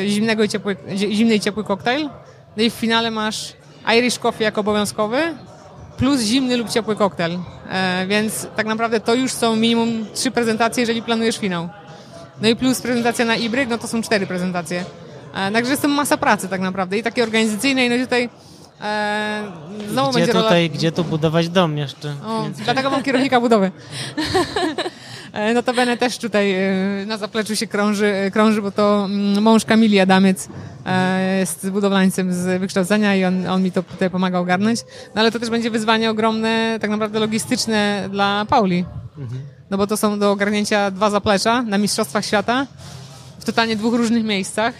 zimnego i ciepły, zi- zimny i ciepły koktajl. No i w finale masz Irish Coffee jako obowiązkowy, plus zimny lub ciepły koktajl. E, więc tak naprawdę to już są minimum trzy prezentacje, jeżeli planujesz finał. No i plus prezentacja na Ibryk, no to są cztery prezentacje. Także jest to masa pracy tak naprawdę i takiej organizacyjnej, no i tutaj e, znowu Gdzie będzie rola... tutaj, gdzie tu budować dom jeszcze? O, dlatego mam kierownika budowy. E, Notabene też tutaj e, na zapleczu się krąży, e, krąży bo to mm, mąż Kamili Adamiec jest budowlańcem z wykształcenia i on, on mi to tutaj pomaga ogarnąć. No ale to też będzie wyzwanie ogromne, tak naprawdę logistyczne dla Pauli. No bo to są do ogarnięcia dwa zaplecza na Mistrzostwach Świata w totalnie dwóch różnych miejscach.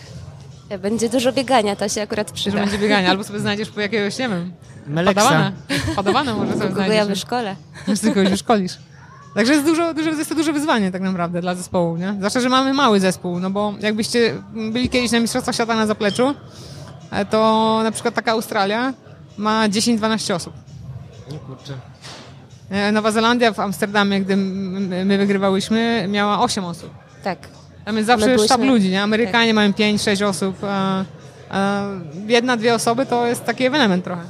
Będzie dużo biegania, to się akurat przyda. będzie bieganie. Albo sobie znajdziesz po jakiegoś, nie wiem, Meleksa. padawana. Padawana może sobie Kogo ja znajdziesz. wyszkolę. Już tylko już szkolisz. Także jest, dużo, dużo, jest to duże wyzwanie tak naprawdę dla zespołu, nie? Zwłaszcza, że mamy mały zespół, no bo jakbyście byli kiedyś na Mistrzostwach Świata na zapleczu, e, to na przykład taka Australia ma 10-12 osób. Nie, kurczę. E, Nowa Zelandia w Amsterdamie, gdy my wygrywałyśmy, miała 8 osób. Tak. Tam jest zawsze My byłyśmy- sztab ludzi, nie? Amerykanie mają 5-6 osób, a, a jedna, dwie osoby to jest taki ewenement trochę.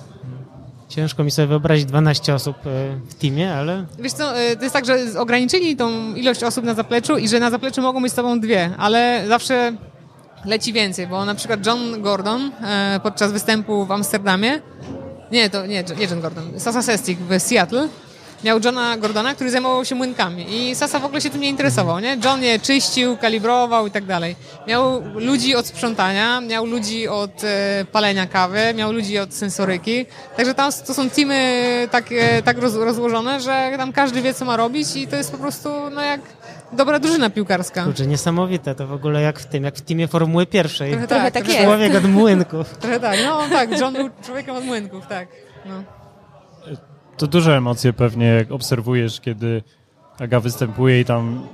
Ciężko mi sobie wyobrazić 12 osób e, w teamie, ale Wiesz co, y, to jest tak, że ograniczyli tą ilość osób na zapleczu i że na zapleczu mogą być z tobą dwie, ale zawsze leci więcej, bo na przykład John Gordon e, podczas występu w Amsterdamie, nie, to nie, nie John Gordon, Sasa Sestik w Seattle, miał Johna Gordona, który zajmował się młynkami i Sasa w ogóle się tym nie interesował, nie? John je czyścił, kalibrował i tak dalej. Miał ludzi od sprzątania, miał ludzi od e, palenia kawy, miał ludzi od sensoryki, także tam to są teamy tak, e, tak roz, rozłożone, że tam każdy wie, co ma robić i to jest po prostu no jak dobra drużyna piłkarska. kurczę, niesamowite to w ogóle jak w tym, jak w teamie Formuły pierwszej. Trochę Trochę tak, tak. Człowiek od młynków. Trochę tak, no tak, John był człowiekiem od młynków, tak. No. To duże emocje pewnie, jak obserwujesz, kiedy Aga występuje i tam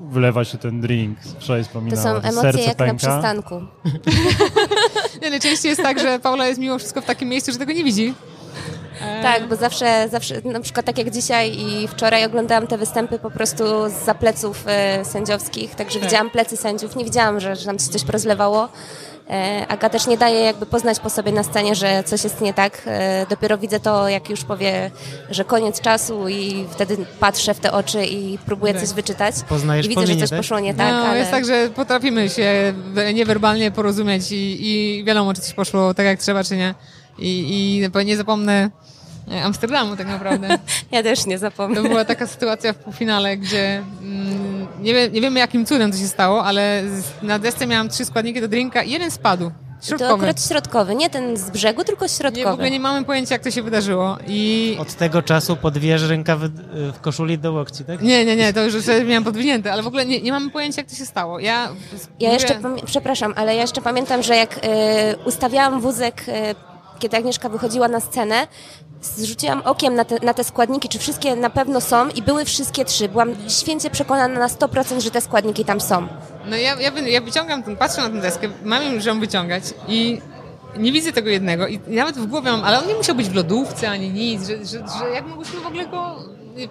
wylewa się ten drink. Wczoraj To wspominała, są emocje serce jak na pęka. przystanku. Nie, najczęściej jest tak, że Paula jest mimo wszystko w takim miejscu, że tego nie widzi. Tak, bo zawsze, zawsze, na przykład tak jak dzisiaj i wczoraj oglądałam te występy po prostu za pleców e, sędziowskich, także Tak. widziałam plecy sędziów, nie widziałam, że, że tam się coś porozlewało. E, Aga też nie daje jakby poznać po sobie na scenie, że coś jest nie tak. E, dopiero widzę to, jak już powie, że koniec czasu i wtedy patrzę w te oczy i próbuję Tak. coś wyczytać. Poznajesz I widzę, że coś tak? poszło nie tak, no, ale... jest tak, że potrafimy się we- niewerbalnie porozumieć i, i wiadomo, czy coś poszło tak, jak trzeba, czy nie. I, i nie zapomnę Amsterdamu tak naprawdę. Ja też nie zapomnę. To była taka sytuacja w półfinale, gdzie mm, nie, wie, nie wiemy jakim cudem to się stało, ale na desce miałam trzy składniki do drinka i jeden spadł. To Środkowy. akurat środkowy, nie ten z brzegu, tylko Nie, w środkowy. ogóle nie mamy pojęcia, jak to się wydarzyło. I Od tego czasu podwiesz rękawy y, w koszuli do łokci, tak? nie, nie, nie, to już sobie miałam podwinięte, ale w ogóle nie, nie mamy pojęcia, jak to się stało. Ja, Ja mówię- jeszcze, przepraszam, ale ja jeszcze pamiętam, że jak e, ustawiałam wózek, e, kiedy Agnieszka wychodziła na scenę, zrzuciłam okiem na te, na te składniki, czy wszystkie na pewno są i były wszystkie trzy. Byłam święcie przekonana na 100%, że te składniki tam są. No ja, ja, ja wyciągam, ten, patrzę na tę deskę, mam już ją wyciągać i nie widzę tego jednego i nawet w głowie mam, ale on nie musiał być w lodówce ani nic, że, że, że jak mogłyśmy w ogóle go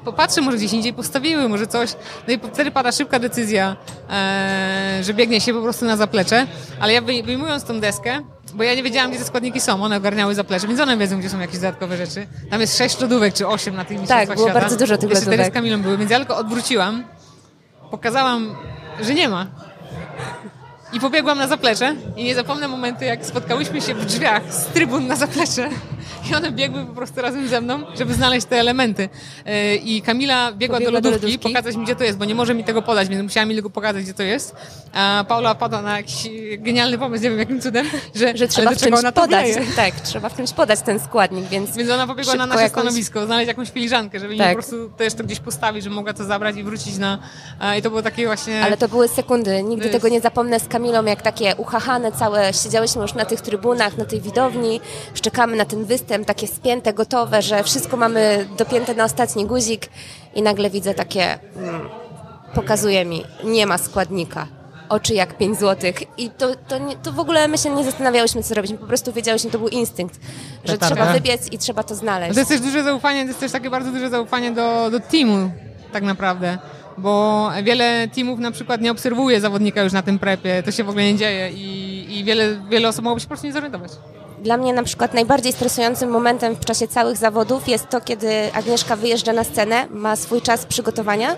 popatrzę, może gdzieś indziej postawiły, może coś. No i wtedy pada szybka decyzja, e, że biegnie się po prostu na zaplecze, ale ja wyj- wyjmując tą deskę, bo ja nie wiedziałam, gdzie te składniki są, one ogarniały zaplecze, więc one wiedzą, gdzie są jakieś dodatkowe rzeczy. Tam jest sześć lodówek, czy osiem na tych mistrzostwach było świata. bardzo dużo tych Jeszcze cztery z lodówek. Kamilą były, więc ja tylko odwróciłam, pokazałam, że nie ma. I pobiegłam na zaplecze i nie zapomnę momentu, jak spotkałyśmy się w drzwiach z trybun na zaplecze i one biegły po prostu razem ze mną, żeby znaleźć te elementy. Yy, I Kamila biegła Pobiegła do do lodówki, lodówki. pokazać mi, gdzie to jest, bo nie może mi tego podać, więc musiała mi tylko pokazać, gdzie to jest. A Paula padła na jakiś genialny pomysł, nie wiem jakim cudem, że, Że trzeba w czymś ona podać. Tak, trzeba w czymś podać ten składnik, więc... Więc ona pobiegła na nasze jakąś- stanowisko, znaleźć jakąś filiżankę, żeby mi Tak. po prostu też to gdzieś postawić, żeby mogła to zabrać i wrócić na... I to było takie właśnie... Ale to były sekundy. Nigdy jest- tego nie zapomnę z Kamilą, jak takie uchachane całe, siedziałyśmy już na tych trybunach, na tej widowni, szczekamy na ten występ, takie spięte, gotowe, że wszystko mamy dopięte na ostatni guzik i nagle widzę takie, mm, pokazuje mi, nie ma składnika. Oczy jak 5 złotych. I to, to, nie, to w ogóle my się nie zastanawiałyśmy, co robić. My po prostu wiedziałyśmy, to był instynkt, że Petarda. trzeba wybiec i trzeba to znaleźć. To jest też duże zaufanie, to jest też takie bardzo duże zaufanie do, do teamu, tak naprawdę. Bo wiele teamów na przykład nie obserwuje zawodnika już na tym prepie, to się w ogóle nie dzieje i, i wiele, wiele osób mogłoby się po prostu nie zorientować. Dla mnie na przykład najbardziej stresującym momentem w czasie całych zawodów jest to, kiedy Agnieszka wyjeżdża na scenę, ma swój czas przygotowania,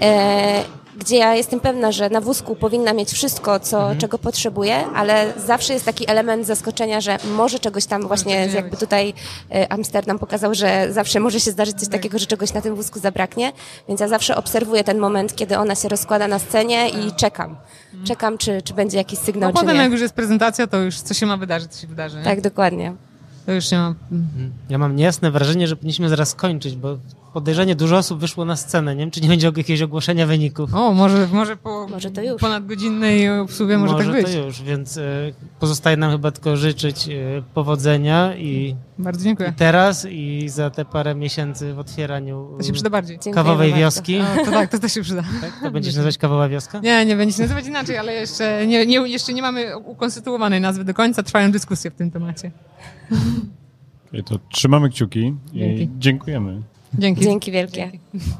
e, gdzie ja jestem pewna, że na wózku powinna mieć wszystko, co, czego potrzebuje, ale zawsze jest taki element zaskoczenia, że może czegoś tam właśnie, nie jakby tutaj e, Amsterdam pokazał, że zawsze może się zdarzyć coś takiego, że czegoś na tym wózku zabraknie, więc ja zawsze obserwuję ten moment, kiedy ona się rozkłada na scenie i czekam. Czekam, czy, czy będzie jakiś sygnał, No czy potem jak nie. już jest prezentacja, to już co się ma wydarzyć, to się wydarzy. Nie? Tak, dokładnie. To już nie ma... Ja mam niejasne wrażenie, że powinniśmy zaraz kończyć, bo podejrzenie dużo osób wyszło na scenę. Nie wiem, czy nie będzie jakiegoś ogłoszenia wyników. O, może, może po Może to już. ponadgodzinnej obsługę może, tak być. to już, więc e, pozostaje nam chyba tylko życzyć e, powodzenia i, Bardzo i dziękuję. teraz, i za te parę miesięcy w otwieraniu To się przyda bardziej. Kawowej wioski. O, to tak, to też się przyda. Tak? To będziesz nazywać kawowa wioska? Nie, nie będzie się nazywać inaczej, ale jeszcze nie, nie, jeszcze nie mamy ukonstytuowanej nazwy do końca. Trwają dyskusje w tym temacie. I to trzymamy kciuki i Dzięki. dziękujemy. Dzięki. Dzięki wielkie. Dzięki.